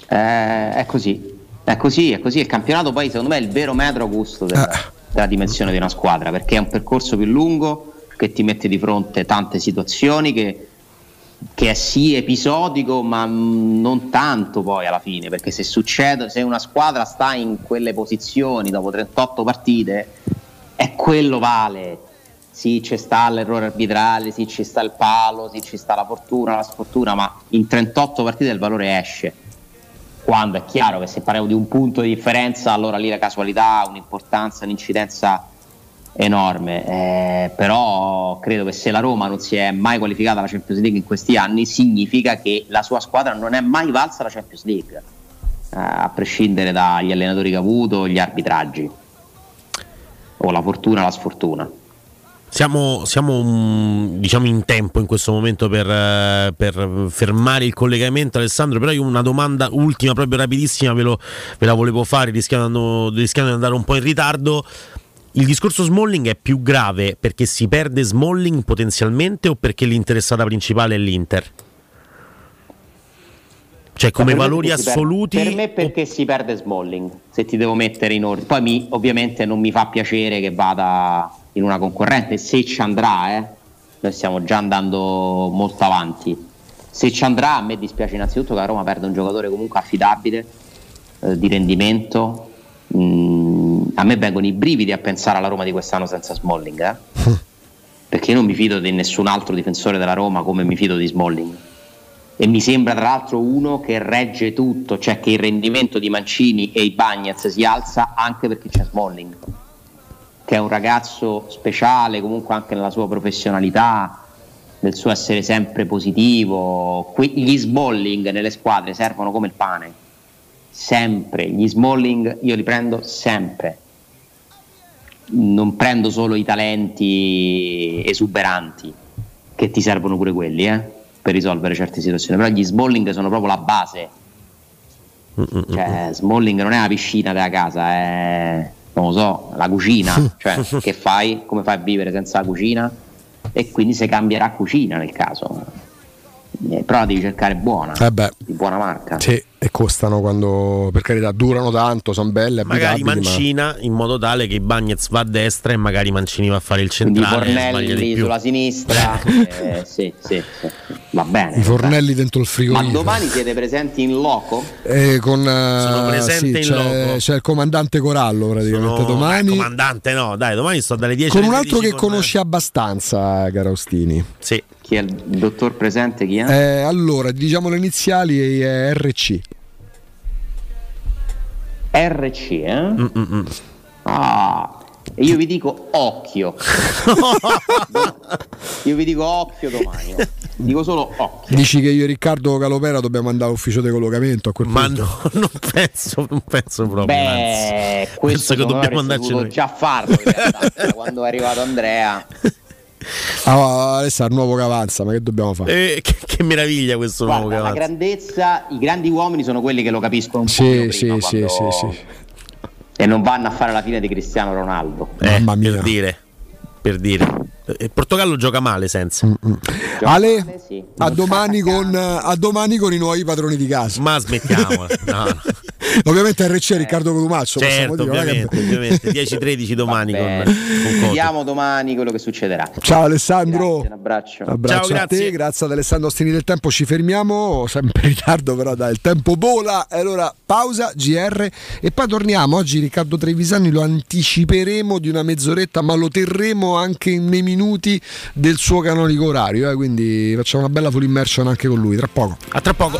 Eh, è così, è così, è così. Il campionato poi secondo me è il vero metro gusto del- della dimensione di una squadra, perché è un percorso più lungo che ti mette di fronte tante situazioni che, che è sì episodico, ma non tanto poi alla fine, perché se succede, se una squadra sta in quelle posizioni dopo 38 partite, è quello vale. Sì, ci sta l'errore arbitrale, sì, ci sta il palo, sì, ci sta la fortuna, la sfortuna, ma in 38 partite il valore esce quando è chiaro che se parliamo di un punto di differenza allora lì la casualità ha un'importanza, un'incidenza enorme. Eh, però credo che se la Roma non si è mai qualificata alla Champions League in questi anni significa che la sua squadra non è mai valsa la Champions League eh, a prescindere dagli allenatori che ha avuto gli arbitraggi. O la fortuna o la sfortuna Siamo, siamo, diciamo in tempo in questo momento per, per fermare il collegamento Alessandro, però io una domanda ultima proprio rapidissima ve, lo- ve la volevo fare rischiando, rischiando di andare un po' in ritardo. Il discorso Smalling è più grave perché si perde Smalling potenzialmente o perché l'interessata principale è l'Inter? Cioè come valori assoluti per me perché si perde Smalling se ti devo mettere in ordine poi mi- ovviamente non mi fa piacere che vada in una concorrente se ci andrà eh. noi stiamo già andando molto avanti Se ci andrà, a me dispiace innanzitutto che la Roma perda un giocatore comunque affidabile, eh, di rendimento. Mm, a me vengono i brividi a pensare alla Roma di quest'anno senza Smalling, eh? perché io non mi fido di nessun altro difensore della Roma come mi fido di Smalling. E mi sembra tra l'altro uno che regge tutto, cioè che il rendimento di Mancini e i Bagnets si alza anche perché c'è Smalling, che è un ragazzo speciale comunque anche nella sua professionalità, nel suo essere sempre positivo. Que- gli Smalling nelle squadre servono come il pane, sempre. Gli Smalling io li prendo sempre. Non prendo solo i talenti esuberanti, che ti servono pure quelli, eh, per risolvere certe situazioni. Però gli Smalling sono proprio la base. Cioè, Smalling non è la piscina della casa, è non lo so, la cucina. Cioè, che fai? Come fai a vivere senza la cucina? E quindi si cambierà cucina nel caso. Eh, però la devi cercare buona, Eh di buona marca. sì, e costano quando, per carità, durano tanto, sono belle, Magari abitabili, ma- Mancina in modo tale che Bagnets va a destra e magari Mancini va a fare il Quindi centrale e sbaglia di Fornelli più. sulla sinistra, eh, sì, sì, sì. va bene. I fornelli dentro il Ma frigorifero. domani siete presenti in loco? Eh, con, eh, Sono presente sì, in c'è, loco. c'è il comandante Corallo praticamente No, domani. dai, comandante no, dai, domani sto dalle 10 Con alle un altro 13 che con- conosci abbastanza, Garaustini. Sì. Chi è il dottor presente? Chi è? Eh, allora, diciamo le iniziali è RC. RC, eh? Mm, Ah, e io vi dico occhio. io vi dico occhio domani. Dico solo occhio. Dici che io e Riccardo Calopera dobbiamo andare all'ufficio di collocamento a quel Ma punto? no, non penso, non penso proprio. Beh, anzi. questo penso che dobbiamo andarci noi. già farlo in realtà, quando è arrivato Andrea. Ah, adesso è il nuovo che avanza, ma che dobbiamo fare? Eh, che, che meraviglia questo nuovo Guarda, la grandezza, i grandi uomini sono quelli che lo capiscono un po' Sì, sì, prima sì, quando- sì, sì. e non vanno a fare la fine di Cristiano Ronaldo. Eh, Per dire, per dire. Eh, Portogallo gioca male senza. Ale, a domani, con, a domani con i nuovi padroni di casa. Ma smettiamo. no, no. Ovviamente RC è Riccardo Cotumaccio. Certo, dire, ovviamente, ovviamente. 10-13 domani con, con. Vediamo domani quello che succederà. Ciao Alessandro. Un abbraccio. Abbraccio Ciao, a te, grazie. grazie ad Alessandro Ostini del Tempo. Ci fermiamo, sempre in ritardo, però dai, il tempo vola. E allora pausa, GR e poi torniamo. Oggi Riccardo Trevisani lo anticiperemo di una mezz'oretta, ma lo terremo anche nei minuti del suo canonico orario. eh, quindi facciamo una bella full immersion anche con lui. Tra poco. A tra poco.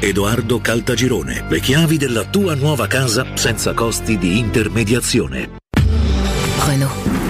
Edoardo Caltagirone. Le chiavi della tua nuova casa senza costi di intermediazione.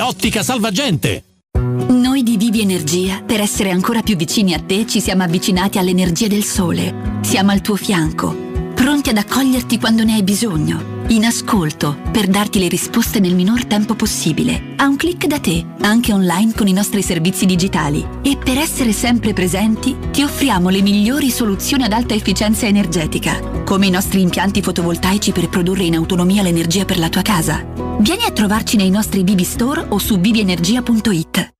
Ottica Salvagente! Noi di Vivi Energia, per essere ancora più vicini a te, ci siamo avvicinati all'energia del sole. Siamo al tuo fianco, pronti ad accoglierti quando ne hai bisogno. In ascolto, per darti le risposte nel minor tempo possibile. A un clic da te, anche online con i nostri servizi digitali. E per essere sempre presenti, ti offriamo le migliori soluzioni ad alta efficienza energetica, come i nostri impianti fotovoltaici per produrre in autonomia l'energia per la tua casa. Vieni a trovarci nei nostri Vivi Store o su vivienergia.it.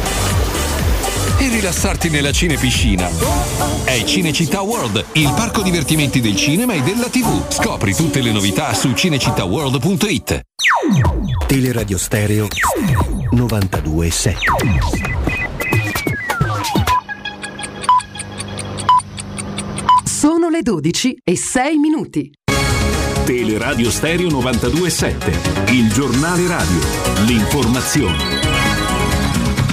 e rilassarti nella cinepiscina. È Cinecittà World, il parco divertimenti del cinema e della TV. Scopri tutte le novità su cinecittàworld.it. Teleradio Stereo 927. Sono le 12 e 6 minuti. Teleradio Stereo 927, il giornale radio, l'informazione.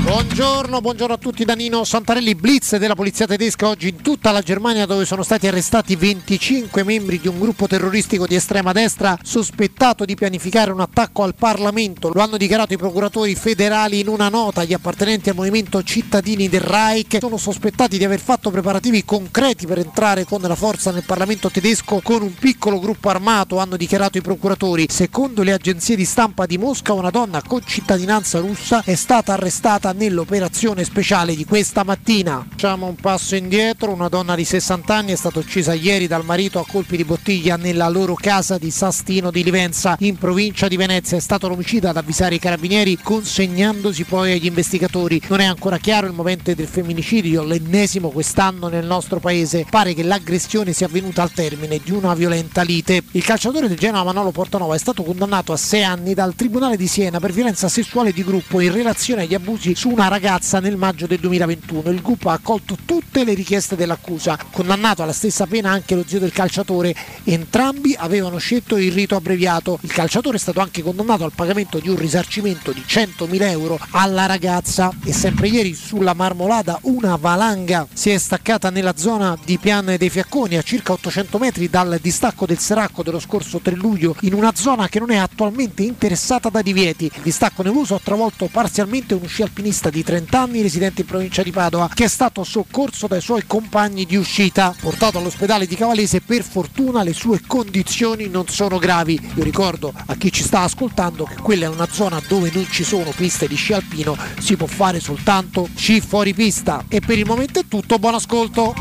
Buongiorno, buongiorno a tutti da Nino Santarelli, blitz della polizia tedesca oggi in tutta la Germania dove sono stati arrestati 25 membri di un gruppo terroristico di estrema destra sospettato di pianificare un attacco al Parlamento. Lo hanno dichiarato i procuratori federali in una nota. Gli appartenenti al movimento cittadini del Reich sono sospettati di aver fatto preparativi concreti per entrare con la forza nel Parlamento tedesco con un piccolo gruppo armato, hanno dichiarato i procuratori. Secondo le agenzie di stampa di Mosca una donna con cittadinanza russa è stata arrestata nell'operazione speciale di questa mattina. Facciamo un passo indietro, una donna di 60 anni è stata uccisa ieri dal marito a colpi di bottiglia nella loro casa di Sastino di Livenza in provincia di Venezia. È stato l'omicida ad avvisare i carabinieri consegnandosi poi agli investigatori. Non è ancora chiaro il momento del femminicidio, l'ennesimo quest'anno nel nostro paese. Pare che l'aggressione sia avvenuta al termine di una violenta lite. Il calciatore del Genoa Manolo Portanova è stato condannato a sei anni dal Tribunale di Siena per violenza sessuale di gruppo in relazione agli abusi su una ragazza nel maggio del 2021. Il GUP ha accolto tutte le richieste dell'accusa, condannato alla stessa pena anche lo zio del calciatore. Entrambi avevano scelto il rito abbreviato. Il calciatore è stato anche condannato al pagamento di un risarcimento di 100.000 euro alla ragazza. E sempre ieri sulla Marmolada una valanga si è staccata nella zona di Pian dei Fiacconi a circa 800 metri dal distacco del Seracco dello scorso 3 luglio in una zona che non è attualmente interessata da divieti. Il distacco nevoso ha travolto parzialmente uno sci alpinista di 30 anni residente in provincia di Padova che è stato soccorso dai suoi compagni di uscita. Portato all'ospedale di Cavalese per fortuna le sue condizioni non sono gravi. Io ricordo a chi ci sta ascoltando che quella è una zona dove non ci sono piste di sci alpino, si può fare soltanto sci fuori pista. E per il momento è tutto, buon ascolto.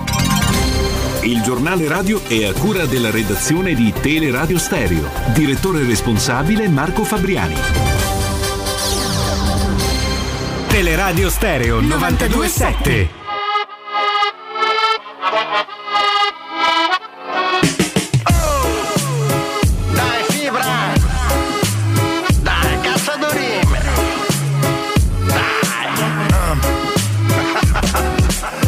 Il giornale radio è a cura della redazione di Teleradio Stereo. Direttore responsabile Marco Fabriani. Teleradio Stereo 927. Dai fibra! Dai, cazzo di rime!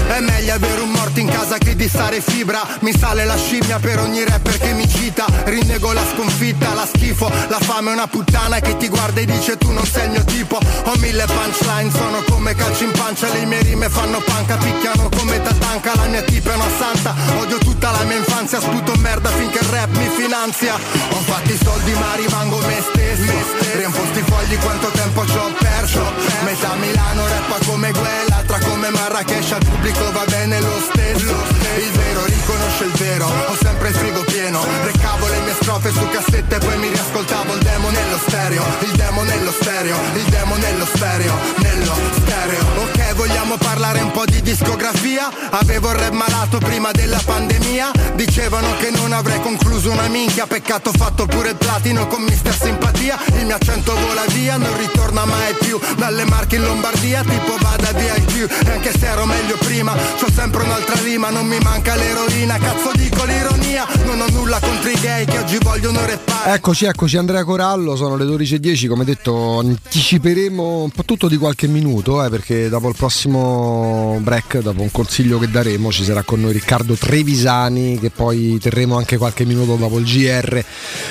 È meglio avere un morto in casa che di stare fibra. Mi sale la scimmia per ogni rapper che mi cita. Rinnego la sconfitta, la schifo La fame è una puttana che ti guarda e dice tu non sei il mio tipo. Ho mille punchline, sono come calci in pancia. Le mie rime fanno panca, picchiano come tatanca La mia tipa è una santa, odio tutta la mia infanzia Sputo merda finché il rap mi finanzia. Ho fatto i soldi ma rimango me stesso. Riempo sti fogli quanto tempo ci ho perso. Metà Milano rappa come quella L'altra come Marrakesh al pubblico va bene lo stesso strofe su cassette Poi mi riascoltavo il demo nello stereo Il demo nello stereo Il demo nello stereo Nello stereo. Ok vogliamo parlare un po' di discografia? Avevo il rap malato prima della pandemia Dicevano che non avrei concluso una minchia Peccato fatto pure il platino con mister simpatia Il mio accento vola via Non ritorna mai più Dalle Marche in Lombardia Tipo vada via il più E anche se ero meglio prima C'ho sempre un'altra rima Non mi manca l'eroina Cazzo dico l'ironia Non ho nulla contro i gay Che oggi Eccoci, eccoci Andrea Corallo, sono le 12.10, come detto anticiperemo un po' tutto di qualche minuto eh, perché dopo il prossimo break, dopo un consiglio che daremo, ci sarà con noi Riccardo Trevisani che poi terremo anche qualche minuto dopo il GR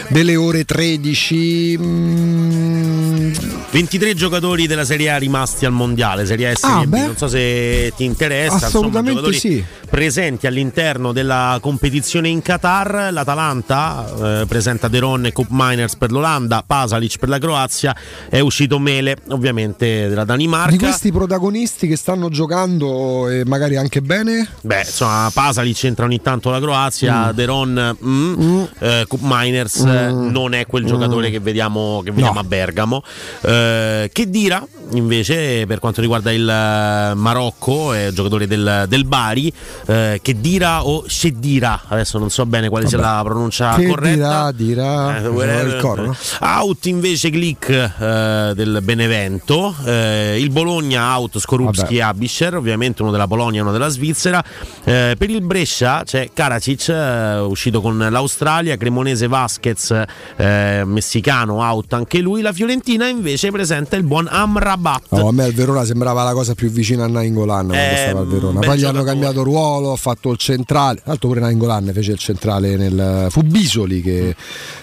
delle ore 13. Mm, 23 giocatori della Serie A rimasti al mondiale, Serie A e Serie Ah. Non so se ti interessa. Assolutamente insomma, giocatori sì. Presenti all'interno della competizione in Qatar, l'Atalanta eh, presenta Deron e Cup Miners per l'Olanda, Pasalic per la Croazia, è uscito Mele ovviamente della Danimarca. di questi protagonisti che stanno giocando e magari anche bene, Beh, insomma, Pasalic entra ogni tanto la Croazia, Mm. Deron, mm, eh, Cup Miners eh, Mm. non è quel giocatore Mm. che vediamo, che vediamo No. a Bergamo. Eh, che dira invece per quanto riguarda il eh, Marocco, è giocatore del, del Bari, eh, che dira o Shedira, adesso non so bene quale sia la pronuncia che corretta. dirà, dirà, Eh, il coro, no? Out invece Glick eh, del Benevento, eh, il Bologna out Skorupski e Abischer, ovviamente uno della Polonia e uno della Svizzera. Eh, per il Brescia c'è Karacic eh, uscito con l'Australia, Cremonese Vasquez eh, messicano out anche lui. La Fiorentina invece presenta il buon Amrabat. Oh, a me il Verona sembrava la cosa più vicina a Nainggolan quando Eh, stava al Verona. Poi gli hanno cambiato ruolo, ha fatto il centrale. Tra l'altro pure Nainggolan fece il centrale nel fu Bisoli che,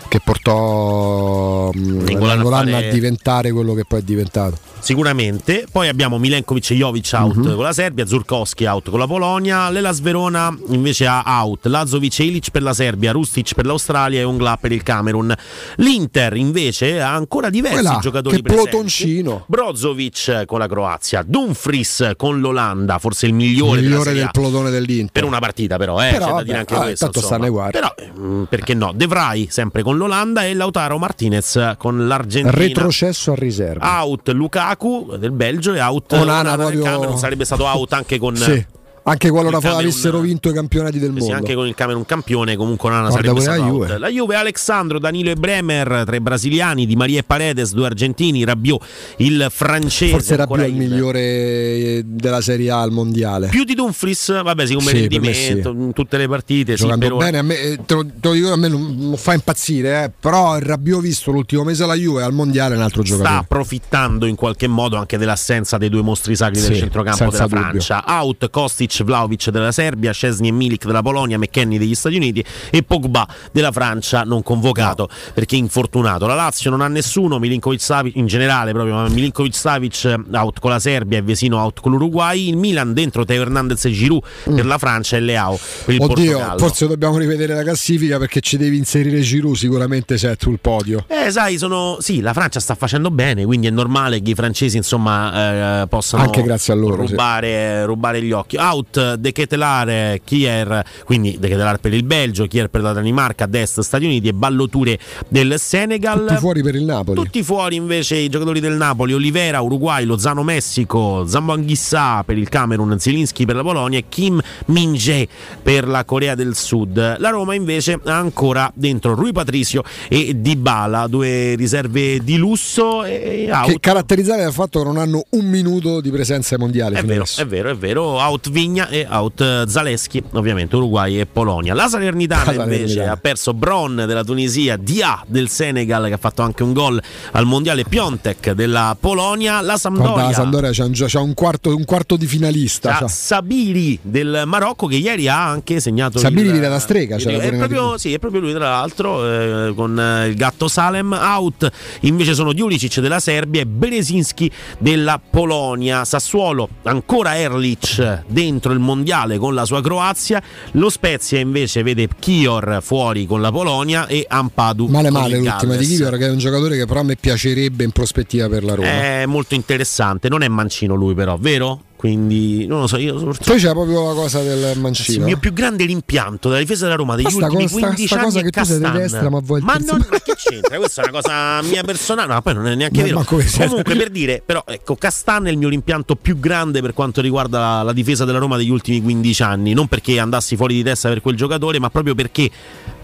che portò mm, Nainggolan a Nainggolan a, fare- diventare quello che poi è diventato. Sicuramente. Poi abbiamo Milenkovic e Jovic out Mhm. con la Serbia, Zurkowski out con la Polonia, l'Elas Verona invece ha out Lazovic e Ilic per la Serbia, Rustic per l'Australia e Ungla per il Camerun. L'Inter invece ha ancora diversi Quella, giocatori che presenti. plotoncino. Brozovic con la Croazia, Dumfries con l'Olanda, forse il migliore, Migliore del plotone dell'Inter. Per una partita, però, eh, Però, c'è da vabbè, dire anche vabbè, questo. tanto stanno uguali. Però, mm, perché no? De Vrij sempre con l'Olanda e Lautaro Martinez con l'Argentina. Retrocesso a riserva. Out Lukaku del Belgio e out Onana del proprio- Camerun sarebbe stato out anche con Sì. Anche qualora Camerun- avessero vinto i campionati del Sì, mondo. anche con il Camerun campione comunque non Guarda sarebbe pure la Juve. La Juve, Alexandro, Danilo e Bremer, tre brasiliani, Di Maria e Paredes, due argentini, Rabiot, il francese. Forse Rabiot il migliore della Serie A al mondiale. Più di Dumfries, vabbè, sì, come Sì, rendimento in tutte le partite. sì, giocando ora. bene, a me, eh, te, lo, te lo dico, a me non, non fa impazzire, eh, però il Rabiot visto l'ultimo mese alla Juve al mondiale è un altro sta giocatore. approfittando in qualche modo anche dell'assenza dei due mostri sacri del Sì, centrocampo della dubbio. Francia. Out Kostic, Vlaovic della Serbia, Scesni e Milik della Polonia, McKenny degli Stati Uniti e Pogba della Francia non convocato perché infortunato. La Lazio non ha nessuno, Milinkovic Savic in generale proprio, ma Milinkovic Savic out con la Serbia e Vesino out con l'Uruguay. Il Milan dentro Teo Hernandez e Giroud per la Francia e Leao per il Oddio, Portogallo. forse dobbiamo rivedere la classifica perché ci devi inserire Giroud sicuramente sei sul podio. Eh, sai, sono. Sì, la Francia sta facendo bene, quindi è normale che i francesi, insomma, eh, possano Anche grazie a loro, sì. rubare, rubare gli occhi. Out De Ketelar, Kier, quindi De Ketelar per il Belgio, Kier per la Danimarca, Dest Stati Uniti e Balloture del Senegal. Tutti fuori per il Napoli. Tutti fuori invece i giocatori del Napoli, Olivera, Uruguay, Lozano Messico, Zambanghissà per il Camerun, Zielinski per la Polonia e Kim Min-jae per la Corea del Sud. La Roma invece ha ancora dentro Rui Patricio e Dybala, due riserve di lusso e out. Che caratterizzare dal fatto che non hanno un minuto di presenza ai mondiali. È vero, adesso. è vero, è vero. Out Vigna e out eh, Zaleschi, ovviamente Uruguay e Polonia. La Salernitana invece ha perso Bron della Tunisia, Dia del Senegal che ha fatto anche un gol al mondiale Piontek della Polonia. La Sampdoria. Guarda, la Sampdoria c'ha un, c'ha un quarto, un quarto di finalista. c'ha. Sabiri del Marocco che ieri ha anche segnato Sabiri viene da strega, c'era è, proprio, sì, è proprio lui tra l'altro eh, con eh, il gatto Salem out invece sono Djulicic della Serbia e Berezinski della Polonia Sassuolo ancora Erlich dentro il mondiale con la sua Croazia lo Spezia invece vede Kior fuori con la Polonia e Ampadu Male male l'ultima di. Kivior che è un giocatore che però a me piacerebbe in prospettiva per la Roma. è molto interessante non è mancino lui però vero? Quindi non lo so io Poi c'è proprio la cosa del Sì, il mancino. mio più grande rimpianto della difesa della Roma degli Ma sta ultimi cosa- sta- 15 sta anni cosa è che tu sei di Castan. destra, ma vuoi ma, non, ma che c'entra? Questa è una cosa mia personale, no, poi non è neanche Ma vero. sia- Comunque per dire, però ecco, Castan è il mio rimpianto più grande per quanto riguarda la, la difesa della Roma degli ultimi 15 anni, non perché andassi fuori di testa per quel giocatore, ma proprio perché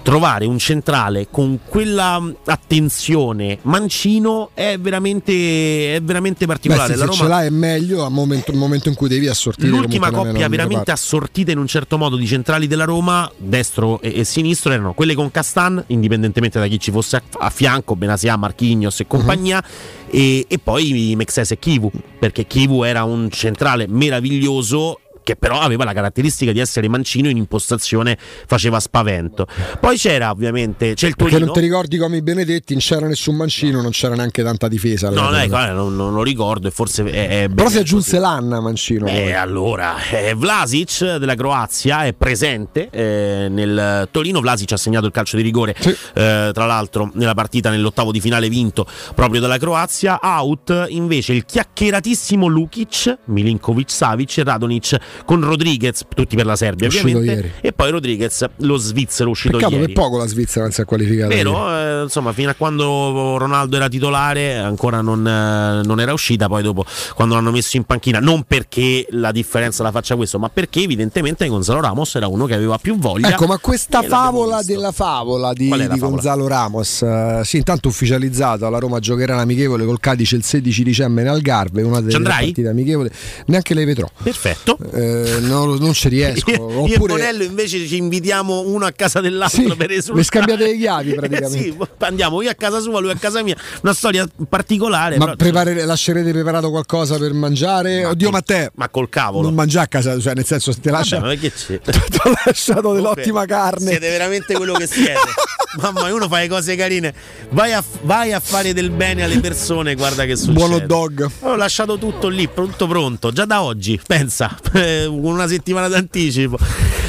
trovare un centrale con quella mh, attenzione mancino è veramente, è veramente Beh, particolare. sì, la se Roma ce l'hai è meglio al momento, momento in cui devi assortire L'ultima coppia veramente assortita in un certo modo di centrali della Roma, destro e, e sinistro, erano quelle con Castan, indipendentemente da chi ci fosse a, a fianco, Benasia, Marchignos e compagnia, e, e poi Mexes e Kivu, perché Kivu era un centrale meraviglioso che però aveva la caratteristica di essere mancino in impostazione faceva spavento. Poi c'era ovviamente c'è il Perché Torino. non ti ricordi come i Benedetti, non c'era nessun mancino, non c'era neanche tanta difesa. No, ecco, eh, non, non lo ricordo e forse è, è Però si aggiunse l'Anna Mancino. Eh, allora, eh, Vlasic della Croazia è presente eh, nel Torino. Vlasic ha segnato il calcio di rigore, eh, tra l'altro, nella partita nell'ottavo di finale vinto proprio dalla Croazia. Out invece il chiacchieratissimo Lukic, Milinkovic Savic e Radonic con Rodriguez, tutti per la Serbia Uscito ovviamente. ieri. E poi Rodriguez, lo svizzero uscito Peccato ieri. che poco la Svizzera non si è qualificata. Vero, eh, insomma, fino a quando Ronaldo era titolare ancora non, eh, non era uscita, poi dopo quando l'hanno messo in panchina, non perché la differenza la faccia questo, ma perché evidentemente Gonzalo Ramos era uno che aveva più voglia. Ecco, ma questa favola della favola di, di favola? Gonzalo Ramos, eh, sì, intanto ufficializzato, la Roma giocherà l'amichevole col Cadice il 16 dicembre in Algarve, una delle partite amichevoli, neanche le vedrò. Perfetto. Eh, non, non ci riesco. Io e Oppure Bonello invece ci invitiamo uno a casa dell'altro Sì, per esultare. vi scambiate le chiavi, Eh praticamente. sì, andiamo io a casa sua, lui a casa mia. Una storia particolare. ma però- prepare- lascerete preparato qualcosa per mangiare? Oddio, col- ma te ma col cavolo. non mangiare a casa, cioè nel senso se ti lascia Vabbè, ma che c'è? ti ho lasciato dell'ottima carne. Siete veramente quello che siete. Mamma, mia, uno fa le cose carine. Vai a, vai a fare del bene alle persone, guarda che succede. Buono dog. Ho lasciato tutto lì, tutto pronto, già da oggi, pensa, con una settimana d'anticipo.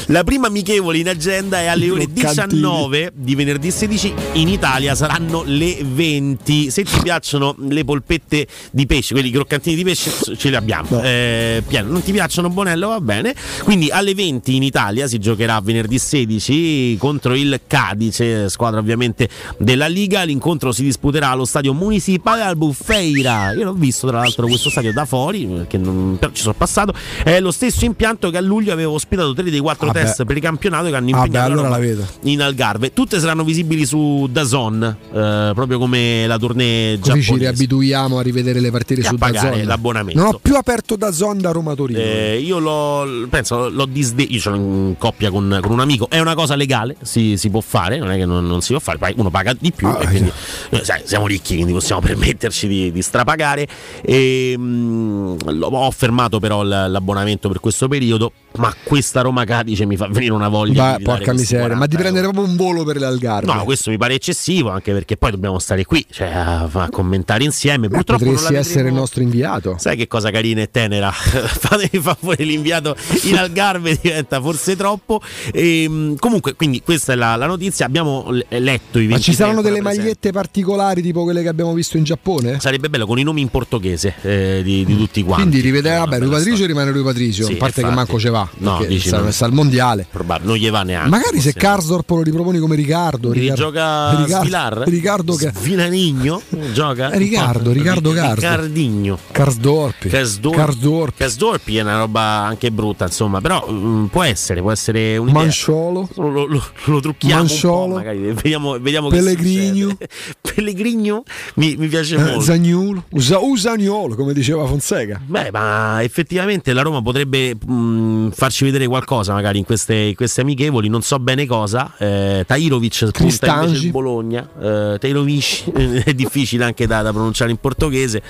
La prima amichevole in agenda è alle ore Croccantini. 19 di venerdì 16. In Italia saranno le 20. Se ti piacciono le polpette di pesce, quelli croccantini di pesce, ce li abbiamo. Eh. Non ti piacciono Bonello? Va bene. Quindi alle 20 in Italia si giocherà venerdì 16 contro il Cadice, squadra ovviamente della Liga. L'incontro si disputerà allo stadio municipale Albufeira. Io l'ho visto tra l'altro questo stadio da fuori, perché non, ci sono passato. È lo stesso impianto che a luglio aveva ospitato tre dei quattro. Test per il campionato che hanno Vabbè, impegnato allora la vedo. in Algarve. Tutte saranno visibili su Dazon, eh, proprio come la tournée Così ci giapponese. riabituiamo a rivedere le partite E su Dazon. l'abbonamento. Non ho più aperto Dazon da Roma Torino. Eh, io l'ho, penso, l'ho disde- io l'ho in coppia con, con un amico, è una cosa legale, si, si può fare, non è che non, non si può fare, poi uno paga di più Ah, e quindi eh, sai, siamo ricchi, quindi possiamo permetterci di, di strapagare. E, mm, l'ho- ho fermato però l'abbonamento per questo periodo, ma questa Roma Cadice mi fa venire una voglia dare porca miseria, ma di 40 prendere proprio un volo per le Algarve. No, questo mi pare eccessivo, anche perché poi dobbiamo stare qui, cioè a, a commentare insieme. Purtroppo non la Potresti essere il nostro inviato. Sai che cosa carina e tenera? Fatemi favore, l'inviato in Algarve diventa forse troppo. Ehm, comunque, quindi questa è la, la notizia. Abbiamo letto i 20 Ma ci saranno delle magliette particolari tipo quelle che abbiamo visto in Giappone? Sarebbe bello con i nomi in portoghese eh, di, di tutti quanti. Quindi rivedere, vabbè, Rui Patricio rimane Rui Patricio, Sì, a parte che infatti. manco ce va, No, dici sta, no. sta al mondiale. Probabile, non gli va neanche. Magari se forse. Karsdorp lo riproponi come Riccardo, Riccardo- gioca Riccardo- Svilar? Riccardo Svilanigno gioca? Eh, Riccardo, Riccardo Karsdorp. Riccardigno. Karsdorp. Casdor- Karsdorp. Casdorpi è una roba anche brutta, insomma, però mm, può essere, può essere un'idea. Manciolo. Lo, lo- lo trucchiamo Manciolo. un vediamo, vediamo succede. Pellegrino mi, mi piace Eh, molto. Zaniolo, Usa- Usagnolo, come diceva Fonseca. Beh, ma effettivamente la Roma potrebbe mh, farci vedere qualcosa magari in queste, in queste amichevoli, non so bene cosa. Eh, Tairovic Cristangi. invece il Bologna. Eh, Tairovic è difficile anche da, da pronunciare in portoghese.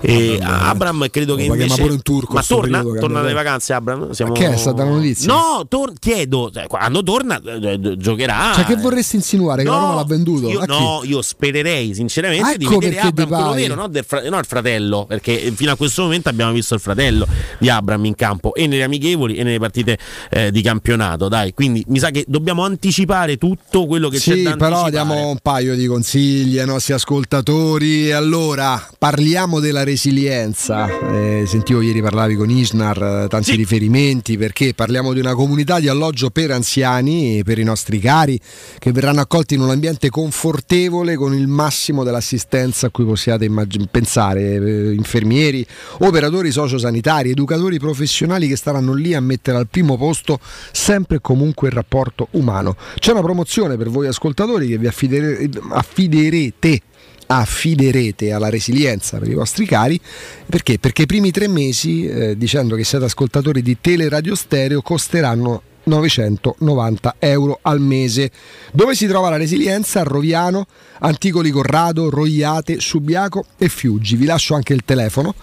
E Abram credo che invece... pure in turco Ma torna? periodo Torna dalle vacanze Abram? Siamo... Che è stata la notizia? No, tor- chiedo, cioè, quando torna eh, giocherà. Cioè, che vorresti insinuare? Che la No, Roma l'ha venduto? Io, no, io spererei sinceramente di Ecco vedere perché Abram quello vero, no, fra- no il fratello, perché fino a questo momento abbiamo visto il fratello di Abram in campo e nelle amichevoli e nelle partite eh, di campionato. Dai, quindi mi sa che dobbiamo anticipare tutto quello che c'è Sì, da però anticipare. diamo un paio di consigli ai nostri ascoltatori. Allora, parliamo della resilienza. Eh, sentivo ieri parlavi con Isnar, eh, tanti riferimenti, perché parliamo di una comunità di alloggio per anziani, per i nostri cari, che verranno accolti in un ambiente confortevole con il massimo dell'assistenza a cui possiate immag- pensare. eh, infermieri, operatori sociosanitari, educatori professionali che staranno lì a mettere al primo posto sempre e comunque il rapporto umano. C'è una promozione per voi ascoltatori che vi affidere- affiderete affiderete alla resilienza per i vostri cari perché? Perché i primi tre mesi eh, dicendo che siete ascoltatori di Teleradio Stereo costeranno 990 euro al mese. Dove si trova la resilienza? Roviano, Anticoli Corrado, Roiate, Subiaco e Fiuggi. Vi lascio anche il telefono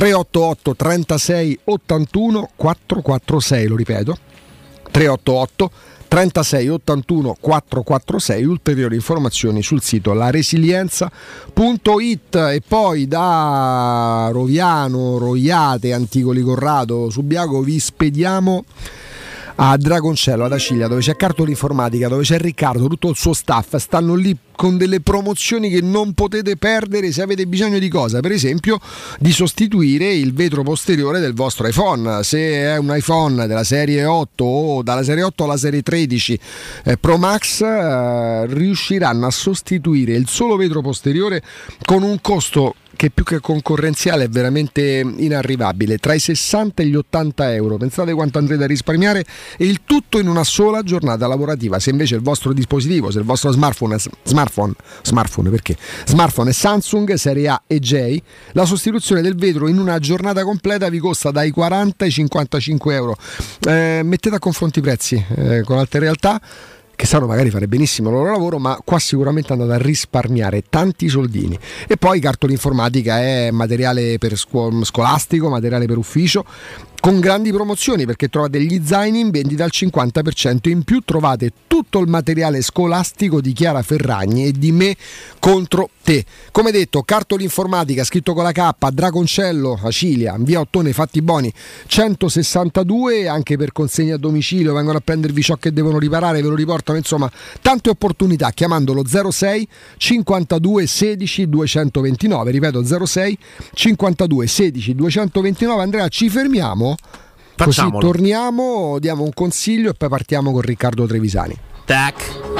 388 36 81 446, lo ripeto. 388 36 81 446 ulteriori informazioni sul sito laresilienza.it e poi da Roviano, Roiate, Anticoli Corrado, Subiaco vi spediamo a Dragoncello, ad Acilia, dove c'è Cartoli Informatica, dove c'è Riccardo, tutto il suo staff, stanno lì con delle promozioni che non potete perdere se avete bisogno di cosa? Per esempio di sostituire il vetro posteriore del vostro iPhone. Se è un iPhone della serie 8 o dalla serie 8 alla serie 13 eh, Pro Max eh, riusciranno a sostituire il solo vetro posteriore con un costo che più che concorrenziale è veramente inarrivabile, tra i 60 e gli 80 euro. Pensate quanto andrete a risparmiare e il tutto in una sola giornata lavorativa. Se invece il vostro dispositivo, se il vostro smartphone, smartphone, smartphone perché? Smartphone è Samsung, serie A e J, la sostituzione del vetro in una giornata completa vi costa dai 40 ai 55 euro. Eh, mettete a confronto i prezzi eh, con altre realtà che sanno magari fare benissimo il loro lavoro, ma qua sicuramente andate a risparmiare tanti soldini. E poi cartola informatica è materiale per scuo- scolastico, materiale per ufficio con grandi promozioni perché trovate gli zaini in vendita al 50% in più trovate tutto il materiale scolastico di Chiara Ferragni e di me contro te. Come detto, cartoli informatica scritto con la K, Dragoncello, Acilia, via Ottone Fatti Boni 162, anche per consegna a domicilio, vengono a prendervi ciò che devono riparare, ve lo riportano, insomma, tante opportunità chiamandolo 06 52 16 229, ripeto 06 52 16 229. Andrea, ci fermiamo? Così Facciamolo. torniamo, diamo un consiglio e poi partiamo con Riccardo Trevisani. Tac.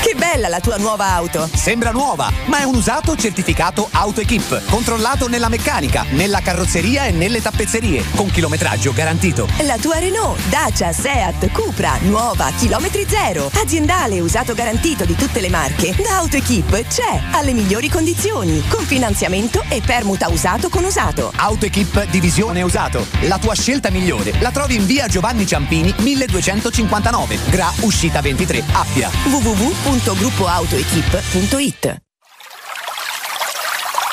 Che bella la tua nuova auto! Sembra nuova, ma è un usato certificato AutoEquip, controllato nella meccanica, nella carrozzeria e nelle tappezzerie, con chilometraggio garantito. La tua Renault, Dacia, Seat, Cupra, nuova, chilometri zero, aziendale usato garantito di tutte le marche, da AutoEquip c'è, alle migliori condizioni, con finanziamento e permuta usato con usato. AutoEquip Divisione Usato, la tua scelta migliore. La trovi in via Giovanni Ciampini 1259, Gra Uscita 23, Appia. www.gruppoautoequip.it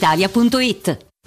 brispalitalia.it.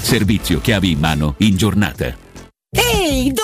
Servizio chiavi in mano in giornata. Ehi, dove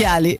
occhiali.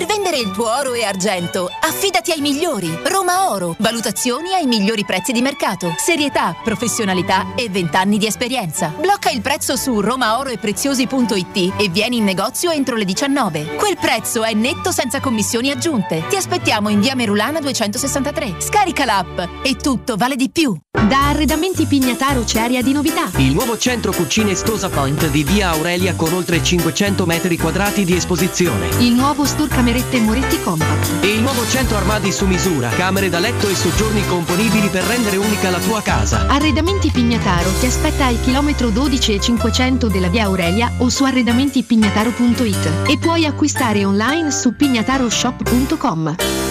Vendere il tuo oro e argento, affidati ai migliori. Roma Oro. Valutazioni ai migliori prezzi di mercato. Serietà, professionalità e 20 anni di esperienza. Blocca il prezzo su romaoroepreziosi.it e vieni in negozio entro le 19. Quel prezzo è netto senza commissioni aggiunte. Ti aspettiamo in via Merulana 263. Scarica l'app e tutto vale di più. Da Arredamenti Pignataro c'è aria di novità. Il nuovo centro cucine Stosa Point di via Aurelia con oltre 500 metri quadrati di esposizione. Il nuovo Store Camerette Moretti Compact. E il nuovo centro armadi su misura, camere da letto e soggiorni componibili per rendere unica la tua casa. Arredamenti Pignataro ti aspetta al chilometro 12 e 500 della via Aurelia o su arredamentipignataro.it e puoi acquistare online su pignataroshop.com.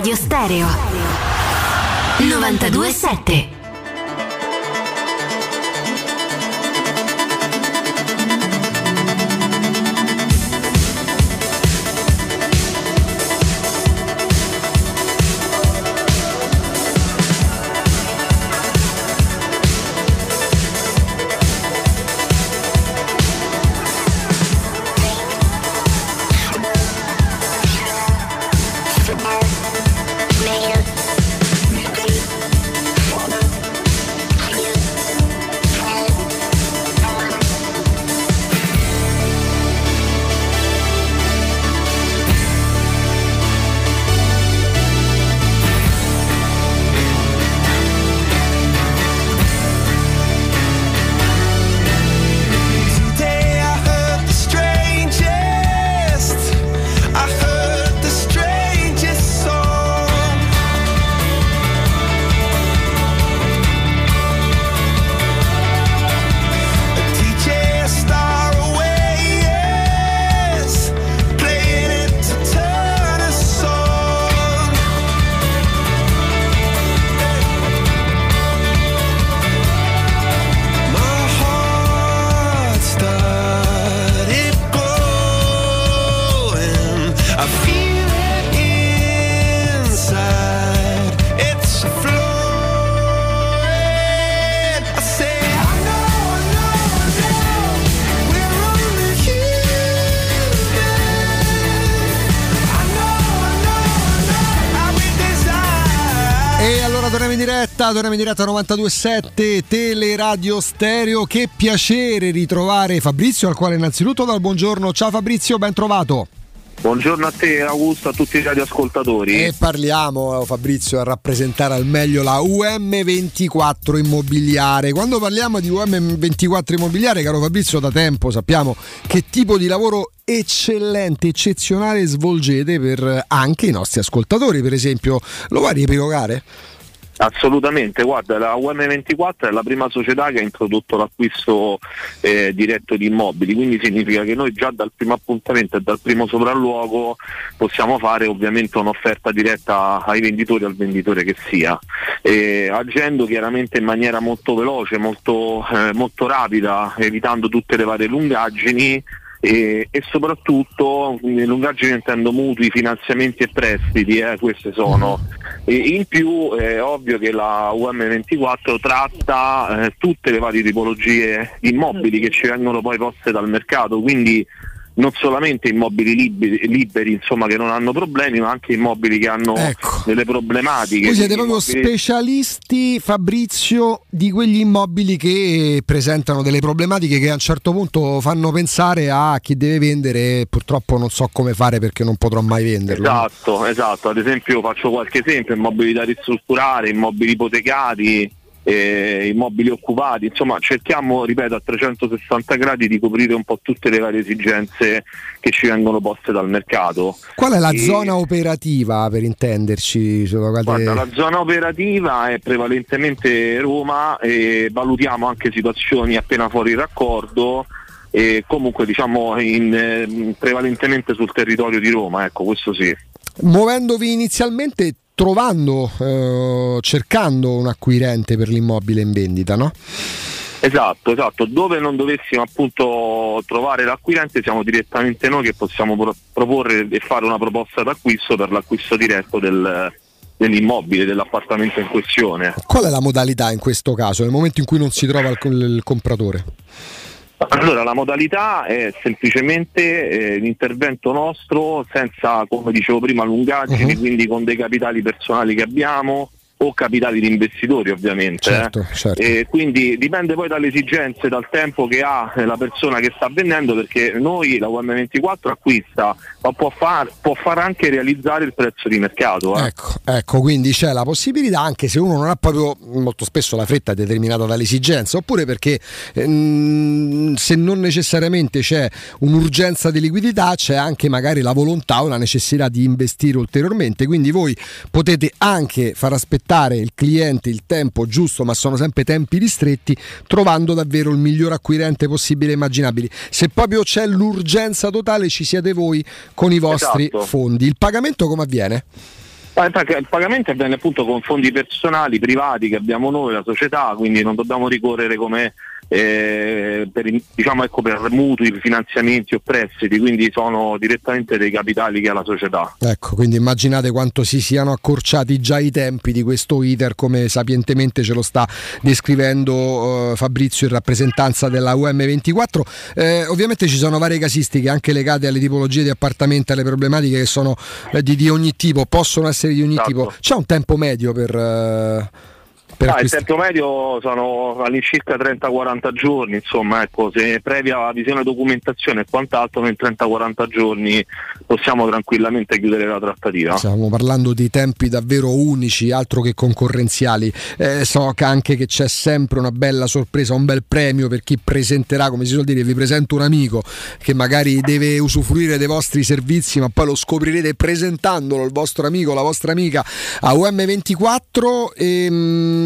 Stereo. 927 diretta, torniamo in diretta a 92.7 Teleradio Stereo. Che piacere ritrovare Fabrizio, al quale innanzitutto dal buongiorno. Ciao Fabrizio, ben trovato. Buongiorno a te Augusto, a tutti i radioascoltatori. E parliamo, Fabrizio, a rappresentare al meglio la UM24 immobiliare. Quando parliamo di UM24 immobiliare, caro Fabrizio, da tempo sappiamo che tipo di lavoro eccellente, eccezionale svolgete per anche i nostri ascoltatori, per esempio. Lo vuoi riepilogare? Assolutamente, guarda, la UM24 è la prima società che ha introdotto l'acquisto eh, diretto di immobili, quindi significa che noi già dal primo appuntamento e dal primo sopralluogo possiamo fare ovviamente un'offerta diretta ai venditori, al venditore che sia, eh, agendo chiaramente in maniera molto veloce, molto, eh, molto rapida, evitando tutte le varie lungaggini e, e soprattutto in lungaggini intendo mutui, finanziamenti e prestiti, eh, queste sono. E in più è ovvio che la UM24 tratta eh, tutte le varie tipologie di immobili che ci vengono poi poste dal mercato, quindi non solamente immobili liberi, liberi, insomma, che non hanno problemi, ma anche immobili che hanno delle problematiche. Voi siete proprio Immobili- specialisti, Fabrizio, di quegli immobili che presentano delle problematiche che a un certo punto fanno pensare a chi deve vendere e purtroppo non so come fare perché non potrò mai venderlo. Esatto, esatto. Ad esempio faccio qualche esempio, immobili da ristrutturare, immobili ipotecati, eh, immobili occupati, insomma cerchiamo, ripeto, a 360 gradi di coprire un po' tutte le varie esigenze che ci vengono poste dal mercato. Qual è la E- zona operativa per intenderci? Sono guardate- Guarda, la zona operativa è prevalentemente Roma e valutiamo anche situazioni appena fuori raccordo e comunque diciamo in, eh, prevalentemente sul territorio di Roma, ecco questo sì. Muovendovi inizialmente trovando, eh, cercando un acquirente per l'immobile in vendita, no? Esatto, esatto. Dove non dovessimo appunto trovare l'acquirente siamo direttamente noi che possiamo pro- proporre e fare una proposta d'acquisto per l'acquisto diretto del- dell'immobile, dell'appartamento in questione. Qual è la modalità in questo caso, nel momento in cui non si trova il, il compratore? Allora, la modalità è semplicemente eh, l'intervento nostro senza, come dicevo prima, lungaggini, Mhm. quindi con dei capitali personali che abbiamo o capitali di investitori ovviamente. Certo, eh. certo. E quindi dipende poi dalle esigenze, dal tempo che ha la persona che sta vendendo, perché noi la UM24 acquista, ma può far, può far anche realizzare il prezzo di mercato. eh. Ecco, ecco, quindi c'è la possibilità, anche se uno non ha proprio molto spesso la fretta determinata dall'esigenza, oppure perché ehm, se non necessariamente c'è un'urgenza di liquidità, c'è anche magari la volontà o la necessità di investire ulteriormente. Quindi voi potete anche far aspettare il cliente il tempo giusto, ma sono sempre tempi ristretti, trovando davvero il miglior acquirente possibile e immaginabile. Se proprio c'è l'urgenza totale, ci siete voi con i vostri Esatto. fondi. Il pagamento come avviene? Ah, il pagamento avviene appunto con fondi personali, privati che abbiamo noi, la società, quindi non dobbiamo ricorrere come eh, per, diciamo, ecco, per mutui, finanziamenti o prestiti, quindi sono direttamente dei capitali che ha la società. Ecco, quindi immaginate quanto si siano accorciati già i tempi di questo iter, come sapientemente ce lo sta descrivendo eh, Fabrizio in rappresentanza della UM24. Eh, ovviamente ci sono varie casistiche anche legate alle tipologie di appartamenti, alle problematiche che sono eh, di, di ogni tipo, possono essere di ogni Esatto. tipo. C'è un tempo medio per... per Ah, il acquistare? tempo medio sono all'incirca 30-40 giorni, insomma, ecco, se previa visione documentazione e quant'altro, in 30-40 giorni possiamo tranquillamente chiudere la trattativa. Stiamo parlando di tempi davvero unici, altro che concorrenziali. Eh, so che anche che c'è sempre una bella sorpresa, un bel premio per chi presenterà, come si suol dire, vi presento un amico che magari deve usufruire dei vostri servizi, ma poi lo scoprirete presentandolo, il vostro amico, la vostra amica a UM24. E,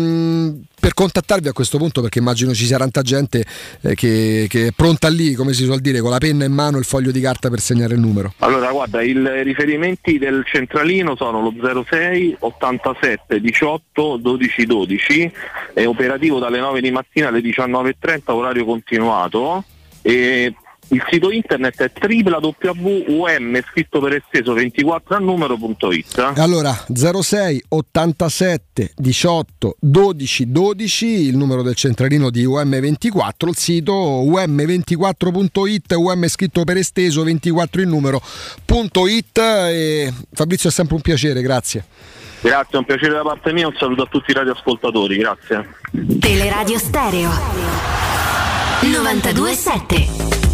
mm, per contattarvi a questo punto, perché immagino ci sia tanta gente eh, che, che è pronta lì, come si suol dire, con la penna in mano e il foglio di carta per segnare il numero. Allora, guarda, i riferimenti del centralino sono lo 06 87 18 12 12, è operativo dalle 9 di mattina alle 19.30, orario continuato. E il sito internet è www.um scritto per esteso 24 a numero.it. Allora 06 87 18 12 12 il numero del centralino di UM24 il sito um24.it um scritto per esteso 24 in numero.it e Fabrizio è sempre un piacere grazie Grazie, è un piacere da parte mia, un saluto a tutti i radioascoltatori, grazie. Teleradio Stereo 927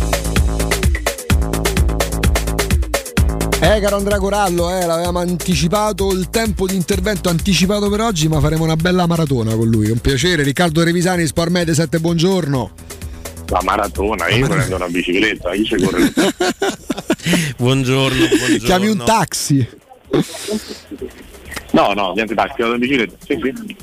Eh caro Andrea Corallo, eh, l'avevamo anticipato il tempo di intervento anticipato per oggi, ma faremo una bella maratona con lui. Un piacere. Riccardo Revisani, Sport Media 7, buongiorno. La maratona, io prendo una bicicletta, io ci corro. buongiorno, buongiorno. Chiami un taxi. No, no, niente taxi, vado in bicicletta. Sì, sì.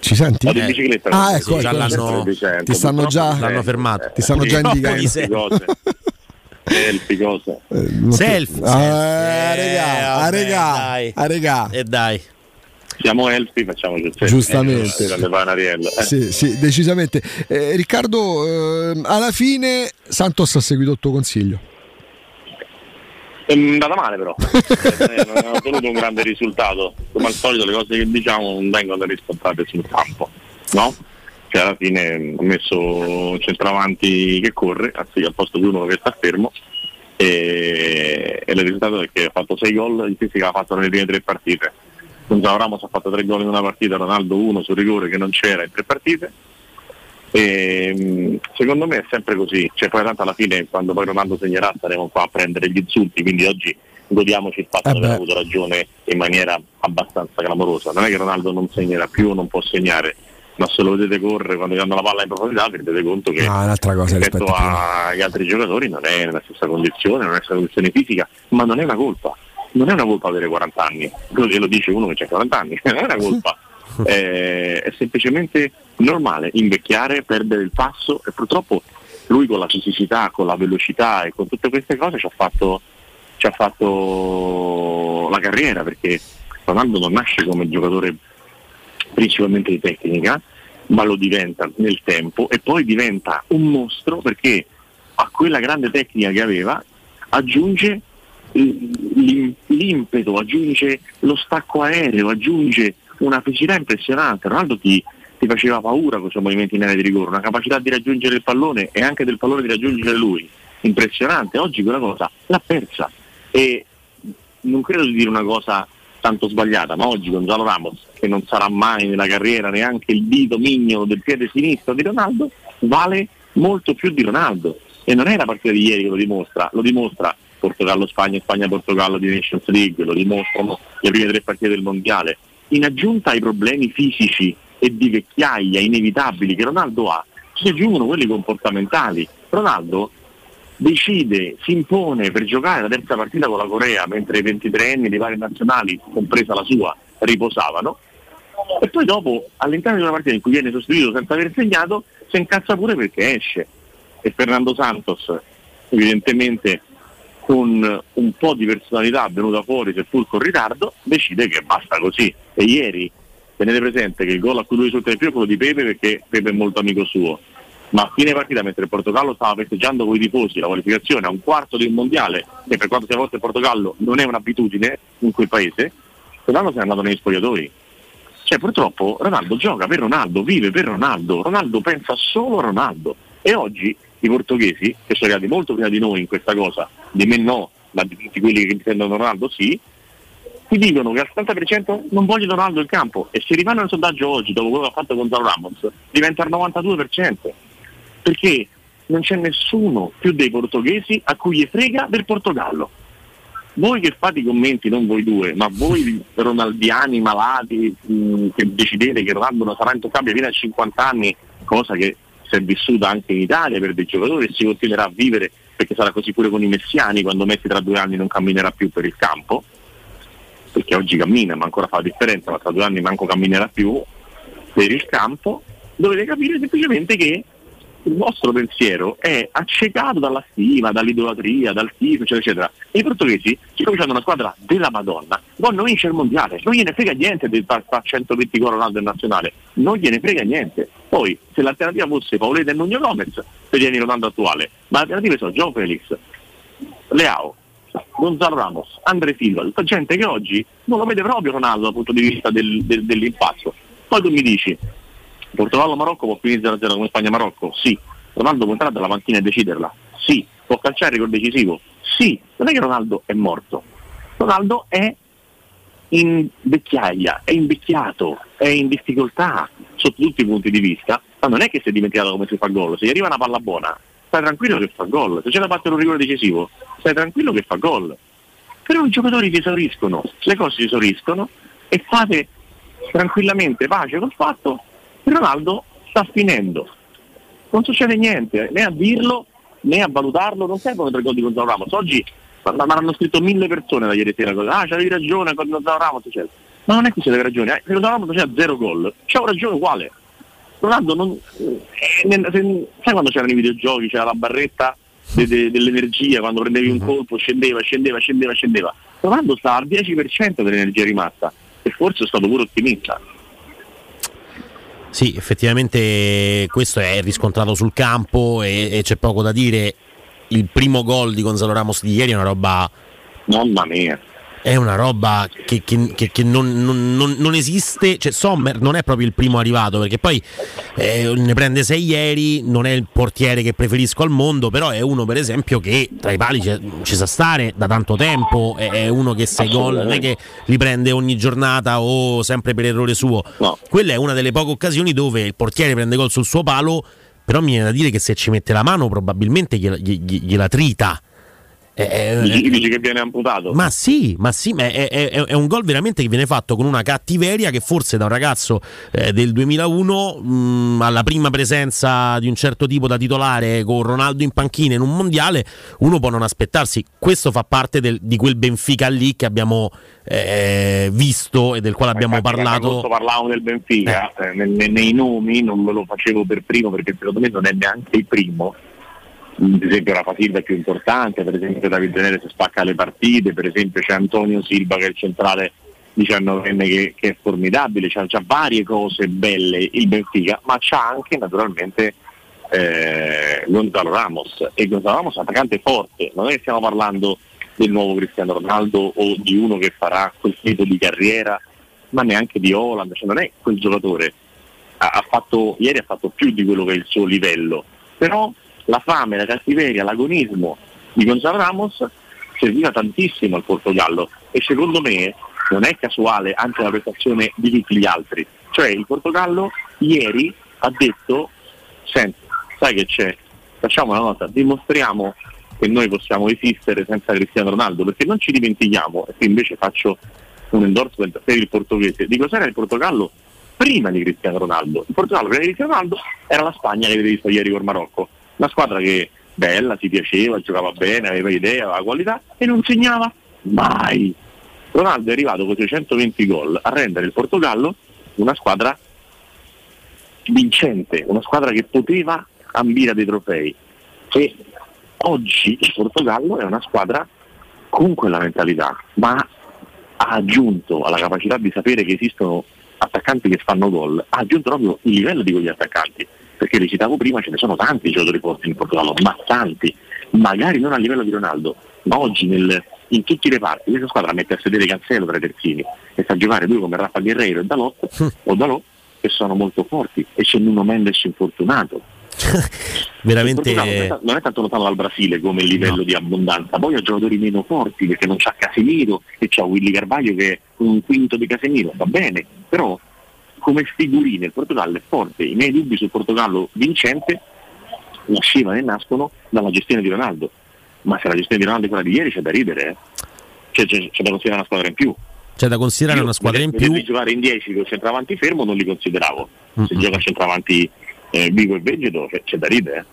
Ci senti? Vado in bicicletta. Ah, ecco, Sì, già ecco. l'hanno- Ti stanno già L'hanno fermato. Ti stanno già Sì, indicando. selfie cose. Selfie cose. Selfie. Ah, regà, ah, regà, dai. ah, regà. E dai. Siamo elfi, facciamo il selfie. Giustamente. Eh, dalle panarielle. Eh. Sì, sì, decisamente. Eh, Riccardo, ehm, alla fine Santos ha seguito il tuo consiglio. È andata male però, Eh, non abbiamo ottenuto un grande risultato. Come al solito le cose che diciamo non vengono riscontrate sul campo, no? Cioè alla fine ha messo un centravanti che corre, anziché al posto di uno che sta fermo e, e il risultato è che ha fatto 6 gol in fisica ha fatto nelle prime tre partite. Gonzalo Ramos ha fatto 3 gol in una partita, Ronaldo 1 sul rigore che non c'era in tre partite. E, secondo me è sempre così, cioè poi tanto alla fine quando poi Ronaldo segnerà staremo qua a prendere gli insulti, quindi oggi godiamoci il fatto Eh di aver avuto ragione in maniera abbastanza clamorosa. Non è che Ronaldo non segnerà più o non può segnare, ma se lo vedete correre quando gli danno la palla in profondità vi rendete conto che è un'altra cosa rispetto agli altri giocatori non è nella stessa condizione, non è stessa condizione fisica, ma non è una colpa. Non è una colpa avere 40 anni, così lo dice uno che ha 40 anni, non è una colpa. Eh, è semplicemente normale invecchiare, perdere il passo e purtroppo lui con la fisicità, con la velocità e con tutte queste cose ci ha fatto, ci ha fatto la carriera perché Ronaldo non nasce come giocatore principalmente di tecnica, ma lo diventa nel tempo e poi diventa un mostro perché a quella grande tecnica che aveva aggiunge l'im- l'impeto, aggiunge lo stacco aereo, aggiunge una fisicità impressionante. Ronaldo ti, ti faceva paura con i suoi movimenti in area di rigore, una capacità di raggiungere il pallone e anche del pallone di raggiungere lui, impressionante. Oggi quella cosa l'ha persa e non credo di dire una cosa tanto sbagliata, ma oggi Gonzalo Ramos, che non sarà mai nella carriera neanche il dito mignolo del piede sinistro di Ronaldo, vale molto più di Ronaldo. E non è la partita di ieri che lo dimostra, lo dimostra Portogallo-Spagna Spagna-Portogallo di Nations League, lo dimostrano le prime tre partite del Mondiale. In aggiunta ai problemi fisici e di vecchiaia inevitabili che Ronaldo ha, si aggiungono quelli comportamentali. Ronaldo decide, si impone per giocare la terza partita con la Corea mentre i 23 anni dei vari nazionali, compresa la sua, riposavano. E poi dopo all'interno di una partita in cui viene sostituito senza aver segnato si incazza pure perché esce. E Fernando Santos evidentemente con un po' di personalità venuta fuori seppur con ritardo decide che basta così. E ieri tenete presente che il gol a cui lui risulta di più è quello di Pepe perché Pepe è molto amico suo ma a fine partita mentre il Portogallo stava festeggiando con i tifosi la qualificazione a un quarto del mondiale che per quanto sia forte il Portogallo non è un'abitudine in quel paese Ronaldo si è andato negli spogliatoi. Cioè purtroppo Ronaldo gioca per Ronaldo, vive per Ronaldo, Ronaldo pensa solo a Ronaldo. E oggi i portoghesi, che sono arrivati molto prima di noi in questa cosa, di me no, ma di tutti quelli che intendono Ronaldo sì, ti dicono che al 70% non vogliono Ronaldo in campo. E se rifanno il sondaggio oggi, dopo quello che ha fatto Gonzalo Ramos, diventa il 92%, perché non c'è nessuno più dei portoghesi a cui gli frega del Portogallo. Voi che fate i commenti, non voi due, ma voi ronaldiani malati mh, che decidete che Ronaldo non sarà intoccabile fino a 50 anni, cosa che si è vissuta anche in Italia per dei giocatori e si continuerà a vivere perché sarà così pure con i messiani quando Messi tra due anni non camminerà più per il campo, perché oggi cammina ma ancora fa la differenza, ma tra due anni manco camminerà più per il campo, dovete capire semplicemente che il vostro pensiero è accecato dalla stima, dall'idolatria, dal tifo, eccetera, eccetera. E i portoghesi, siccome hanno una squadra della Madonna, vogliono vincere il mondiale, non gliene frega niente di far far 120 gol Ronaldo in nazionale, non gliene frega niente. Poi, se l'alternativa fosse Paoletta e Nugno Gomez, se tieni Ronaldo attuale, ma le alternative sono Joe Felix, Leao, Gonzalo Ramos, Andre Silva, tutta gente che oggi non lo vede proprio Ronaldo dal punto di vista del- del- dell'impatto. Poi tu mi dici, Portogallo-Marocco può finire 0-0 come Spagna-Marocco? Sì. Ronaldo può entrare dalla panchina e deciderla? Sì. Può calciare il gol decisivo? Sì. Non è che Ronaldo è morto. Ronaldo è in vecchiaia, è invecchiato, è in difficoltà sotto tutti i punti di vista, ma non è che si è dimenticato come si fa gol. Se gli arriva una palla buona, stai tranquillo che fa gol. Se c'è da battere un rigore decisivo, stai tranquillo che fa gol. Però i giocatori si esauriscono, le cose si esauriscono e fate tranquillamente pace col fatto Ronaldo sta finendo. Non succede niente, né a dirlo né a valutarlo, non servono tre gol di Gonzalo Ramos. Oggi ma ma hanno scritto mille persone da ieri sera, ah c'avevi ragione con Gonzalo Ramos, eccetera. Ma non è che c'è ragione, eh, se Gonzalo Ramos c'ha zero gol, c'ha ragione uguale. Ronaldo non. eh, nel- se- sai quando c'erano i videogiochi, c'era la barretta de- de- dell'energia, quando prendevi un colpo scendeva, scendeva, scendeva, scendeva. Ronaldo sta al 10% dell'energia rimasta e forse è stato pure ottimista. Sì, effettivamente questo è riscontrato sul campo e, e c'è poco da dire. Il primo gol di Gonzalo Ramos di ieri è una roba. Mamma mia! È una roba che, che- che- che non, non- non- esiste. Cioè, Sommer non è proprio il primo arrivato perché poi eh, ne prende sei ieri. Non è il portiere che preferisco al mondo, però è uno, per esempio, che tra i pali ci, sa stare da tanto tempo. È, è uno che sei gol, non è che li prende ogni giornata o sempre per errore suo. Quella è una delle poche occasioni dove il portiere prende gol sul suo palo, però mi viene da dire che se ci mette la mano probabilmente gliela, gli- gli- gliela trita. Eh, eh, Dici, dici che viene amputato? ma sì, ma sì, ma è, è- è- è un gol veramente che viene fatto con una cattiveria che forse da un ragazzo eh, del 2001 mh, alla prima presenza di un certo tipo da titolare con Ronaldo in panchina in un mondiale uno può non aspettarsi. Questo fa parte del- di quel Benfica lì che abbiamo eh, visto e del quale abbiamo Infatti, quando parlato. parlavamo del Benfica, eh, ne- ne- nei nomi non ve lo facevo per primo perché secondo me non è neanche il primo. Per esempio Rafa Silva è più importante, per esempio Davide Neres spacca le partite, per esempio c'è Antonio Silva che è il centrale 19enne che, che è formidabile, c'ha, c'ha varie cose belle il Benfica, ma c'ha anche naturalmente eh, Gonzalo Ramos e Gonzalo Ramos è un attaccante forte, non è che stiamo parlando del nuovo Cristiano Ronaldo o di uno che farà quel tipo di carriera, ma neanche di Holland, cioè non è quel giocatore. ha, ha fatto, ieri ha fatto più di quello che è il suo livello, però la fame, la cattiveria, l'agonismo di Gonzalo Ramos serviva tantissimo al Portogallo e secondo me non è casuale anche la prestazione di tutti gli altri. Cioè il Portogallo ieri ha detto, senti, sai che c'è, facciamo una cosa, dimostriamo che noi possiamo esistere senza Cristiano Ronaldo, perché non ci dimentichiamo, e qui invece faccio un endorsement per il portoghese, di cos'era il Portogallo prima di Cristiano Ronaldo. Il Portogallo prima di Cristiano Ronaldo era la Spagna che avete visto ieri col Marocco, una squadra che bella, si piaceva, giocava bene, aveva idee, aveva qualità e non segnava mai. Ronaldo è arrivato con 620 gol a rendere il Portogallo una squadra vincente, una squadra che poteva ambire dei trofei. E oggi il Portogallo è una squadra con quella mentalità, ma ha aggiunto alla capacità di sapere che esistono attaccanti che fanno gol, ha aggiunto proprio il livello di quegli attaccanti, perché li citavo prima, ce ne sono tanti giocatori forti in Portogallo, ma tanti, magari non a livello di Ronaldo, ma oggi nel- in tutti i reparti questa squadra mette a sedere Cancelo tra i terzini e fa giocare due come Rafa Guerreiro e Dalot, o Dalot che sono molto forti e c'è Nuno Mendes infortunato. Veramente. Il non è non è tanto lontano dal Brasile come livello di abbondanza, poi ha giocatori meno forti perché non c'ha Casemiro e c'ha Willy Carvaglio che è un quinto di Casemiro, va bene, però come figurine il Portogallo è forte, i miei dubbi sul Portogallo vincente nascevano e nascono dalla gestione di Ronaldo, ma se la gestione di Ronaldo è quella di ieri c'è da ridere, eh. Cioè, c'è, c'è da considerare una squadra in più. C'è da considerare Io una squadra in più. giocare in 10 con centravanti fermo non li consideravo, se gioca a centravanti eh, Vigo e Vegeto c'è, c'è da ridere.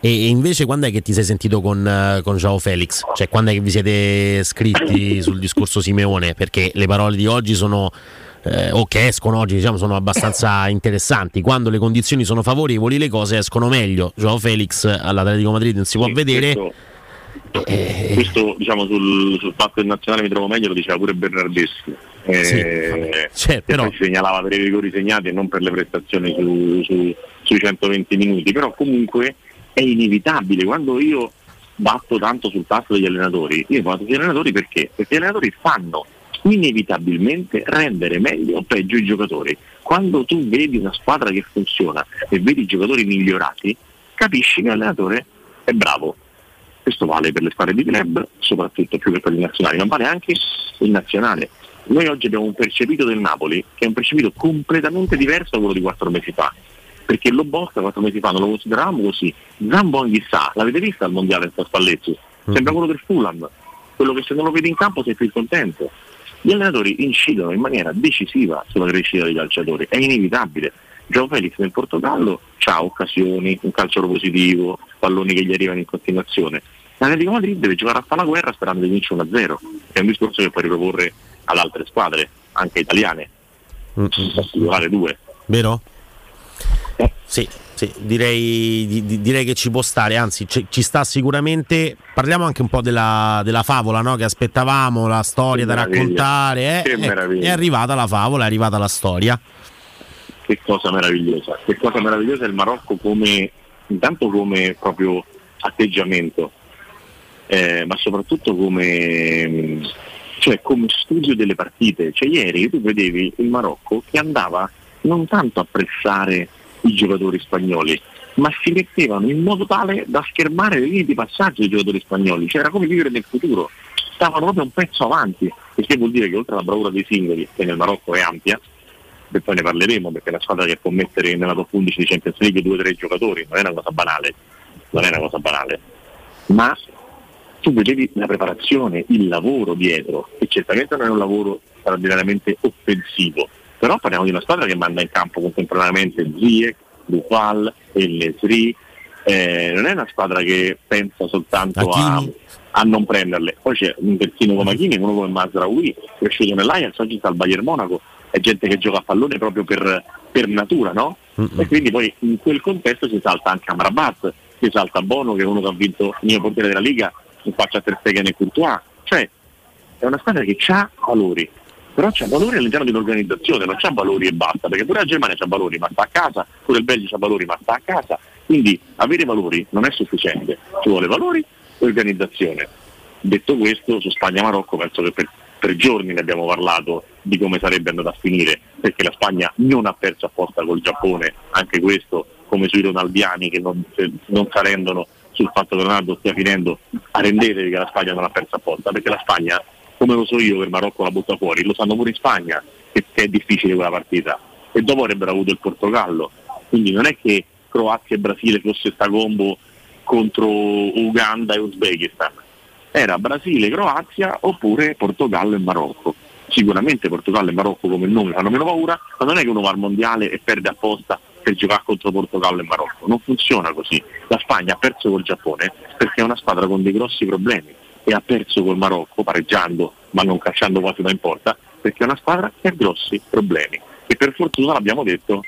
eh. E invece quando è che ti sei sentito con, eh, con Joao Felix? Cioè quando è che vi siete scritti sul discorso Simeone? Perché le parole di oggi sono, eh, o che escono oggi, diciamo, sono abbastanza interessanti. Quando le condizioni sono favorevoli le cose escono meglio. Joao Felix all'Atletico Madrid non si può vedere. Questo, questo, diciamo sul, sul fatto del nazionale mi trovo meglio lo diceva pure Bernardeschi. Eh, Sì, vabbè, che però- segnalava per i rigori segnati e non per le prestazioni su- su- sui 120 minuti, però comunque è inevitabile quando io batto tanto sul tasto degli allenatori, io batto sugli allenatori perché? Perché gli allenatori fanno inevitabilmente rendere meglio o peggio i giocatori. Quando tu vedi una squadra che funziona e vedi i giocatori migliorati, capisci che l'allenatore è bravo. Questo vale per le squadre di club, soprattutto più che per i nazionali, ma vale anche il nazionale. Noi oggi abbiamo un percepito del Napoli che è un percepito completamente diverso da quello di quattro mesi fa. Perché lo Bosca quattro mesi fa non lo consideravamo così. Zambon chissà, l'avete vista al mondiale in Spalletti? Sembra quello del Fulham, quello che se non lo vedi in campo sei più contento. Gli allenatori incidono in maniera decisiva sulla crescita dei calciatori, è inevitabile. Gio Felix nel Portogallo ha occasioni, un calcio positivo, palloni che gli arrivano in continuazione. L'Atletico Madrid deve giocare a fare la guerra sperando di vincere 1-0, che è un discorso che puoi riproporre ad altre squadre, anche italiane, in particolare due. Vero? Sì, sì, direi, di- di- direi che ci può stare, anzi ci, ci sta sicuramente. Parliamo anche un po' della, della favola no? che aspettavamo, la storia Che da meraviglia, raccontare. eh. che Ecco, meraviglia. è arrivata la favola, è arrivata la storia. Che cosa meravigliosa, che cosa meravigliosa è il Marocco come intanto come proprio atteggiamento, eh, ma soprattutto come, cioè, come studio delle partite. Cioè, ieri tu vedevi il Marocco che andava non tanto a pressare i giocatori spagnoli, ma si mettevano in modo tale da schermare le linee di passaggio dei giocatori spagnoli, cioè era come vivere nel futuro, stavano proprio un pezzo avanti, il che vuol dire che oltre alla bravura dei singoli, che nel Marocco è ampia, e poi ne parleremo perché una squadra che può mettere nella top 11 di Champions League due o tre giocatori, non è una cosa banale, non è una cosa banale, ma tu vedevi la preparazione, il lavoro dietro, e certamente non è un lavoro straordinariamente offensivo, però parliamo di una squadra che manda in campo contemporaneamente Ziyech, Dufal, El Nesri, eh, non è una squadra che pensa soltanto a, a non prenderle. Poi c'è un terzino come Achini, uno come Mazraoui, cresciuto nell'Ajax, oggi sta al Bayern Monaco, è gente che gioca a pallone proprio per, per natura, no? E quindi poi in quel contesto si salta anche Amrabat, si salta Bono che è uno che ha vinto il mio portiere della Liga in faccia a Ter Stegen e Courtois. Cioè è una squadra che ha valori, però c'ha valori all'interno di un'organizzazione, non c'ha valori e basta, perché pure la Germania c'ha valori ma sta a casa, pure il Belgio c'ha valori ma sta a casa, quindi avere valori non è sufficiente, ci vuole valori e organizzazione. Detto questo, su Spagna-Marocco penso che per, per giorni ne abbiamo parlato di come sarebbe andata a finire, perché la Spagna non ha perso apposta col Giappone, anche questo come sui ronaldiani che non, non si rendono sul fatto che Ronaldo stia finendo, arrendetevi che la Spagna non ha perso apposta, perché la Spagna, come lo so io che il Marocco la butta fuori, lo sanno pure in Spagna che, che è difficile quella partita e dopo avrebbero avuto il Portogallo, quindi non è che Croazia e Brasile fosse sta combo contro Uganda e Uzbekistan, era Brasile, Croazia oppure Portogallo e Marocco. Sicuramente Portogallo e Marocco come nome fanno meno paura, ma non è che uno va al mondiale e perde apposta per giocare contro Portogallo e Marocco. Non funziona così. La Spagna ha perso col Giappone perché è una squadra con dei grossi problemi e ha perso col Marocco pareggiando ma non calciando quasi da in porta perché è una squadra che ha grossi problemi. E per fortuna l'abbiamo detto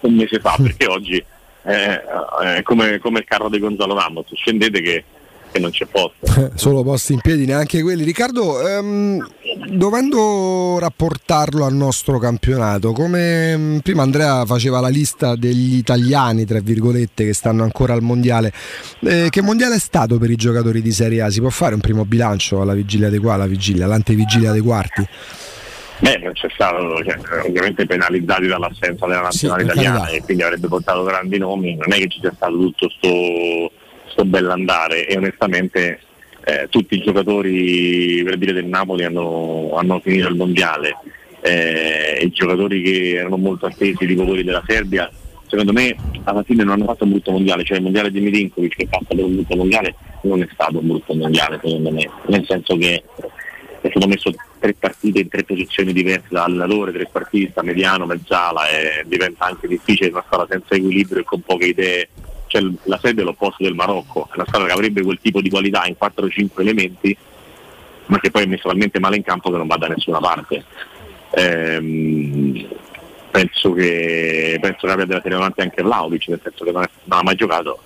un mese fa perché oggi è, è come, come il carro di Gonzalo Ramos, scendete che, che non c'è posto. Solo posti in piedi, neanche quelli. Riccardo, ehm, dovendo rapportarlo al nostro campionato, come mh, prima Andrea faceva la lista degli italiani, tra virgolette, che stanno ancora al mondiale, eh, che mondiale è stato per i giocatori di Serie A? Si può fare un primo bilancio alla vigilia dei qua, alla vigilia, all'antevigilia dei quarti? Beh, non c'è stato, cioè, ovviamente penalizzati dall'assenza della nazionale Sì, italiana e quindi avrebbe portato grandi nomi, non è che ci sia stato tutto sto, sto bell'andare e onestamente eh, tutti i giocatori per dire del Napoli hanno, hanno finito il mondiale, eh, i giocatori che erano molto attesi, tipo quelli della Serbia, secondo me alla fine non hanno fatto un brutto mondiale, cioè il mondiale di Milinkovic che passa per un brutto mondiale non è stato un brutto mondiale secondo me, nel senso che è stato messo tre partite in tre posizioni diverse da allenatore, trequartista, mediano, mezzala e diventa anche difficile squadra senza equilibrio e con poche idee. Cioè, la è l'opposto del Marocco, è una squadra che avrebbe quel tipo di qualità in 4-5 elementi, ma che poi è messa talmente male in campo che non va da nessuna parte. Ehm, penso, che, penso che abbia della tenere avanti anche Vlaovic, nel senso che non, è- non ha mai giocato.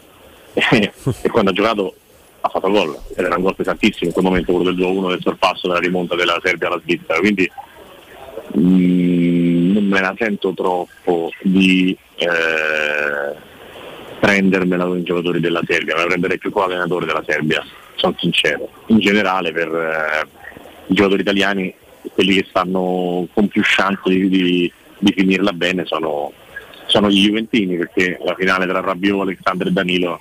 E quando ha giocato ha fatto gol. Era un gol pesantissimo in quel momento quello del 2-1 del sorpasso della rimonta della Serbia alla Svizzera. Quindi mm, non me la sento troppo di eh, prendermela con i giocatori della Serbia me la prenderei più con l'allenatore della Serbia sono sincero in generale per eh, i giocatori italiani quelli che stanno con più chance di, di- di finirla bene sono, sono gli Juventini perché la finale tra Rabiot, Alexandre e Danilo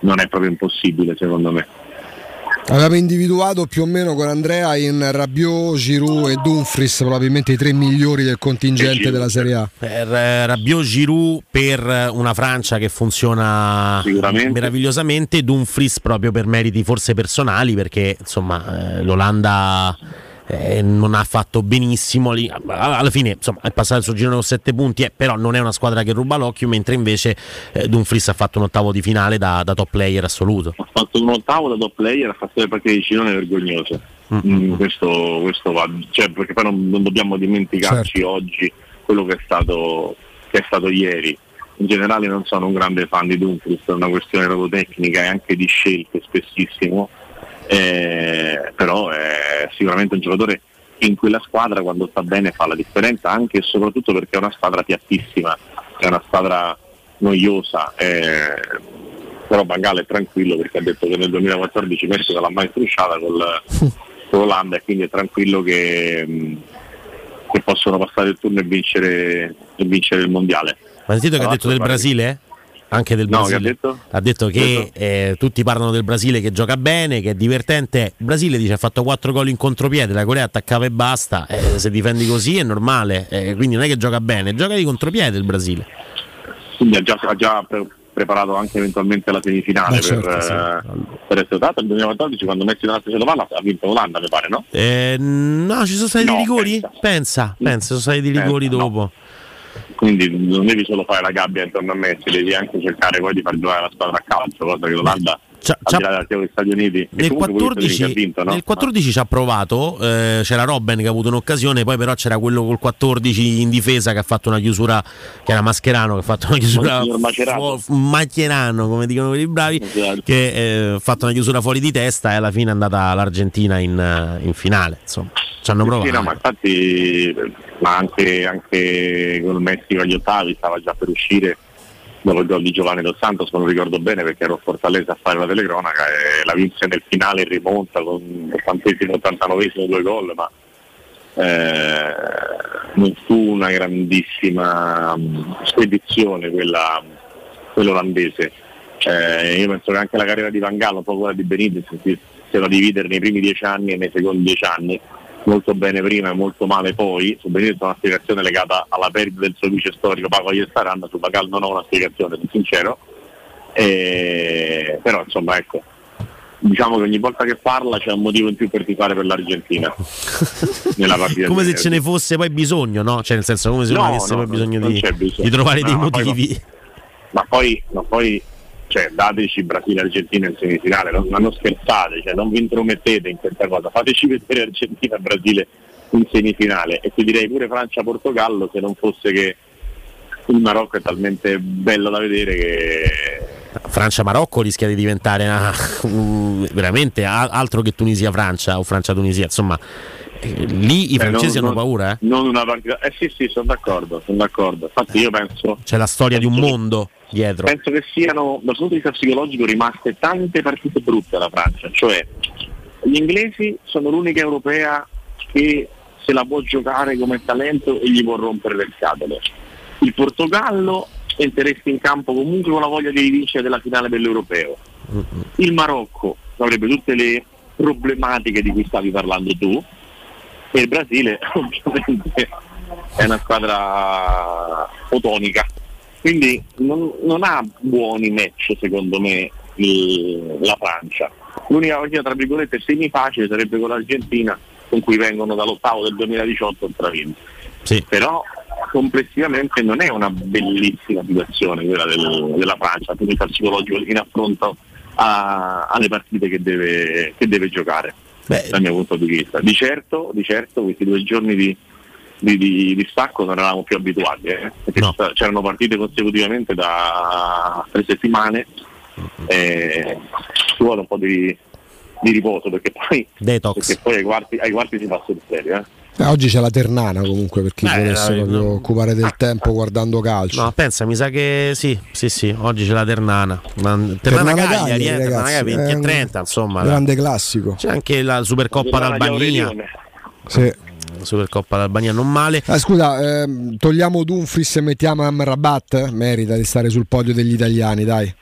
non è proprio impossibile secondo me. Avevamo individuato più o meno con Andrea in Rabiot, Giroud e Dumfries probabilmente i tre migliori del contingente della Serie A. Per eh, Rabiot Giroud per eh, una Francia che funziona meravigliosamente, Dumfries proprio per meriti forse personali perché insomma eh, l'Olanda eh, non ha fatto benissimo lì. alla fine insomma è passato il suo girone con 7 punti eh, però non è una squadra che ruba l'occhio mentre invece eh, Dumfries ha fatto un ottavo di finale da, da top player assoluto Ha fatto un ottavo da top player, ha fatto le partite di Cinone vergognose. Mm, questo, questo va, cioè, perché poi non, non dobbiamo dimenticarci Certo. oggi quello che è, stato, che è stato ieri. In generale non sono un grande fan di Dumfries, è una questione proprio tecnica e anche di scelte spessissimo, eh, però è sicuramente un giocatore che in quella squadra quando sta bene fa la differenza anche e soprattutto perché è una squadra piattissima, è una squadra noiosa. eh, però Bangala è tranquillo perché ha detto che nel 2014 Messico l'ha mai strusciata col, con l'Olanda e quindi è tranquillo che, mh, che possono passare il turno e vincere, e vincere il mondiale. Ma sentito che ha detto del Brasile? Anche del No, Brasile. ha detto? Ha detto che eh, tutti parlano del Brasile che gioca bene, che è divertente. Il Brasile dice ha fatto 4 gol in contropiede, la Corea attaccava e basta. Eh, se difendi così è normale. Eh, quindi non è che gioca bene, gioca di contropiede il Brasile. Quindi ha già, ha già pre- preparato anche eventualmente la semifinale Beh, certo, per, sì. eh, per essere data. Nel 2014 quando Messi non ha preso la palla ha vinto l'Olanda mi pare, no? Eh, no, ci sono stati No, dei rigori? Pensa, pensa, sono stati dei rigori Pensa, no. Quindi non devi solo fare la gabbia intorno a Messi, devi anche cercare poi di far giocare la squadra a calcio, cosa che l'Olanda C'ha- al di là dell'archeo degli Stati Uniti Nel comunque con gli Stati 14, Uniti vinto, no? nel 14 ci ha provato, eh, c'era Robben che ha avuto un'occasione, poi però c'era quello col 14 in difesa che ha fatto una chiusura, che era Mascherano, che ha fatto una chiusura fu- Maccherano, come dicono quelli bravi, che eh, ha fatto una chiusura fuori di testa e alla fine è andata l'Argentina in, eh, in finale. Insomma, ci hanno Sì, provato. no, ma infatti ma anche, anche con il Messico agli ottavi stava già per uscire dopo il gol di Giovanni Dos Santos, se non ricordo bene perché ero a Fortaleza a fare la telecronaca e la vinse nel finale in rimonta con l'80esimo 89esimo due gol, ma eh, non fu una grandissima mm, spedizione quella, quella olandese. Eh, io penso che anche la carriera di Van Gaal, un po' quella di Benitez, era da dividere nei primi dieci anni e nei secondi dieci anni, molto bene prima e molto male poi. Su Benitez ho una spiegazione legata alla perdita del suo vice storico Paco Iestaran, su Gaal non ho una spiegazione, sono sincero. Eh, però insomma ecco, diciamo che ogni volta che parla c'è un motivo in più per tifare per l'Argentina nella partita come se ce ne fosse poi bisogno, no? Cioè, nel senso, come se No, non avesse no, poi bisogno, di, bisogno. di trovare dei No, poi motivi. ma poi, ma poi cioè, dateci Brasile Argentina in semifinale, non, ma non scherzate, cioè, non vi intromettete in questa cosa, fateci vedere Argentina e Brasile in semifinale e ti direi pure Francia-Portogallo se non fosse che il Marocco è talmente bello da vedere che Francia-Marocco rischia di diventare una- un- veramente altro che Tunisia-Francia o Francia-Tunisia. Insomma, lì i Eh, francesi non- hanno paura, eh? non una partita. Eh sì, sì, sono d'accordo, sono d'accordo. Infatti io penso C'è la storia di un mondo dietro. penso che siano dal punto di vista psicologico rimaste tante partite brutte alla Francia, cioè gli inglesi sono l'unica europea che se la può giocare come talento e gli può rompere le scatole. Il Portogallo entreresti in campo comunque con la voglia di vincere della finale dell'europeo. Il Marocco avrebbe tutte le problematiche di cui stavi parlando tu il Brasile ovviamente è una squadra fotonica. Quindi non, non ha buoni match secondo me il- la Francia. L'unica partita tra virgolette semi facile sarebbe con l'Argentina con cui vengono dall'ottavo del 2018 stravinti però complessivamente non è una bellissima situazione quella del- della Francia vista psicologico in affronto a- alle partite che deve, che deve giocare dal mio punto di vista. Di certo, di certo questi due giorni di, di, di- di stacco non eravamo più abituati eh, perché c'era- c'erano partite consecutivamente da tre settimane e ci vuole un po' di, di riposo perché poi, perché poi ai, quarti, ai quarti si passa il serio eh. Eh, oggi c'è la Ternana comunque per chi Beh, volesse eh, proprio no. occupare del tempo guardando calcio. No, pensa, mi sa che sì, sì, sì, oggi c'è la Ternana. Ternana, Ternana Cagliari, Cagliari, eh, Ternana ragazzi, Cagliari 20 è e un 30, insomma. Grande classico. C'è anche la Supercoppa Ternana d'Albania. Sì. La Supercoppa d'Albania non male. Ah, scusa, ehm, togliamo Dumfries e mettiamo Amrabat? Merita di stare sul podio degli italiani, dai.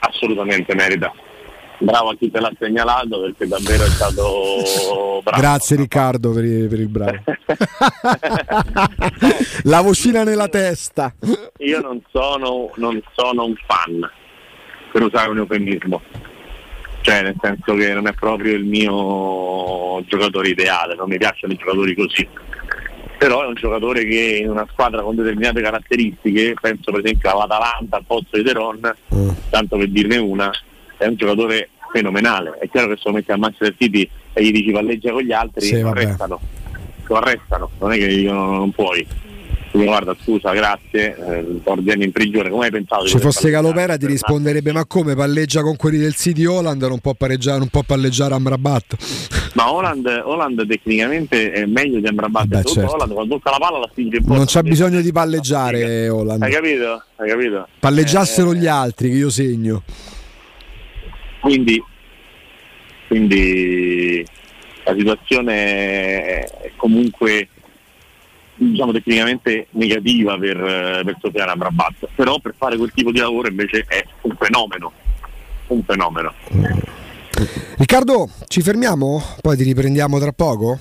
assolutamente merita bravo a chi te l'ha segnalato perché davvero è stato bravo Grazie Riccardo per, per il bravo. La vocina nella testa. io non sono, non sono un fan per usare un eufemismo cioè nel senso che non è proprio il mio giocatore ideale non mi piacciono i giocatori così però è un giocatore che in una squadra con determinate caratteristiche penso per esempio all'Atalanta al posto di Teron Mm. tanto per dirne una è un giocatore fenomenale è chiaro che se lo metti al Manchester City e gli dici palleggia con gli altri Sì, arrestano lo arrestano non è che dicono non puoi Quindi, guarda scusa grazie eh, ordini in prigione come hai pensato poter fosse Calopera ti risponderebbe ma come palleggia con quelli del City Holland non può non può palleggiare Amrabat Ma Holland, Holland tecnicamente è meglio di Amrabat. Soprattutto certo. Holland quando tocca la palla la spinge in porta. non c'ha bisogno di palleggiare Holland Hai capito? Hai capito? palleggiassero Eh, gli altri che io segno quindi, quindi la situazione è comunque diciamo tecnicamente negativa per, per Sofiane Amrabat. Però per fare quel tipo di lavoro invece è un fenomeno. Un fenomeno. Riccardo ci fermiamo? poi ti riprendiamo tra poco?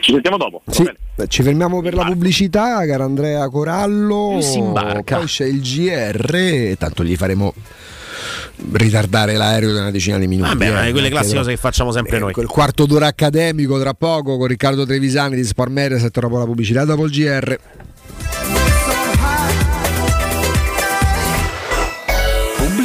Ci sentiamo dopo. Sì, ci fermiamo per la pubblicità, caro Andrea Corallo. Si imbarca. Poi c'è il GR, tanto gli faremo ritardare l'aereo di una decina di minuti. Vabbè, eh, quelle classiche cose che facciamo sempre noi. Quel quarto d'ora accademico tra poco con Riccardo Trevisani di Sport Mediaset dopo la pubblicità dopo il GR.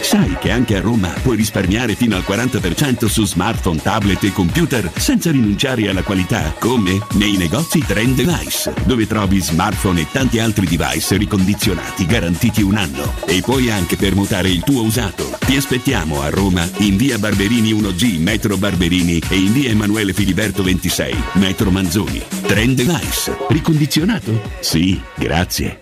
Sai che anche a Roma puoi risparmiare fino al 40% su smartphone, tablet e computer senza rinunciare alla qualità? Come? Nei negozi Trend Device, dove trovi smartphone e tanti altri device ricondizionati garantiti un anno. E puoi anche permutare il tuo usato. Ti aspettiamo a Roma in via Barberini 1G, metro Barberini e in via Emanuele Filiberto 26, metro Manzoni. Trend Device. Ricondizionato? Sì, grazie.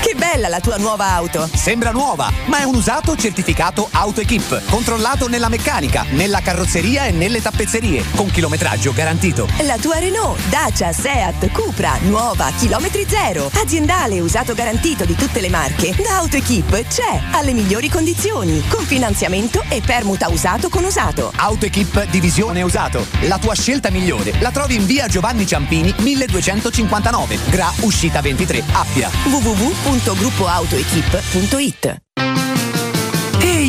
Che bella la tua nuova auto! Sembra nuova, ma è un usato certificato AutoEquip, controllato nella meccanica, nella carrozzeria e nelle tappezzerie, con chilometraggio garantito. La tua Renault, Dacia, Seat, Cupra, nuova, chilometri zero, aziendale usato garantito di tutte le marche, da AutoEquip c'è, alle migliori condizioni, con finanziamento e permuta usato con usato. AutoEquip Divisione Usato, la tua scelta migliore. La trovi in via Giovanni Ciampini 1259, Gra Uscita 23, Appia. www.gruppoautoequip.it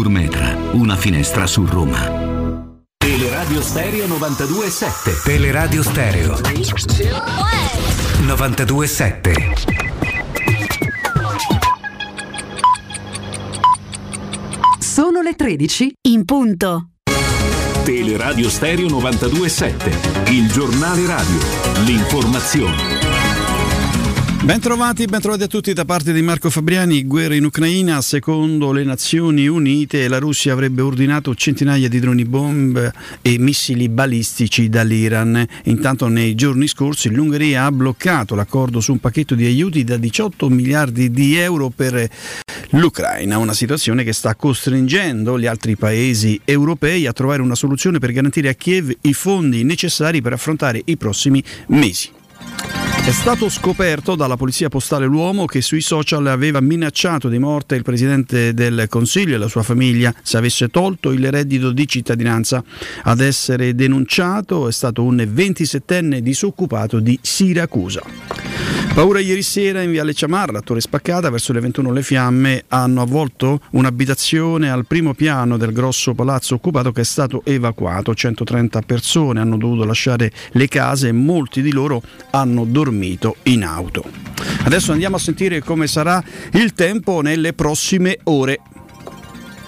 Securmetra. Una finestra su Roma. Teleradio Stereo 92.7 Teleradio Stereo 927 Sono le 13 in punto. Teleradio Stereo 92.7 Il giornale radio L'informazione Bentrovati, bentrovati a tutti da parte di Marco Fabriani. Guerra in Ucraina, secondo le Nazioni Unite, la Russia avrebbe ordinato centinaia di droni bomb e missili balistici dall'Iran. Intanto nei giorni scorsi l'Ungheria ha bloccato l'accordo su un pacchetto di aiuti da 18 miliardi di euro per l'Ucraina, una situazione che sta costringendo gli altri paesi europei a trovare una soluzione per garantire a Kiev i fondi necessari per affrontare i prossimi mesi. È stato scoperto dalla polizia postale l'uomo che sui social aveva minacciato di morte il presidente del Consiglio e la sua famiglia se avesse tolto il reddito di cittadinanza. Ad essere denunciato è stato un 27enne disoccupato di Siracusa. Paura ieri sera in Viale Ciamarra, Torre Spaccata, verso le 21 le fiamme hanno avvolto un'abitazione al primo piano del grosso palazzo occupato che è stato evacuato. 130 persone hanno dovuto lasciare le case e molti di loro hanno dormito in auto. Adesso andiamo a sentire come sarà il tempo nelle prossime ore.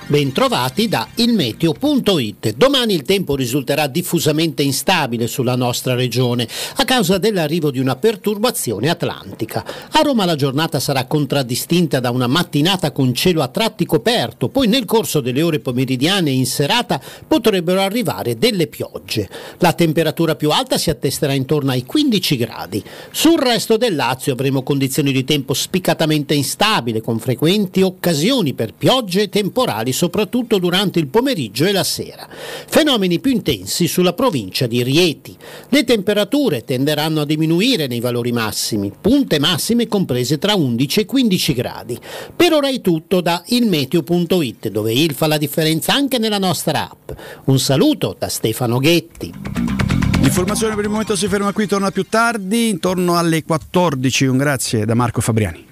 Bentrovati da ilmeteo.it. Domani il tempo risulterà diffusamente instabile sulla nostra regione a causa dell'arrivo di una perturbazione atlantica. A Roma la giornata sarà contraddistinta da una mattinata con cielo a tratti coperto, poi nel corso delle ore pomeridiane e in serata potrebbero arrivare delle piogge. La temperatura più alta si attesterà intorno ai 15 gradi. Sul resto del Lazio avremo condizioni di tempo spiccatamente instabile con frequenti occasioni per piogge e temporali soprattutto durante il pomeriggio e la sera. Fenomeni più intensi sulla provincia di Rieti. Le temperature tenderanno a diminuire nei valori massimi, punte massime comprese tra 11 e 15 gradi. Per ora è tutto da ilmeteo.it dove il fa la differenza anche nella nostra app. Un saluto da Stefano Ghetti. L'informazione per il momento si ferma qui, torna più tardi, intorno alle 14. Un grazie da Marco Fabriani.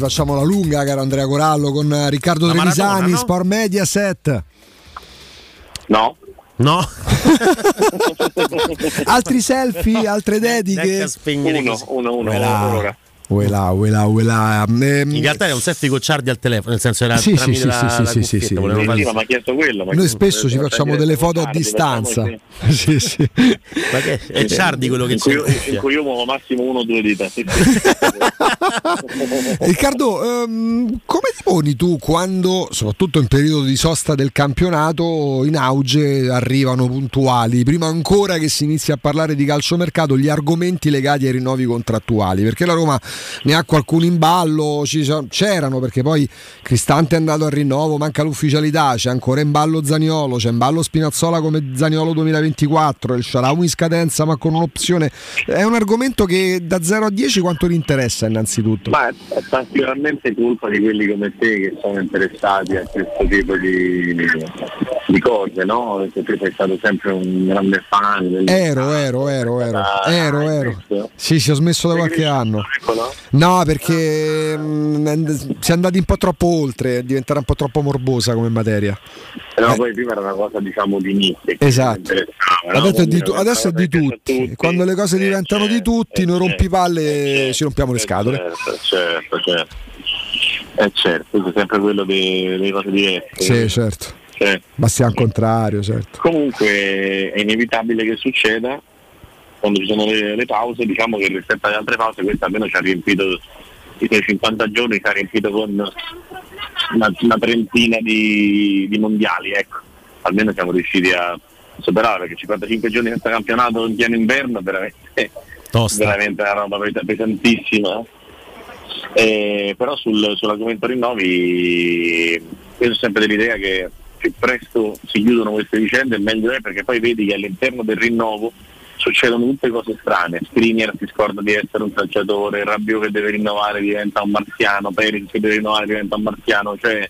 Facciamo la lunga, caro Andrea Corallo, con eh, Riccardo La Trevisani, maratona, no? Sport Mediaset. No. No. Altri selfie, altre dediche. Uno, uno, uno, Voilà. per ora. Uela, uela, uela. Ehm, In realtà era un selfie con Ciardi al telefono, nel senso era Sì, tramite sì, la, sì, la sì, sì, sì, sì. Sì, ma chiesto quello. ma Noi spesso ci facciamo delle foto a distanza. Sì, sì. Ma che è Ciardi quello che c'è in cui io muovo massimo uno o due dita. Sì, sì. Riccardo, ehm, come ti poni tu quando, soprattutto in periodo di sosta del campionato, in auge arrivano puntuali, prima ancora che si inizi a parlare di calciomercato, gli argomenti legati ai rinnovi contrattuali? Perché la Roma ne ha qualcuno in ballo, c'erano perché poi Cristante è andato al rinnovo, manca l'ufficialità, c'è ancora in ballo Zaniolo, c'è in ballo Spinazzola come Zaniolo 2024, il Sharawi in scadenza ma con un'opzione. È un argomento che da 0 a 10 quanto ti interessa innanzitutto? Ma è particolarmente colpa di quelli come te che sono interessati a questo tipo di, di cose, no? Perché te sei stato sempre un grande fan. Ero, ero, ero, ero, Ah, ero, ero. Sì, sì, ho smesso da qualche anno. Ecco, no? No, perché mm, si è andati un po' troppo oltre, è diventata un po' troppo morbosa come materia. Però poi prima era una cosa diciamo di nicchia. Eh. Esatto. no? Adesso è di, tu- adesso è di tutti. tutti. Quando le cose diventano di tutti, noi rompipalle eh, ci rompiamo le scatole. Certo, certo, certo. Eh certo, questo è sempre quello dei- delle cose diverse. Sì, certo. Cioè, Bastian contrario, certo. comunque è inevitabile che succeda quando ci sono le, le pause, diciamo che rispetto alle altre pause questa almeno ci ha riempito i suoi 50 giorni, ci ha riempito con una, una trentina di, di mondiali, ecco. Almeno siamo riusciti a superare perché 55 giorni senza campionato in pieno inverno è veramente, Tosta. veramente una roba pes- pesantissima. Eh, però sul- sull'argomento rinnovi io sono sempre dell'idea che più presto si chiudono queste vicende meglio è perché poi vedi che all'interno del rinnovo succedono tutte cose strane, Skriniar si scorda di essere un calciatore, Rabiot che deve rinnovare diventa un marziano, Perez che deve rinnovare diventa un marziano, cioè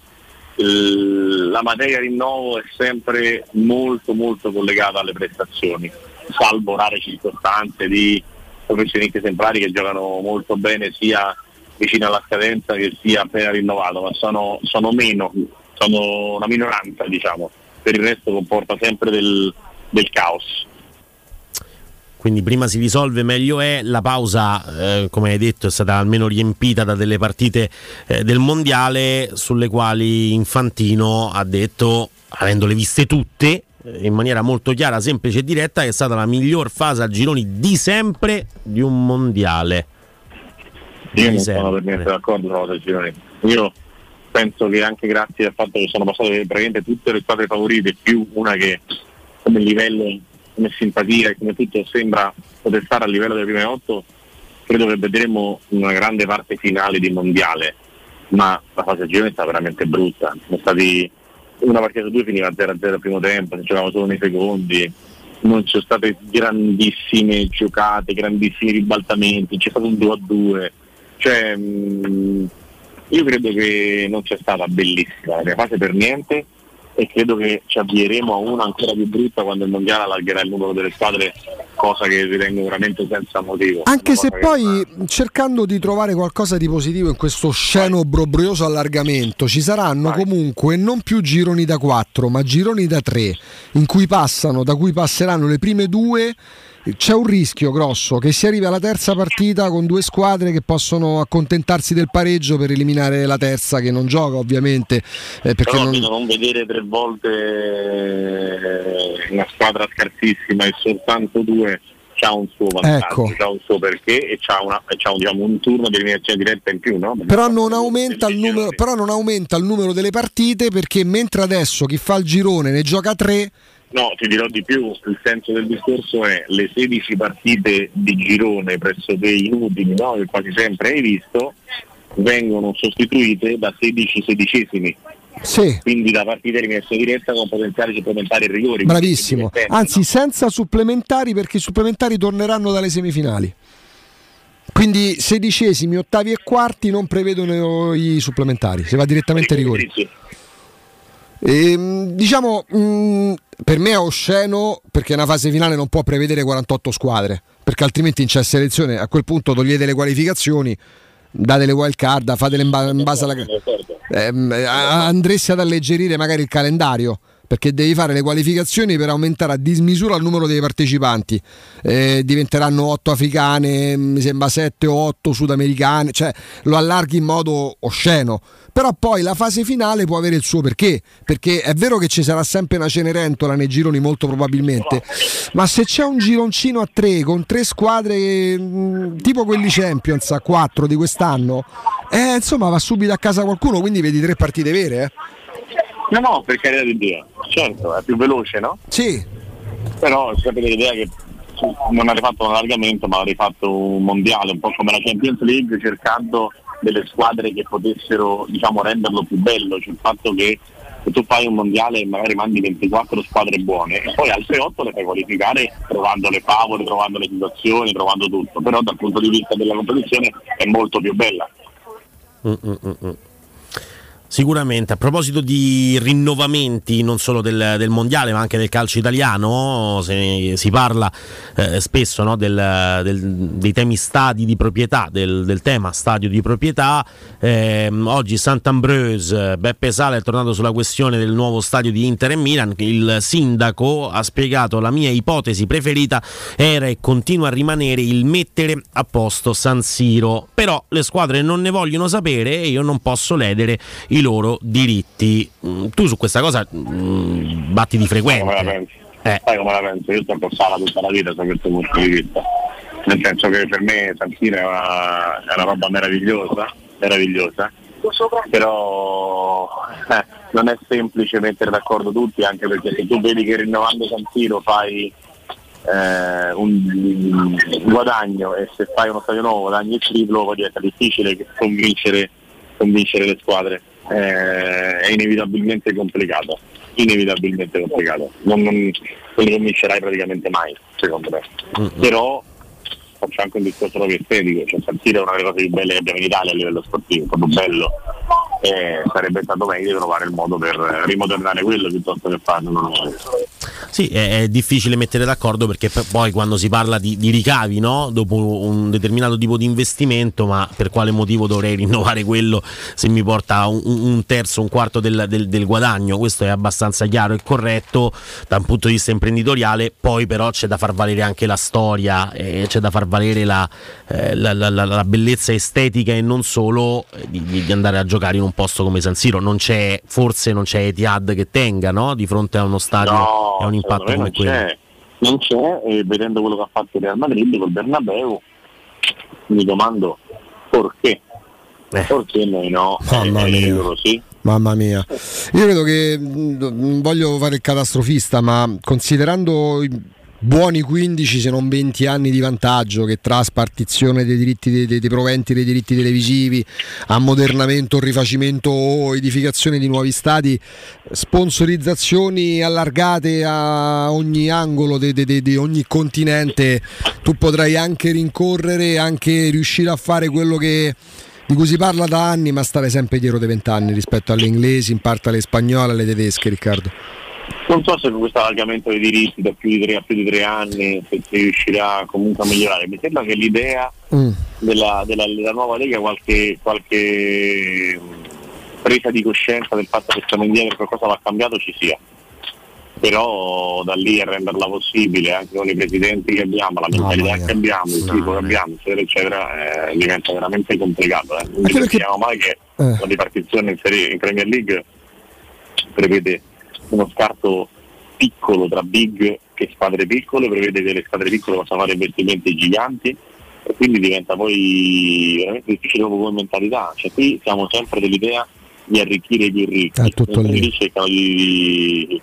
la materia rinnovo è sempre molto molto collegata alle prestazioni, salvo rare circostanze di professionisti esemplari che giocano molto bene sia vicino alla scadenza che sia appena rinnovato, ma sono, sono meno, sono una minoranza diciamo, per il resto comporta sempre del, del caos. Quindi prima si risolve meglio è, la pausa eh, come hai detto è stata almeno riempita da delle partite eh, del mondiale sulle quali Infantino ha detto, avendole viste tutte, eh, in maniera molto chiara, semplice e diretta, che è stata la miglior fase a gironi di sempre di un mondiale. Io Di non sono sempre. per niente d'accordo con la votazione. Io penso che anche grazie al fatto che sono passate praticamente tutte le squadre favorite, più una che come livello, come simpatia e come tutto sembra poter stare a livello delle prime otto, credo che vedremo una grande parte finale di mondiale. Ma la fase a girone è stata veramente brutta. Sono stati una partita su due finiva 0-0 al primo tempo, si giocava solo nei secondi, non ci sono state grandissime giocate, grandissimi ribaltamenti, c'è stato un 2-2. Cioè, mh, io credo che non sia stata bellissima la fase per niente e credo che ci avvieremo a una ancora più brutta quando il mondiale allargherà il numero delle squadre, cosa che ritengo veramente senza motivo. Anche se cosa che- poi cercando di trovare qualcosa di positivo in questo sceno obbrobrioso allargamento, ci saranno comunque non più gironi da 4, ma gironi da 3, in cui passano, da cui passeranno le prime due. C'è un rischio grosso che si arrivi alla terza partita con due squadre che possono accontentarsi del pareggio per eliminare la terza che non gioca ovviamente eh, perché Però non, non vedere tre volte una squadra scarsissima e soltanto due c'ha un suo vantaggio, Ecco. c'ha un suo perché e c'ha, una, e c'ha un, diciamo, un turno di eliminazione diretta in più, no? Però non, aumenta il numero, però non aumenta il numero delle partite perché mentre adesso chi fa il girone ne gioca 3 No, ti dirò di più, il senso del discorso è le 16 partite di girone pressoché inutili, no? che quasi sempre hai visto, vengono sostituite da 16 sedicesimi. Sì. Quindi da partite di eliminazione diretta con potenziali supplementari e rigori. Bravissimo. Anzi, senza supplementari perché i supplementari torneranno dalle semifinali. Quindi sedicesimi, ottavi e quarti non prevedono i supplementari, si va direttamente ai rigori. Ehm, diciamo, mh, per me è osceno perché una fase finale non può prevedere 48 squadre, perché altrimenti in c'è selezione, a quel punto togliete le qualificazioni, date le wild card, fatele in, ba- in base alla... Ehm, a- andresti ad alleggerire magari il calendario perché devi fare le qualificazioni per aumentare a dismisura il numero dei partecipanti Eh, diventeranno 8 africane mi sembra 7 o 8 sudamericane cioè lo allarghi in modo osceno però poi la fase finale può avere il suo perché perché è vero che ci sarà sempre una cenerentola nei gironi molto probabilmente ma se c'è un gironcino a 3 con tre squadre mh, tipo quelli Champions a 4 di quest'anno eh, insomma va subito a casa qualcuno quindi vedi tre partite vere eh. No, no, per carità di Dio, certo, è più veloce, no? Sì. Però sapete l'idea che non ha rifatto un allargamento, ma ha rifatto un mondiale, un po' come la Champions League, cercando delle squadre che potessero diciamo, renderlo più bello. Cioè il fatto che se tu fai un mondiale e magari mandi 24 squadre buone e poi altre 8 le fai qualificare trovando le favole, trovando le situazioni, trovando tutto. Però dal punto di vista della competizione è molto più bella. Mm, mm, mm, mm. Sicuramente, a proposito di rinnovamenti non solo del, del mondiale ma anche del calcio italiano, se- si parla eh, spesso no, del- del- dei temi stadi di proprietà, del, tema stadio di proprietà. Ehm, oggi Sant'Ambreuse, Beppe Sala è tornato sulla questione del nuovo stadio di Inter e Milan. Il sindaco ha spiegato la mia ipotesi preferita era e continua a rimanere il mettere a posto San Siro. Però le squadre non ne vogliono sapere e io non posso ledere i loro diritti. Mm, Tu su questa cosa mm, batti di Come la frequente. pensi? Sai come la penso? Io sto con Sala tutta la vita da questo punto di vista. Nel senso che per me San Siro è una, è una roba meravigliosa, meravigliosa. Però eh, non è semplice mettere d'accordo tutti, anche perché se tu vedi che rinnovando San Siro fai eh, un, un guadagno e se fai uno stadio nuovo guadagni il triplo, poi diventa difficile convincere, convincere le squadre. Eh, è inevitabilmente complicato. inevitabilmente complicato. Non, non, non li convincerai praticamente mai, secondo me. Però faccio anche un discorso proprio estetico, cioè San Siro è una delle cose più belle che abbiamo in Italia a livello sportivo, proprio bello. E sarebbe stato meglio trovare il modo per rimodernare quello piuttosto che farlo. Sì, è, è difficile mettere d'accordo perché poi quando si parla di, di ricavi, no? dopo un determinato tipo di investimento, ma per quale motivo dovrei rinnovare quello se mi porta un, un terzo, un quarto del, del- del guadagno? Questo è abbastanza chiaro e corretto da un punto di vista imprenditoriale, poi però c'è da far valere anche la storia, eh, c'è da far valere la, eh, la- la- la- bellezza estetica e non solo eh, di, di- andare a giocare in un posto come San Siro. Non c'è, forse non c'è Etihad che tenga no? di fronte a uno stadio No, e a un impatto come non quello. c'è, non c'è e vedendo quello che ha fatto il Real Madrid col Bernabeu mi domando perché perché noi no Mamma e mia. loro sì Mamma mia, io credo che mh, non voglio fare il catastrofista, ma considerando buoni 15 se non 20 anni di vantaggio che tra spartizione dei diritti dei, dei- dei proventi dei diritti televisivi, ammodernamento, rifacimento o edificazione di nuovi stadi, sponsorizzazioni allargate a ogni angolo di ogni continente, tu potrai anche rincorrere, anche riuscire a fare quello che di cui si parla da anni, ma stare sempre dietro dei vent'anni rispetto alle inglesi, in parte alle spagnole, alle tedesche, Riccardo. Non so se con questo allargamento dei diritti da più di tre a più di tre anni se si riuscirà comunque a migliorare mi sembra che l'idea Mm. della, della- della nuova Lega qualche, qualche mh, presa di coscienza del fatto che siamo indietro e qualcosa va cambiato ci sia però da lì a renderla possibile anche con i presidenti che abbiamo, la mentalità che abbiamo, il tipo che abbiamo, eccetera, eccetera, eh, diventa veramente complicato. Eh. Non dimentichiamo mai che la ripartizione in, serie, in Premier League prevede uno scarto piccolo tra big e squadre piccole, prevede che le squadre piccole possano fare investimenti giganti e quindi diventa poi veramente difficile proprio come mentalità. Cioè qui siamo sempre dell'idea di arricchire i più ricchi, È tutto lì cercano di,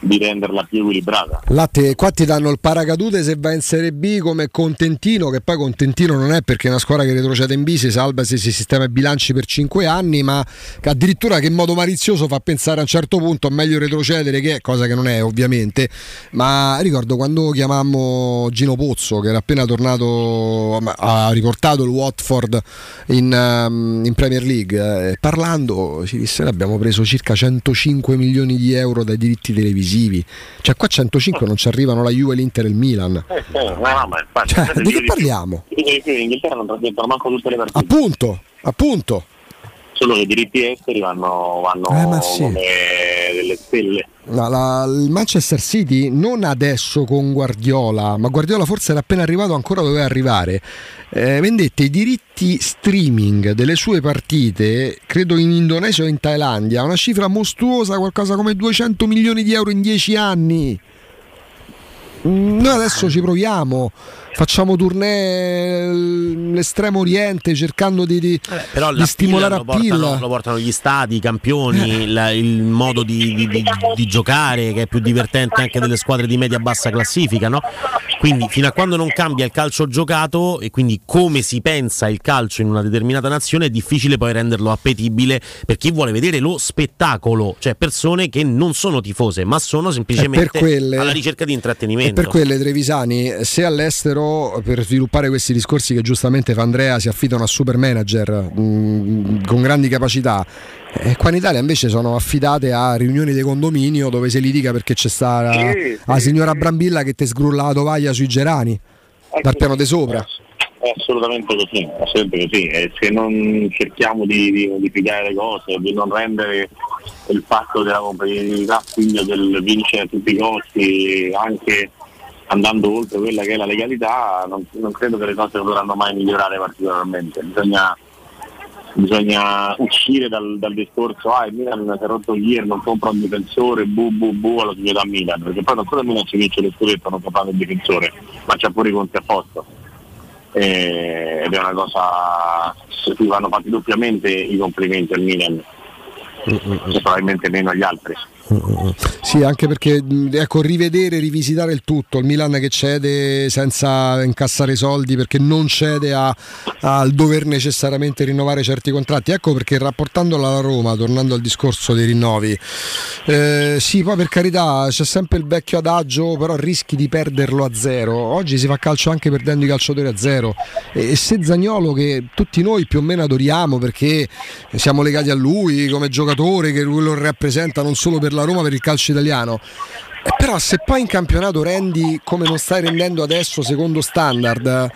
di renderla più equilibrata. Là te- qua ti danno il paracadute se va in Serie B come Contentino, che poi Contentino non è perché è una squadra che retrocede in B, si salva se si sistema i bilanci per 5 anni, ma che addirittura che in modo malizioso fa pensare a un certo punto meglio retrocedere che cosa che non è ovviamente. Ma ricordo quando chiamammo Gino Pozzo, che era appena tornato, ha riportato il Watford in, ehm, in Premier League, eh, parlando ci disse "Noi abbiamo preso circa 105 milioni di euro dai diritti televisivi. Cioè qua 105 non ci arrivano la Juve, l'Inter e il Milan. Eh, sì, no, no, ma infatti, Cioè, sapete, di che parliamo? in Inghilterra non manco tutte le partite, Appunto, appunto. Solo che i diritti esteri vanno, vanno Eh, sì. come delle stelle. La- la- il Manchester City non adesso con Guardiola, ma Guardiola forse era appena arrivato, ancora doveva arrivare. Eh, vendette i diritti streaming delle sue partite, credo in Indonesia o in Thailandia, una cifra mostruosa, qualcosa come 200 milioni di euro in 10 anni. Noi adesso ci proviamo, facciamo tournée l'estremo oriente cercando di, di- Però di la stimolare a portano, PIL. lo portano gli stati, i campioni, il, il modo di, di- di- di giocare che è più divertente anche delle squadre di media-bassa classifica, no? Quindi fino a quando non cambia il calcio giocato e quindi come si pensa il calcio in una determinata nazione è difficile poi renderlo appetibile per chi vuole vedere lo spettacolo, cioè persone che non sono tifose ma sono semplicemente alla ricerca di intrattenimento. Per quelle Trevisani, se all'estero per sviluppare questi discorsi che giustamente fa Andrea si affidano a super manager mh, con grandi capacità, eh, qua in Italia invece sono affidate a riunioni di condominio dove si litiga perché c'è sta la, Sì, la signora Brambilla che ti sgrulla la tovaglia sui gerani dal piano di sopra. È assolutamente così, assolutamente così. E se non cerchiamo di, di modificare le cose, di non rendere il fatto della competitività figlio del vincere a tutti i costi, anche andando oltre quella che è la legalità, non, non credo che le cose potranno mai migliorare particolarmente. Bisogna, bisogna uscire dal, dal discorso ah il Milan si è rotto ieri, non compra un difensore, bu bu bu alla società Milan, perché poi non solo il Milan ci vince lo scudetto non comprando il difensore, ma c'ha pure i conti a posto. Eh, ed è una cosa su cui vanno fatti doppiamente i complimenti al Milan e probabilmente meno agli altri Sì, anche perché ecco, rivedere, rivisitare il tutto, il Milan che cede senza incassare soldi perché non cede al dover necessariamente rinnovare certi contratti. Ecco perché rapportandola alla Roma, tornando al discorso dei rinnovi, eh, sì, poi per carità c'è sempre il vecchio adagio, però rischi di perderlo a zero. Oggi si fa calcio anche perdendo i calciatori a zero. E, e se Zagnolo, che tutti noi più o meno adoriamo perché siamo legati a lui come giocatore, che lui lo rappresenta non solo per la Roma, per il calcio italiano. Eh, Però se poi in campionato rendi come non stai rendendo adesso secondo standard,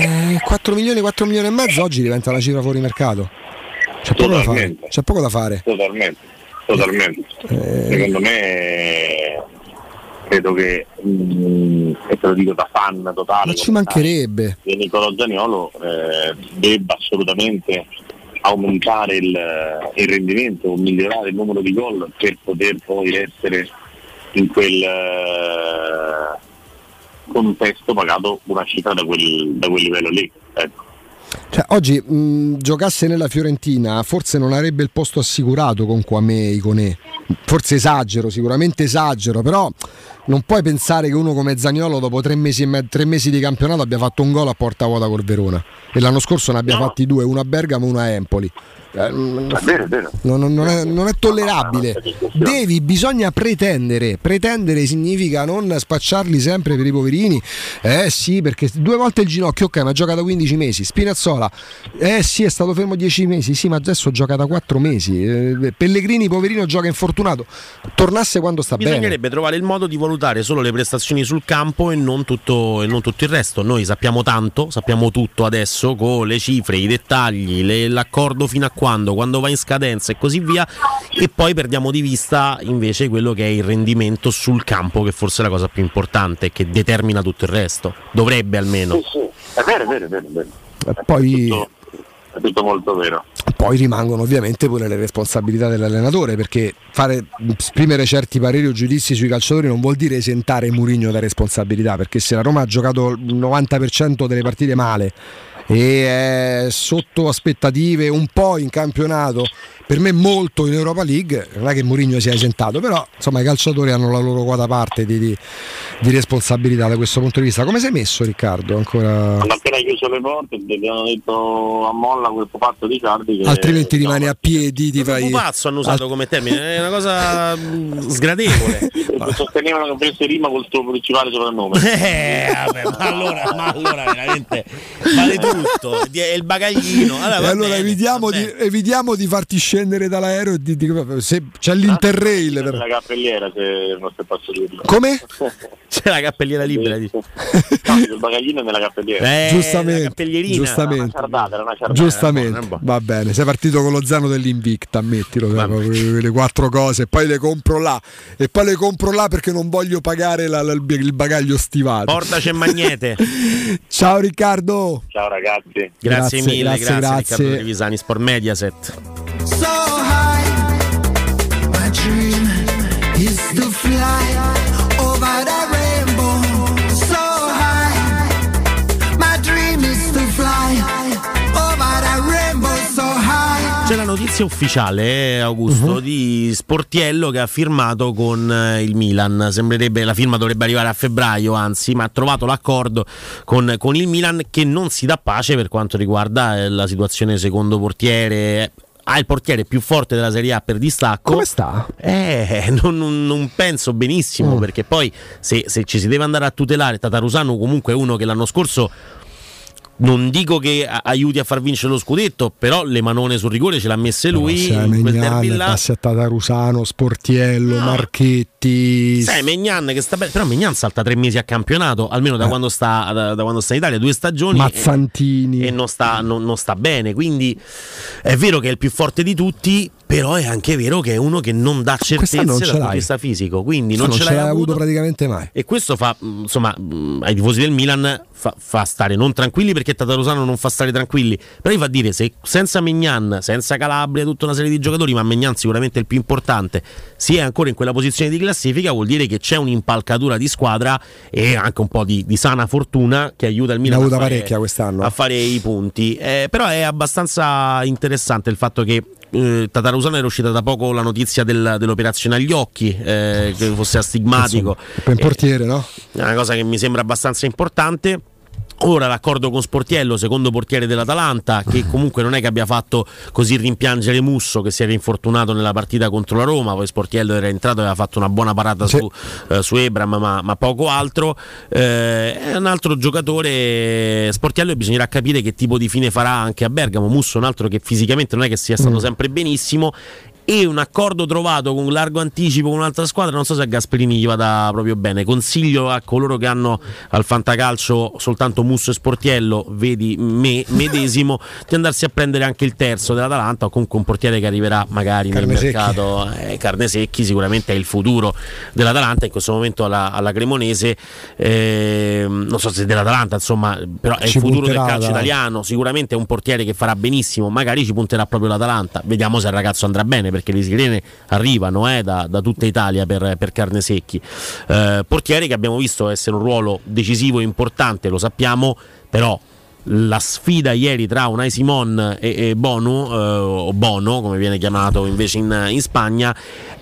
eh, 4 milioni, 4 milioni e mezzo oggi diventa una cifra fuori mercato. C'è poco da fare. Totalmente. C'è poco da fare. Totalmente, totalmente. Eh. Secondo me credo che, mm, e te lo dico da fan totale, Ma ci mancherebbe. che Nicolò Zaniolo eh, debba assolutamente aumentare il, il rendimento o migliorare il numero di gol per poter poi essere in quel eh, contesto pagato una cifra da quel, da quel livello lì. Ecco. Cioè, oggi mh, giocasse nella Fiorentina, forse non avrebbe il posto assicurato con Quame e Iconè. Forse esagero, sicuramente esagero, però non puoi pensare che uno come Zagnolo dopo tre mesi, e me- tre mesi di campionato abbia fatto un gol a porta vuota col Verona e l'anno scorso ne abbia fatti due, uno a Bergamo e uno a Empoli. Eh, mm, Non, non- non è, non è tollerabile. Devi, bisogna pretendere. Pretendere significa non spacciarli sempre per i poverini. Eh sì, perché due volte il ginocchio, ok, ma gioca da 15 mesi. Spinazzola, eh sì, è stato fermo 10 mesi. Sì, ma adesso gioca da 4 mesi. Eh, Pellegrini, poverino, gioca infortunato. Tornasse quando sta bene. Bisognerebbe trovare il modo di valutare solo le prestazioni sul campo e non, tutto, e non tutto il resto. Noi sappiamo tanto, sappiamo tutto adesso con le cifre, i dettagli, le- l'accordo fino a quando, quando va in scadenza e così via, e poi perdiamo di vista invece quello che è il rendimento sul campo, che forse è la cosa più importante, che determina tutto il resto. Dovrebbe almeno. Sì, sì, è vero, è vero, è vero. È, vero. Poi. È tutto molto vero. Poi rimangono ovviamente pure le responsabilità dell'allenatore perché fare, esprimere certi pareri o giudizi sui calciatori non vuol dire esentare Murigno da responsabilità perché se la Roma ha giocato il 90% delle partite male e è sotto aspettative un po' in campionato per me molto in Europa League non è che Mourinho sia esentato però insomma i calciatori hanno la loro quota parte di, di- di responsabilità da questo punto di vista come sei messo Riccardo? ancora Hanno appena chiuso le porte e abbiamo detto a molla quel pupazzo di Cardi che altrimenti rimani a piedi ti fai Pupazzo hanno usato come termine, è una cosa mm, sgradevole. sostenevano che avesse rima col suo principale soprannome. Eh, vabbè, ma allora, ma allora veramente vale tutto. È il bagaglino. Allora, e allora bene, evitiamo, di, evitiamo di farti scendere dall'aereo e di, di- se c'è l'interrail per- La cappelliera se non si posso dirlo. come? C'è la cappelliera libera. Dice. No, il bagaglino nella cappelliera. Eh, giustamente, giustamente, Ciardata, era una ciardata. giustamente. va bene sei partito con lo zaino dell'Invicta ammettilo cioè, le quattro cose poi le compro là e poi le compro là perché non voglio pagare la- la- il bagaglio stivato Portaci e magnete. ciao Riccardo Ciao ragazzi. Grazie, Grazie, mille, grazie, grazie, grazie. Riccardo Revisani, Sport Mediaset. So high, my dream is to fly over the rainbow. So high, my dream is to fly over the rainbow. So high. C'è la notizia ufficiale, eh, Augusto, Mhm. di Sportiello che ha firmato con eh, il Milan. Sembrerebbe la firma dovrebbe arrivare a febbraio, anzi, ma ha trovato l'accordo con, con il Milan che non si dà pace per quanto riguarda eh, la situazione secondo portiere. Ha il portiere più forte della Serie A per distacco. come sta? Eh, non, non- non penso benissimo Mm. perché poi se, se ci si deve andare a tutelare, Tatarusano comunque è uno che l'anno scorso non dico che a- aiuti a far vincere lo scudetto, però le manone sul rigore ce l'ha messe lui Sai, in quel derby Megnan, là. Passettata Rusano, Sportiello, Marchetti. Sai, Megnan che sta bene, però Megnan salta tre mesi a campionato, almeno da, quando, sta, da, da quando sta in Italia, due stagioni. Mazzantini. E, e non, sta, non- non sta bene, quindi è vero che è il più forte di tutti, però è anche vero che è uno che non dà certezze non dal punto di vista fisico, quindi non, non, ce ce l'hai l'hai avuto. avuto praticamente mai. E questo fa, mh, insomma, mh, ai tifosi del Milan fa, fa stare non tranquilli perché Tatarusano non fa stare tranquilli. Però gli fa dire se senza Megnan, senza Calabria, tutta una serie di giocatori, ma Megnan sicuramente è il più importante, si è ancora in quella posizione di classifica, vuol dire che c'è un'impalcatura di squadra e anche un po' di, di sana fortuna che aiuta il Milan a fare, a fare i punti. Eh, però è abbastanza interessante il fatto che eh, Tatarusano era uscita da poco la notizia del- dell'operazione agli occhi, eh, che fosse astigmatico. Per un portiere, no? È una cosa che mi sembra abbastanza importante. Ora l'accordo con Sportiello, secondo portiere dell'Atalanta, che comunque non è che abbia fatto così rimpiangere Musso che si era infortunato nella partita contro la Roma, poi Sportiello era entrato e aveva fatto una buona parata su, eh, su Ebram, ma, ma poco altro. Eh, è un altro giocatore, Sportiello, e bisognerà capire che tipo di fine farà anche a Bergamo. Musso è un altro che fisicamente non è che sia stato Mm. sempre benissimo e un accordo trovato con largo anticipo con un'altra squadra. Non so se a Gasperini gli vada proprio bene. Consiglio a coloro che hanno al fantacalcio soltanto Musso e Sportiello vedi me medesimo di andarsi a prendere anche il terzo dell'Atalanta o comunque un portiere che arriverà magari Carne nel secchi. mercato. Eh, carne secchi sicuramente è il futuro dell'Atalanta. In questo momento alla, alla Cremonese ehm, non so se dell'Atalanta insomma però è Ci il futuro del calcio dai. italiano. Sicuramente è un portiere che farà benissimo magari ci punterà proprio l'Atalanta. Vediamo se il ragazzo andrà bene perché le sirene arrivano eh, da, da tutta Italia per, per carne secchi. Eh, portiere che abbiamo visto essere un ruolo decisivo e importante lo sappiamo però la sfida ieri tra Unai Simon e, e Bono, eh, o Bono come viene chiamato invece in, in Spagna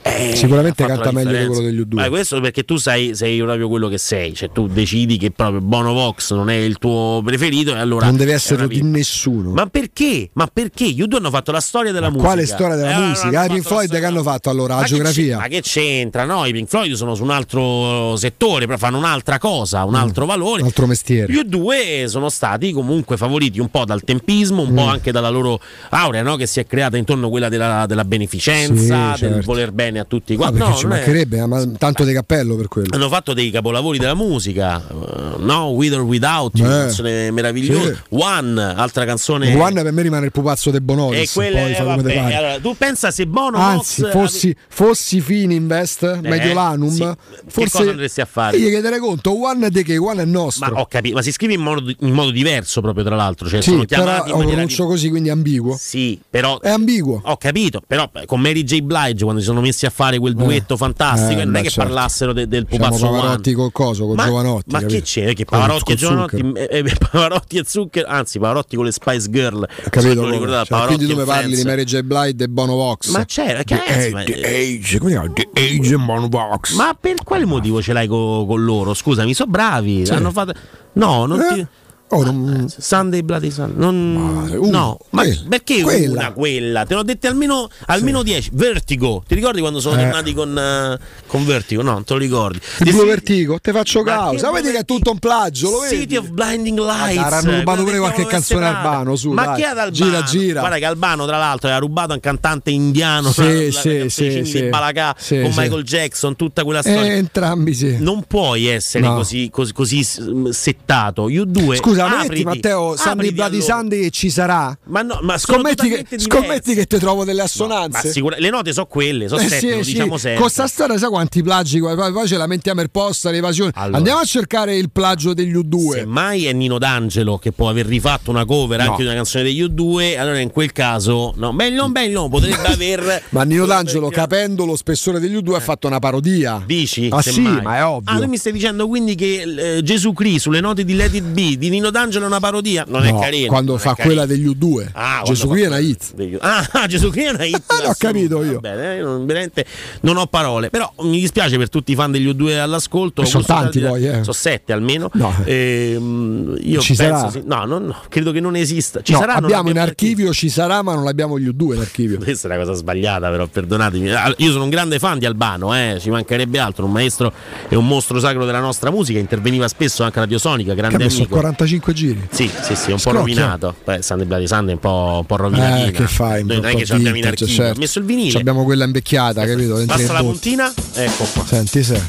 eh, Sicuramente canta la meglio di quello degli U2. Ma questo perché tu sei, sei proprio quello che sei, cioè tu decidi che proprio Bono Vox non è il tuo preferito e allora non deve essere di nessuno. Ma perché? Ma perché? Gli U2 hanno fatto la storia della musica. Quale storia della Eh, allora musica? hanno I Pink la Floyd che hanno fatto allora? La ma che geografia? ma che c'entra? No, i Pink Floyd sono su un altro settore, però fanno un'altra cosa, un altro valore. Un altro mestiere. Gli U2 sono stati comunque favoriti un po' dal tempismo, un po' Mm. anche dalla loro aurea no? che si è creata intorno a quella della, della beneficenza, Sì, del certo. voler bene a tutti No, quanti. perché No, ci è- mancherebbe, ma tanto di cappello per quello. hanno fatto dei capolavori della musica, eh, no? With or Without You, Eh, una canzone meravigliosa. sì. One, altra canzone. One per me rimane il pupazzo de e Bonolis. quelle, poi vabbè, allora, tu pensa se Bono Anzi, fossi, fossi Fininvest, Eh, Mediolanum, sì. Che forse cosa andresti a fare? Io chiederei conto, One di che? One è nostro. Ma ho capito, ma si scrive in modo, in modo diverso proprio tra l'altro, cioè sì, sono però lo pronuncio così, quindi ambiguo. Sì, però È ambiguo. Ho capito, però beh, con Mary J. Blige quando si sono messi a fare quel duetto fantastico, eh, non è che certo. parlassero de- del Siamo pupazzo Pavarotti One. col coso, con ma, Giovanotti. Ma che capito? c'è? Che Con- Pavarotti con e Giovanotti, Zucchero. eh, eh, Pavarotti e Zucchero, anzi Pavarotti con le Spice Girl. Capito? Come? ricordate, Cioè, Pavarotti quindi tu e mi parli di. Mary J. Blige e Bono Vox. Ma c'era, che The, eh, ma- the Age, come chiama? The Age e Bono Vox. Ma per quale motivo ce l'hai co- con loro? Scusami, sono bravi. Sì. Hanno fatto. No, non Eh? ti. Oh, non- Sunday Bloody Sunday. Non... una, no, ma quella, perché quella. una quella? Te ne ho dette almeno, almeno 10. Vertigo. Ti ricordi quando sono Eh. tornati con, eh, con Vertigo? No, non te lo ricordi. Il blu vertigo, te faccio Ma causa. Vedi che è tutto un plagio, lo vedi? City of Blinding Lights. Ah, avranno rubato pure qualche canzone. Albano, su, Ma dai. chi è ad Albano? Gira, gira. Guarda che Albano, tra l'altro, aveva rubato un cantante indiano. Sì, la- la- sì, le sì, sì. di Balacà Sì, con sì. Michael Jackson, tutta quella storia. Eh, entrambi sì. Non puoi essere No. così, così, così s- settato. Io due. Scusa, metti apriti, Matteo, Sandy Bloody allora. Sunday ci sarà? Ma no, ma Scommetti che, scommetti che ti trovo delle Ma assonanze? sicura- le note sono quelle, sono Eh sette, sì, sì. diciamo sempre. Con sta storia, sai quanti plagi? Poi, ce lamentiamo il posta, l'evasione. Allora. Andiamo a cercare il plagio degli U2. Semmai è Nino D'Angelo che può aver rifatto una cover No. anche di una canzone degli U2, allora in quel caso, no, beh, no, potrebbe aver. Ma Nino D'Angelo, capendo lo spessore degli U2, ha fatto una parodia. Dici? Ah sì, semmai. ma è ovvio. Ah, tu mi stai dicendo quindi che eh, Gesù Cristo sulle note di Let It Be di Nino D'Angelo è una parodia? Non No, è carino. quando non è fa quella degli U2. Ah, Gesù quando qui è una hit. degli- Ah, ah, Gesù Cristo è una hit. Ah, l'ho capito io. Va bene, eh, non, veramente non ho parole. Però mi dispiace per tutti i fan degli U2 all'ascolto. Sono tanti da- poi, eh. Sono sette almeno. No. Ehm, io Ci penso sarà? sì- No, no, no, credo che non esista. Ci No, sarà, non abbiamo in abbiamo archivio, ci sarà, ma non abbiamo gli U2 in archivio. questa è una cosa sbagliata, però perdonatemi. Ah, Io sono un grande fan di Albano, eh, ci mancherebbe altro. Un maestro e un mostro sacro della nostra musica. Interveniva spesso anche a Radio Sonica, Che ha grande messo amico. 45 giri. Sì, sì, sì, un po' Scrocchia. rovinato. Poi Sunday Bloody Sunday è un po', un po' rovinatina. Eh, che fai? Noi non è po' che ce l'abbiamo in archivio. certo. Ho messo il vinile. Ci abbiamo quella invecchiata, capito? Dentro Basta la puntina, ecco qua. Senti se.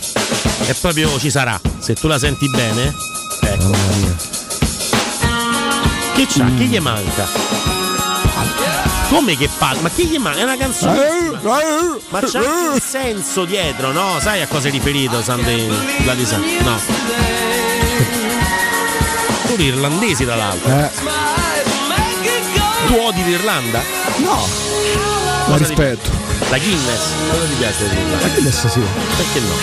E proprio ci sarà. Se tu la senti bene, ecco. Mamma mia. Che c'ha? Mm. Che gli manca? Come che parla? Ma che gli manca? È una canzone. Ma c'è un senso dietro, no? Sai a cosa è riferito Sunday Bloody Sunday? No. Pure irlandesi tra l'altro. Eh, Tu odi l'Irlanda? no, la Cosa ti- rispetto. La Guinness? Cosa ti piace che adesso sì. Perché no?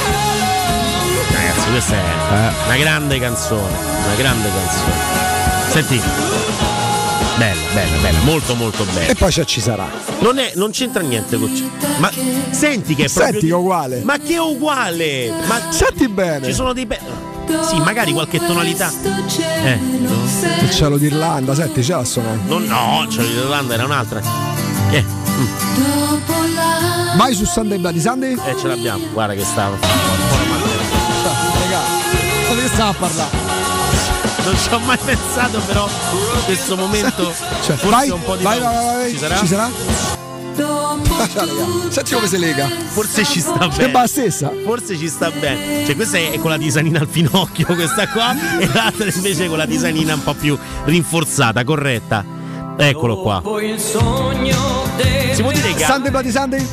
Ragazzi, questa è Eh. una grande canzone. Una grande canzone. Senti. Bella, bella, bella, molto molto bella. E poi c'è ci sarà. Non, è, non c'entra niente con Ma senti che è proprio. Senti che è uguale. Ma che è uguale? Ma senti bene. Ci sono dei be- Sì, magari qualche tonalità. Eh. Il cielo d'Irlanda, senti, ce la suonare. Non, no, cioè l'Irlanda era un'altra. Eh. mm. Vai su Sunday Bloody Sunday? Eh, ce l'abbiamo. Guarda che stava. Raga, ma che stava a parlare? Non ci ho mai pensato, però in questo momento Cioè, forse vai, un po' di vai, vai, vai, vai. Ci sarà? Ci sarà? Senti come si lega. Forse ci sta bene. Sembra la stessa. Forse ci sta bene. Cioè, questa è con la tisanina al finocchio, questa qua, e l'altra invece con la tisanina un po' più rinforzata, corretta. Eccolo qua. Si può dire che Sunday Bloody Sunday?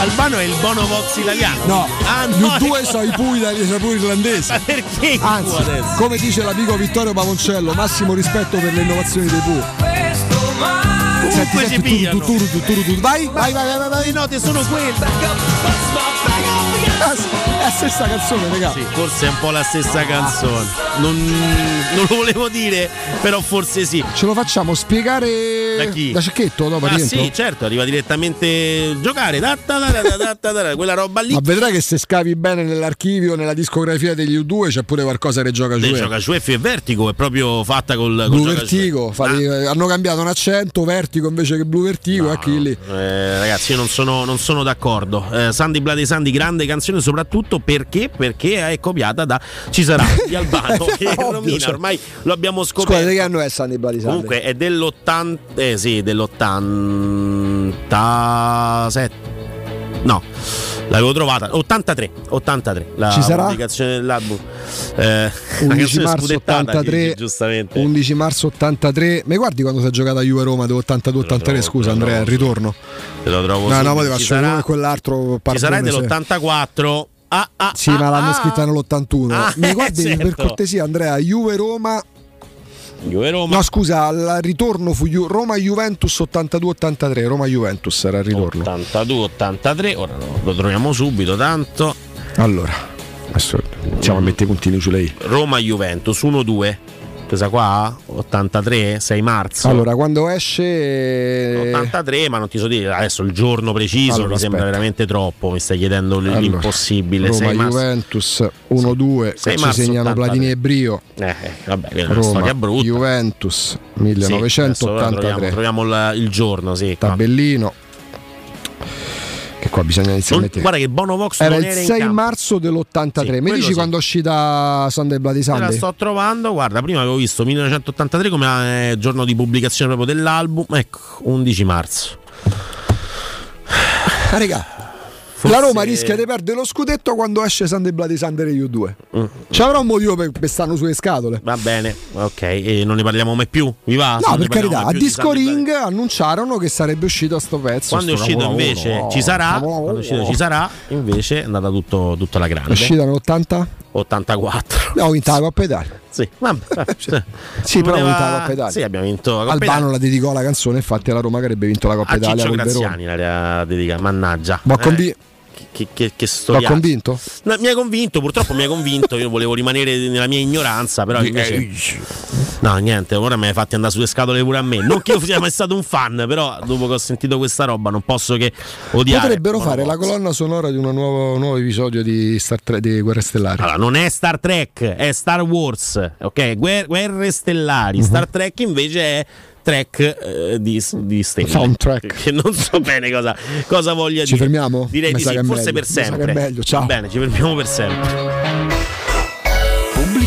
Albano è il Bonovox italiano. No, Ah, no, due ecco. sono i pui dai sapori irlandesi. Ma perché Anzi, come dice l'amico Vittorio Pavoncello, massimo rispetto per le innovazioni dei Pooh. Comunque senti, pigliano. Vai, vai, vai, vai, vai, vai. Le note sono quelle. La stessa canzone, raga. Sì, forse è un po' la stessa canzone. Non, non lo volevo dire, però forse sì. Ce lo facciamo spiegare Da chi? Da Cecchetto dopo Ah rientro? sì, certo, arriva direttamente giocare, da, da, da, quella roba lì. Ma vedrai che se scavi bene nell'archivio, nella discografia degli U2 c'è pure qualcosa che gioca giù. gioca F e Vertigo è proprio fatta col, col Vertigo, fate- eh, hanno cambiato un accento, Vertigo invece che Blue Vertigo, ecco lì. Eh, ragazzi, io non sono, non sono d'accordo. Eh, Sandy Bloody Sandy, grande canzone, soprattutto perché, perché è copiata da Ci sarà di Albano che Ovvio, Romina, cioè. ormai lo abbiamo Scusa, scoperto. di che anno è Sunday? Comunque è dell'80 eh sì, dell'87. No, l'avevo trovata 83, 83 la Ci sarà? pubblicazione dell'album. Eh, la 11 canzone marzo scudettata, 83 Gigi, giustamente. 11 marzo 83 mi guardi quando si è giocata a Juve Roma dell'82-83 scusa Andrea il ritorno Te lo trovo no no ma ti Ci faccio quell'altro Ci sarà pardone, se- dell'84. Ah, ah, sì ah, ma l'hanno ah. scritta nell'81 Ah, mi eh, guardi per certo. cortesia Andrea Juve Roma Juve Roma. no scusa il ritorno fu Ju- Roma Juventus 82-83 Roma Juventus era il ritorno 82-83, ora lo, troviamo subito, tanto. allora adesso iniziamo a mettere i puntini su lei Roma Juventus 1-2. Questa qua? 83, 6 marzo. allora quando esce 83, ma non ti so dire adesso il giorno preciso, Allora, mi sembra aspetta. veramente troppo. Mi stai chiedendo Allora, l'impossibile. Roma 6 marzo. Juventus 1-2 Sei ci segnano 83. Platini e Brio Eh, eh, vabbè, quella è una storia brutta. Juventus Sì, adesso ora 1983 troviamo, troviamo la- il giorno, sì. qua. tabellino che qua bisogna iniziare a Non- mettere guarda che Bono Vox era il era in 6 campo. marzo dell'83 Sì, mi dici sì. quando è uscita Sunday Bloody Me la Sunday sto trovando, guarda, prima avevo visto 1983 come eh, giorno di pubblicazione proprio dell'album, ecco, 11 marzo. ah, raga Forse- la Roma rischia di perdere lo scudetto quando esce Sunday Bloody Sunday e U2 Mm. ci avrà un motivo per, per stanno sulle scatole Va bene, ok, e non ne parliamo mai più? Vi va? no per carità a Disco Ring annunciarono che sarebbe uscito sto pezzo Quando è uscito invece ci sarà, quando è uscito ci sarà, invece è andata tutto, alla è grande. uscita nell'80 84. no ho vinto la Coppa Italia Sì, vabbè. Sì, però Voleva- ha vinto la Coppa Italia. Sì, abbiamo vinto la Coppa Albano Italia. la dedicò la canzone, infatti alla Roma che avrebbe vinto la Coppa A Italia Ciccio. Graziani la dedica, mannaggia. Ma Eh, convi- che, che, che L'ho storiaccia. convinto? No, mi ha convinto, purtroppo mi ha convinto, io volevo rimanere nella mia ignoranza, però invece... No, niente, ora mi hai fatti andare sulle scatole pure a me. Non che io sia mai stato un fan, però dopo che ho sentito questa roba non posso che odiare. Potrebbero fare la colonna sonora di un nuovo, nuovo episodio di Star Trek di Guerre Stellari. Allora, non è Star Trek, è Star Wars, ok? Guer- guerre stellari. Mhm. Star Trek invece è track eh, di, di stelle. Soundtrack. Che non so bene cosa, cosa voglia Ci dire. fermiamo? Direi di sì, forse meglio. per sempre. meglio, ciao. Bene, ci fermiamo per sempre.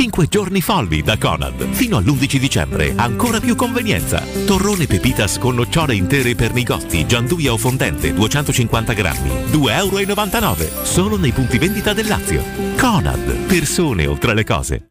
5 giorni folli da Conad. Fino all'11 dicembre. Ancora più convenienza. Torrone pepitas con nocciole intere per negozi. Gianduia o fondente 250 grammi. 2,99 euro. Solo nei punti vendita del Lazio. Conad. Persone oltre le cose.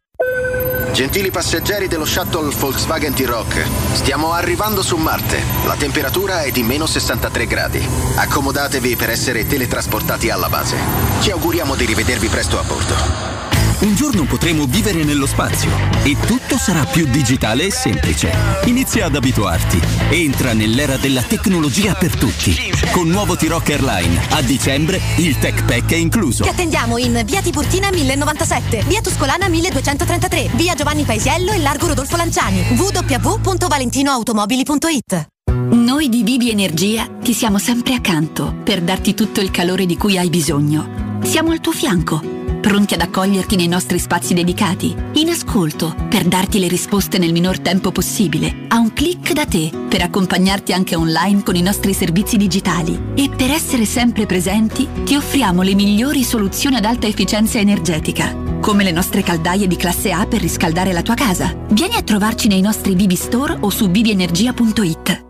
Gentili passeggeri dello shuttle Volkswagen T-Rock, stiamo arrivando su Marte. La temperatura è di meno 63 gradi. Accomodatevi per essere teletrasportati alla base. Ci auguriamo di rivedervi presto a bordo. Un giorno potremo vivere nello spazio e tutto sarà più digitale e semplice. Inizia ad abituarti. Entra nell'era della tecnologia per tutti. Con nuovo T-Rock Airline, a dicembre il Tech Pack è incluso. Ti attendiamo in via Tiburtina 1097, via Tuscolana 1233, via Giovanni Paesiello e largo Rodolfo Lanciani. www.valentinoautomobili.it Noi di Bibi Energia ti siamo sempre accanto per darti tutto il calore di cui hai bisogno. Siamo al tuo fianco, pronti ad accoglierti nei nostri spazi dedicati, in ascolto per darti le risposte nel minor tempo possibile, a un clic da te per accompagnarti anche online con i nostri servizi digitali e per essere sempre presenti ti offriamo le migliori soluzioni ad alta efficienza energetica, come le nostre caldaie di classe A per riscaldare la tua casa. Vieni a trovarci nei nostri Bibi Store o su bibienergia.it.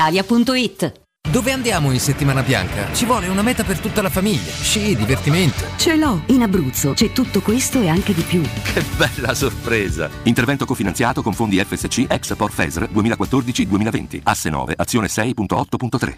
brispalitalia.it. Dove andiamo in settimana bianca? Ci vuole una meta per tutta la famiglia. Sci, divertimento. Ce l'ho, in Abruzzo c'è tutto questo e anche di più. Che bella sorpresa! Intervento cofinanziato con fondi FSC ex Port FESR 2014-2020. Asse 9, azione 6.8.3.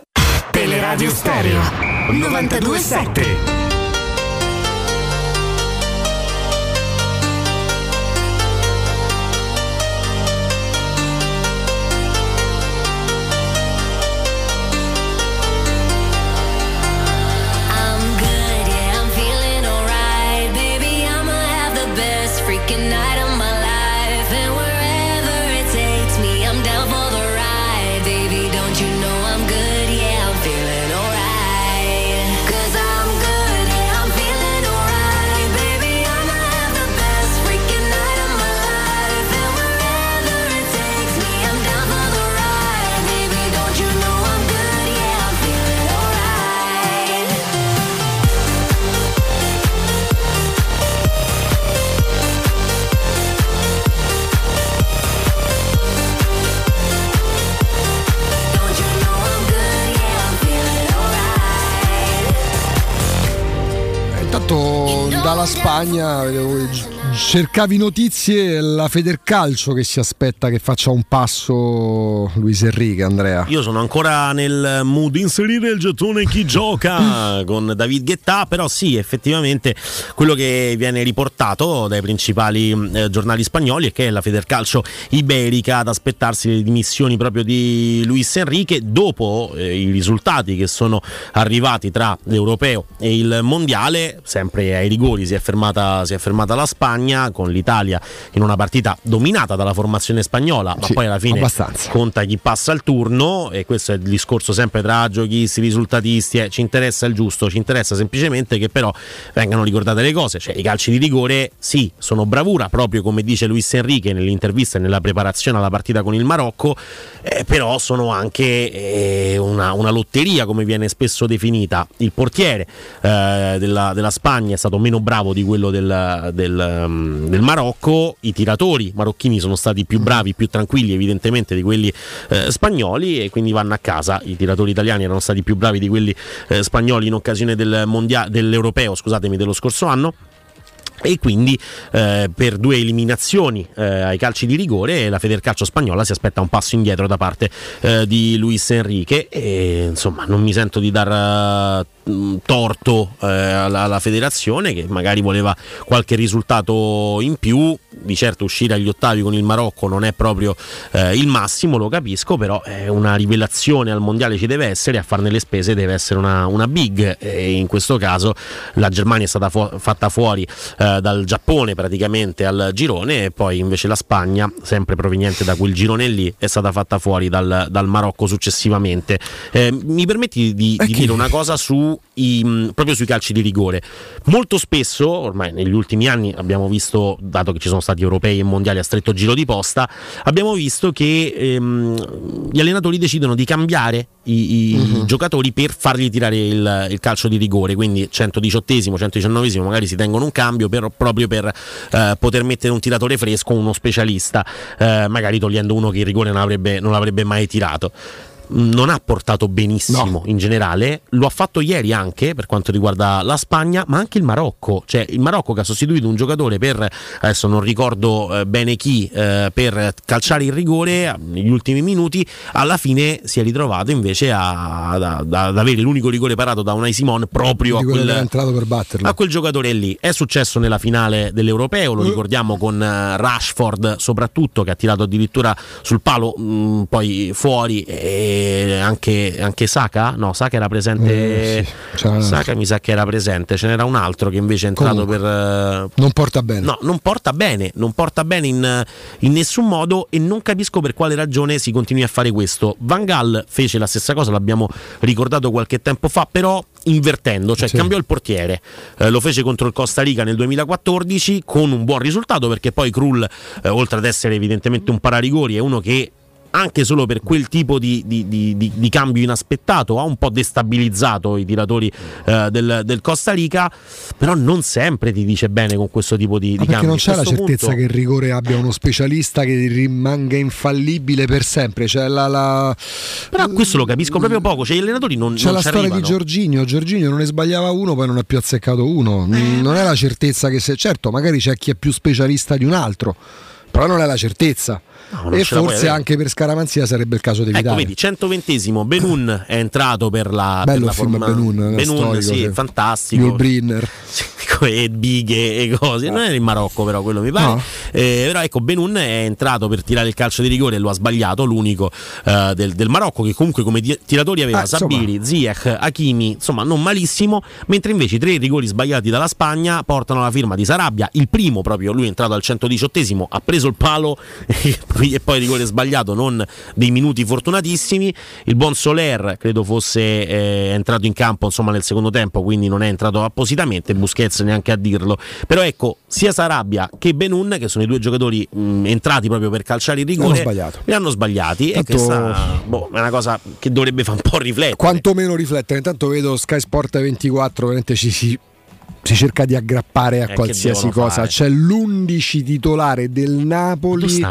Teleradio Stereo 927. Dalla Spagna cercavi notizie la Federcalcio che si aspetta che faccia un passo Luis Enrique Andrea. Io sono ancora nel mood inserire il gettone chi gioca con David Guetta, però sì, effettivamente quello che viene riportato dai principali eh, giornali spagnoli è che è la Federcalcio iberica ad aspettarsi le dimissioni proprio di Luis Enrique dopo eh, i risultati che sono arrivati tra l'europeo e il mondiale, sempre ai rigori si è fermata, si è fermata la Spagna con l'Italia in una partita dominata dalla formazione spagnola, ma Sì, poi alla fine abbastanza. conta chi passa il turno e questo è il discorso sempre tra giochisti, risultatisti, eh, ci interessa il giusto, ci interessa semplicemente che però vengano ricordate le cose, cioè i calci di rigore sì, sono bravura, proprio come dice Luis Enrique nell'intervista e nella preparazione alla partita con il Marocco, eh, però sono anche eh, una, una lotteria come viene spesso definita. Il portiere eh, della, della Spagna è stato meno bravo di quello del, del, um, del Marocco, i tiratori marocchini sono stati più bravi, più tranquilli evidentemente di quelli eh, spagnoli e quindi vanno a casa. I tiratori italiani erano stati più bravi di quelli eh, spagnoli in occasione del mondia- dell'europeo, scusatemi, dello scorso anno. E quindi eh, per due eliminazioni eh, ai calci di rigore la Federcalcio spagnola si aspetta un passo indietro da parte eh, di Luis Enrique e insomma non mi sento di dar mh, torto eh, alla, alla federazione che magari voleva qualche risultato in più. Di certo uscire agli ottavi con il Marocco non è proprio eh, il massimo lo capisco però è una rivelazione al mondiale ci deve essere a farne le spese deve essere una, una big. E in questo caso la Germania è stata fu- fatta fuori eh, dal Giappone praticamente al girone e poi invece la Spagna sempre proveniente da quel girone lì è stata fatta fuori dal, dal Marocco successivamente. Eh, mi permetti di, di dire una cosa su i- mh, proprio sui calci di rigore. Molto spesso ormai negli ultimi anni abbiamo visto dato che ci sono stati europei e mondiali a stretto giro di posta abbiamo visto che ehm, gli allenatori decidono di cambiare i, i giocatori per fargli tirare il, il calcio di rigore. Quindi 118esimo 119esimo magari si tengono un cambio per- proprio per eh, poter mettere un tiratore fresco uno specialista eh, magari togliendo uno che il rigore non avrebbe, non l'avrebbe mai tirato non ha portato benissimo in generale, lo ha fatto ieri anche per quanto riguarda la Spagna, ma anche il Marocco, cioè il Marocco che ha sostituito un giocatore per, adesso non ricordo eh, bene chi, eh, per calciare il rigore eh, negli ultimi minuti, alla fine si è ritrovato invece a- ad, ad- avere l'unico rigore parato da Unai Simon proprio a quel, a quel giocatore lì. È successo nella finale dell'Europeo, lo ricordiamo con eh, Rashford soprattutto che ha tirato addirittura sul palo mh, poi fuori e anche, anche Saka, no Saka era presente, Eh, sì, Saka mi sa che era presente, ce n'era un altro che invece è entrato Comunque, per... eh, non porta bene No, non porta bene, non porta bene in, in nessun modo e non capisco per quale ragione si continui a fare questo. Van Gaal fece la stessa cosa, l'abbiamo ricordato qualche tempo fa, però invertendo, cioè Sì. cambiò il portiere. Eh, lo fece contro il Costa Rica nel 2014 con un buon risultato perché poi Krull, eh, oltre ad essere evidentemente un pararigori, è uno che anche solo per quel tipo di, di- di- di- cambio inaspettato ha un po' destabilizzato i tiratori eh, del, del Costa Rica, però non sempre ti dice bene con questo tipo di, Ma di perché non c'è la certezza punto- che il rigore abbia uno specialista che rimanga infallibile per sempre. C'è la, la- Però questo lo capisco proprio poco, cioè gli allenatori non, c'è non la storia arrivano. di Giorginio. Giorginio non ne sbagliava uno, poi non ha più azzeccato uno. Mm, Non è la certezza che se. Certo, magari c'è chi è più specialista di un altro, però non è la certezza. Non e forse anche per scaramanzia sarebbe il caso di Ecco, evitare. vedi, 120esimo Benun è entrato per la, Bello per la il film forma- Benun, Benun, storico, sì, sì. fantastico. Yul Brynner. e bighe e cose. Non era in Marocco, però quello mi pare. No. Eh, però ecco, Benun è entrato per tirare il calcio di rigore e lo ha sbagliato. L'unico eh, del, del Marocco, che comunque come di- tiratori aveva Eh. Sabiri, Ziyech, Hakimi, insomma, non malissimo. Mentre invece i tre rigori sbagliati dalla Spagna portano la firma di Sarabia. Il primo, proprio lui è entrato al 118esimo, ha preso il palo e poi il rigore sbagliato, non dei minuti fortunatissimi. Il buon Soler credo fosse eh, entrato in campo insomma nel secondo tempo, quindi non è entrato appositamente. Busquets neanche a dirlo. Però ecco, sia Sarabia che Benun, che sono i due giocatori mh, entrati proprio per calciare il rigore, li hanno sbagliati. Tanto- E questa boh, è una cosa che dovrebbe fare un po' riflettere. Quanto meno riflettere. Intanto vedo Sky Sport 24, veramente ci si, si cerca di aggrappare a Eh, qualsiasi cosa. fare? C'è l'11 titolare del Napoli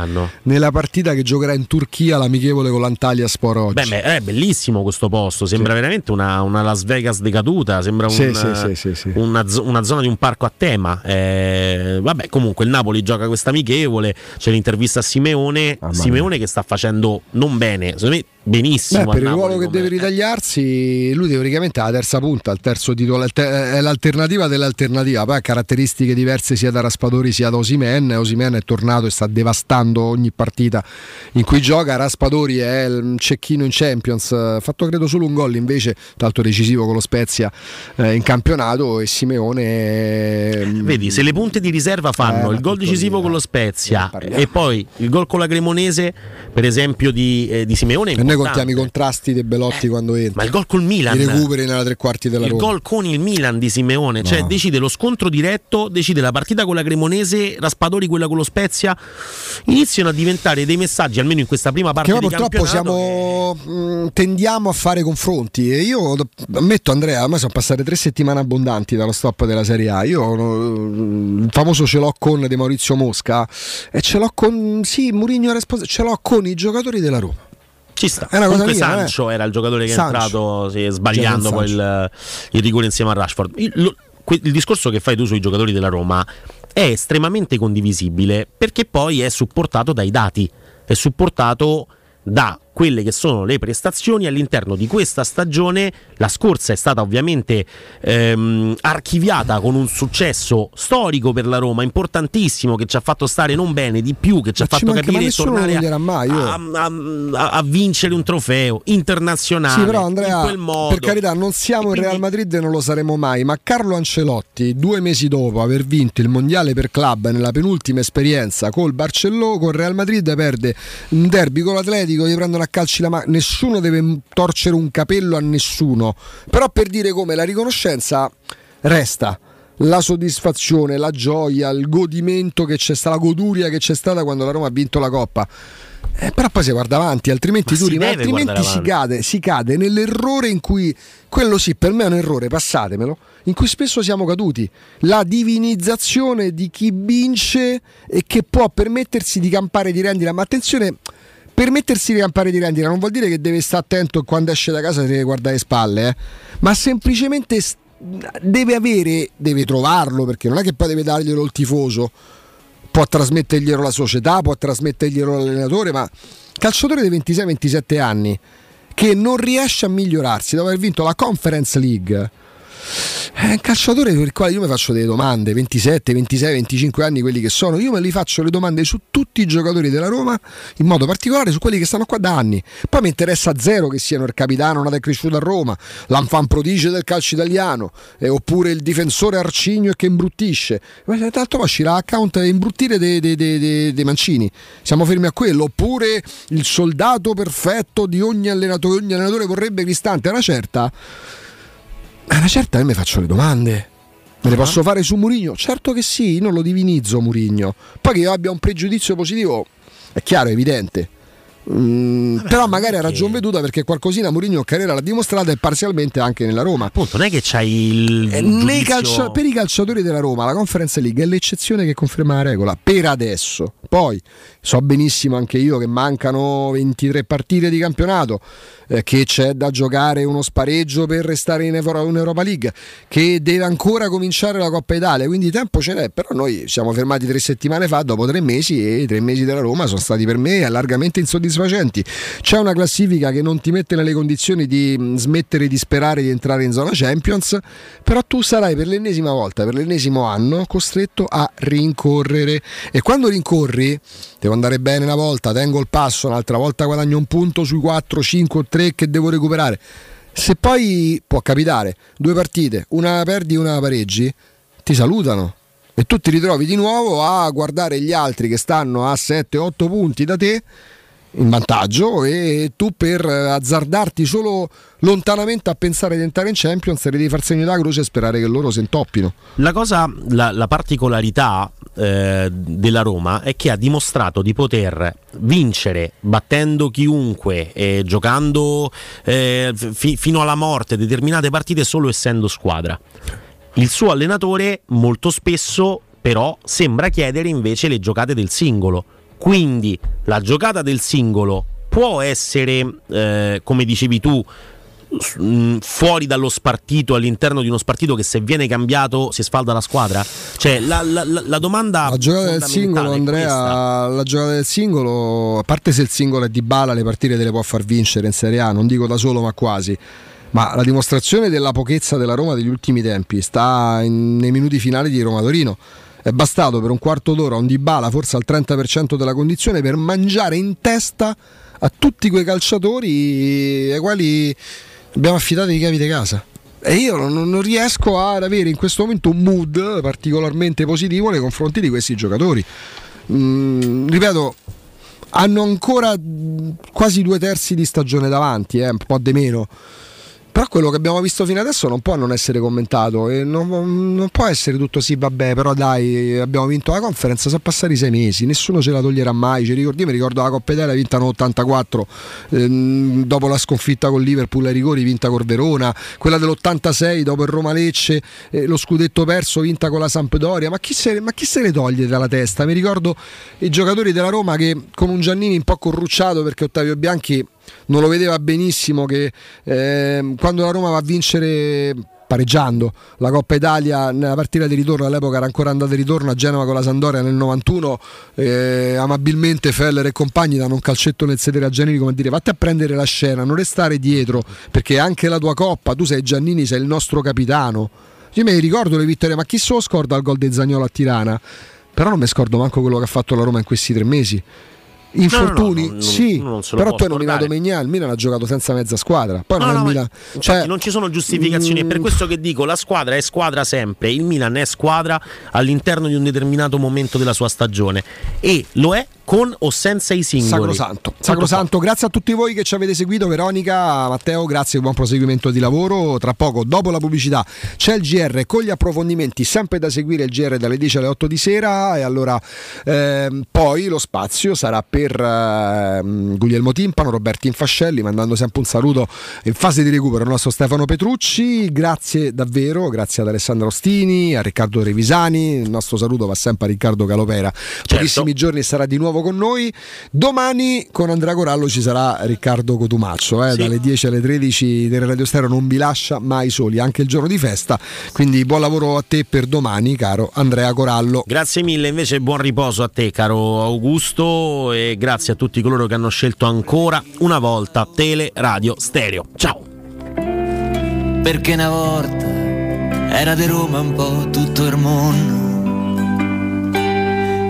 nella partita che giocherà in Turchia l'amichevole con l'Antalya Sport oggi. Beh, è bellissimo questo posto, sembra veramente una, una Las Vegas decaduta, sembra un- Sì, sì, sì, sì, sì. Una, una zona di un parco a tema. Eh, vabbè, comunque il Napoli gioca questa amichevole, c'è l'intervista a Simeone, Simeone che sta facendo non bene, secondo me benissimo. Beh, per il ruolo che deve ritagliarsi, lui teoricamente ha la terza punta, terzo titolo, è l'alternativa dell'alternativa. Poi ha caratteristiche diverse sia da Raspadori sia da Osimen. Osimen è tornato e sta devastando ogni partita in cui gioca. Raspadori è il cecchino in Champions, ha fatto credo solo un gol invece, l'altro decisivo con lo Spezia eh, in campionato. E Simeone è- Vedi, se le punte di riserva fanno Eh, il gol decisivo con lo Spezia e poi il gol con la Cremonese, per esempio, di, eh, di Simeone. E noi contiamo i contrasti dei Belotti quando entra. Ma il gol col Milan. I recuperi nella tre quarti della il Roma. gol con il Milan di Simeone, cioè No. Decide lo scontro diretto, decide la partita con la Cremonese, Raspadori quella con lo Spezia. Iniziano a diventare dei messaggi, almeno in questa prima parte Che di purtroppo siamo, mh, tendiamo a fare confronti e io ammetto Andrea, a me sono passate tre settimane abbondanti dallo stop della Serie A, io eh, il famoso ce l'ho con di Maurizio Mosca e ce l'ho con, sì, Mourinho è responsabile, ce l'ho con i giocatori della Roma. Ci sta. È una cosa Comunque mia, Sancho era il giocatore che Sancho. è entrato sì, sbagliando poi il, il rigore insieme a Rashford. Il, lo- il discorso che fai tu sui giocatori della Roma è estremamente condivisibile perché poi è supportato dai dati, è supportato da quelle che sono le prestazioni all'interno di questa stagione. La scorsa è stata ovviamente ehm, archiviata con un successo storico per la Roma, importantissimo, che ci ha fatto stare non bene di più, che ci ha Ma ci fatto capire nessuno lo tornare a, mai, a, a- a vincere un trofeo internazionale Sì, però in Andrea, quel modo. per carità, non siamo il Real Madrid e non lo saremo mai, ma Carlo Ancelotti, due mesi dopo aver vinto il mondiale per club nella penultima esperienza col Barcellona, col Real Madrid perde un derby con l'Atletico, gli prendono a calci la mano, nessuno deve torcere un capello a nessuno, però per dire come la riconoscenza resta. La soddisfazione, la gioia, il godimento che c'è stata, la goduria che c'è stata quando la Roma ha vinto la Coppa. Eh, però poi si guarda avanti, altrimenti, si deve altrimenti si cade, si cade nell'errore in cui quello sì, per me è un errore, passatemelo, in cui spesso siamo caduti. La divinizzazione di chi vince e che può permettersi di campare di rendita, ma attenzione. Permettersi di campare di rendita non vuol dire che deve stare attento quando esce da casa deve guardare le spalle, eh, ma semplicemente deve avere, deve trovarlo perché non è che poi deve darglielo il tifoso, può trasmetterglielo la società, può trasmetterglielo l'allenatore, ma calciatore di 26-27 anni che non riesce a migliorarsi dopo aver vinto la Conference League. È un calciatore per il quale io mi faccio delle domande, 27, 26, 25 anni quelli che sono, io me li faccio le domande su tutti i giocatori della Roma, in modo particolare su quelli che stanno qua da anni. Poi mi interessa zero che siano il capitano nato e cresciuto a Roma, l'enfant prodige del calcio italiano, eh, oppure il difensore arcigno che imbruttisce. Ma tanto poi uscirà account e imbruttire dei, dei- dei- dei- dei mancini. Siamo fermi a quello. Oppure il soldato perfetto di ogni allenatore, ogni allenatore vorrebbe Cristante. È una certa. A una certa io mi faccio le domande. Me le posso fare su Murigno? Certo che sì, io non lo divinizzo Murigno. Poi che io abbia un pregiudizio positivo è chiaro, è evidente. Mm, però magari ha ragione veduta perché qualcosina Mourinho in carriera l'ha dimostrata e parzialmente anche nella Roma. Appunto, non è che c'hai il. Eh, calcia- per i calciatori della Roma la Conference League è l'eccezione che conferma la regola per adesso. Poi so benissimo anche io che mancano 23 partite di campionato, eh, che c'è da giocare uno spareggio per restare in, Europa League, che deve ancora cominciare la Coppa Italia, quindi tempo ce n'è, però noi siamo fermati tre settimane fa dopo tre mesi e i tre mesi della Roma sono stati per me largamente insoddisfacenti. C'è una classifica che non ti mette nelle condizioni di mm, smettere di sperare di entrare in zona Champions, però tu sarai per l'ennesima volta, per l'ennesimo anno, costretto a rincorrere. E quando rincorri, devo andare bene una volta, tengo il passo, un'altra volta guadagno un punto sui 4, 5, o 3 tre che devo recuperare. Se poi può capitare, due partite, una perdi, e una pareggi, ti salutano e tu ti ritrovi di nuovo a guardare gli altri che stanno a 7-8 punti da te in vantaggio e tu per azzardarti solo lontanamente a pensare di entrare in Champions devi far segno da croce e sperare che loro si intoppino. La cosa, la, la particolarità eh, della Roma è che ha dimostrato di poter vincere battendo chiunque e giocando eh, fi- fino alla morte determinate partite solo essendo squadra. il suo allenatore molto spesso però sembra chiedere invece le giocate del singolo. Quindi la giocata del singolo può essere, eh, come dicevi tu, mh, fuori dallo spartito all'interno di uno spartito che se viene cambiato si sfalda la squadra? Cioè la, la- la- domanda La giocata del singolo, Andrea, la giocata del singolo, a parte se il singolo è di bala, le partite te le può far vincere in Serie A, non dico da solo ma quasi. Ma la dimostrazione della pochezza della Roma degli ultimi tempi sta in- nei minuti finali di Roma-Torino. È bastato per un quarto d'ora un Dybala, forse al 30% della condizione, per mangiare in testa a tutti quei calciatori ai quali abbiamo affidato i cavi di casa. E io non, riesco ad avere in questo momento un mood particolarmente positivo nei confronti di questi giocatori. Mm, ripeto, hanno ancora quasi due terzi di stagione davanti, eh, un po' di meno. Però quello che abbiamo visto fino adesso non può non essere commentato e non, non può essere tutto sì, vabbè, però dai, abbiamo vinto la conference, sono passati sei mesi, nessuno ce la toglierà mai. Ci ricordi- mi ricordo la Coppa Italia vinta nell'84, ehm, dopo la sconfitta con Liverpool ai rigori, vinta col Verona, quella dell'86 dopo il Roma Lecce, eh, lo scudetto perso, vinta con la Sampdoria. Ma chi, se, ma chi se le toglie dalla testa? Mi ricordo i giocatori della Roma che con un Giannini un po' corrucciato perché Ottavio Bianchi non lo vedeva benissimo che ehm, quando la Roma va a vincere pareggiando la Coppa Italia nella partita di ritorno all'epoca era ancora andata di ritorno a Genova con la Sandoria nel 91 eh, amabilmente Feller e compagni danno un calcetto nel sedere a Giannini come a dire vatti a prendere la scena non restare dietro perché anche la tua Coppa tu sei Giannini sei il nostro capitano. Io mi ricordo le vittorie ma chi se lo scorda il gol di Zagnolo a Tirana? Però non mi scordo manco quello che ha fatto la Roma in questi tre mesi Infortuni? No, no, no, sì, non però tu hai nominato. Mignan, il Milan ha giocato senza mezza squadra. Poi No, non Milan. Cioè, non ci sono giustificazioni, è per mm, questo che dico la squadra è squadra sempre, il Milan è squadra all'interno di un determinato momento della sua stagione e lo è con o senza i singoli. Sacrosanto, sacrosanto. Grazie a tutti voi che ci avete seguito. Veronica, Matteo, grazie, buon proseguimento di lavoro. Tra poco, dopo la pubblicità, c'è il GR con gli approfondimenti, sempre da seguire il GR dalle 10 alle 8 di sera. E allora ehm, poi lo spazio sarà per ehm, Guglielmo Timpano, Roberto Infascelli, mandando sempre un saluto in fase di recupero al nostro Stefano Petrucci. Grazie davvero, grazie ad Alessandro Ostini, a Riccardo Revisani. Il nostro saluto va sempre a Riccardo Calopera. Pochissimi giorni sarà di nuovo con noi. Domani con Andrea Corallo ci sarà Riccardo Cotumaccio. eh, Sì. Dalle 10 alle 13 del Radio Stereo non vi lascia mai soli, anche il giorno di festa. Quindi buon lavoro a te per domani, caro Andrea Corallo. Grazie mille, invece buon riposo a te caro Augusto grazie a tutti coloro che hanno scelto ancora una volta Tele Radio Stereo. Ciao! Perché una volta era di Roma un po' tutto il mondo.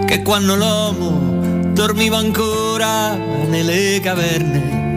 Che quando l'uomo dormiva ancora nelle caverne,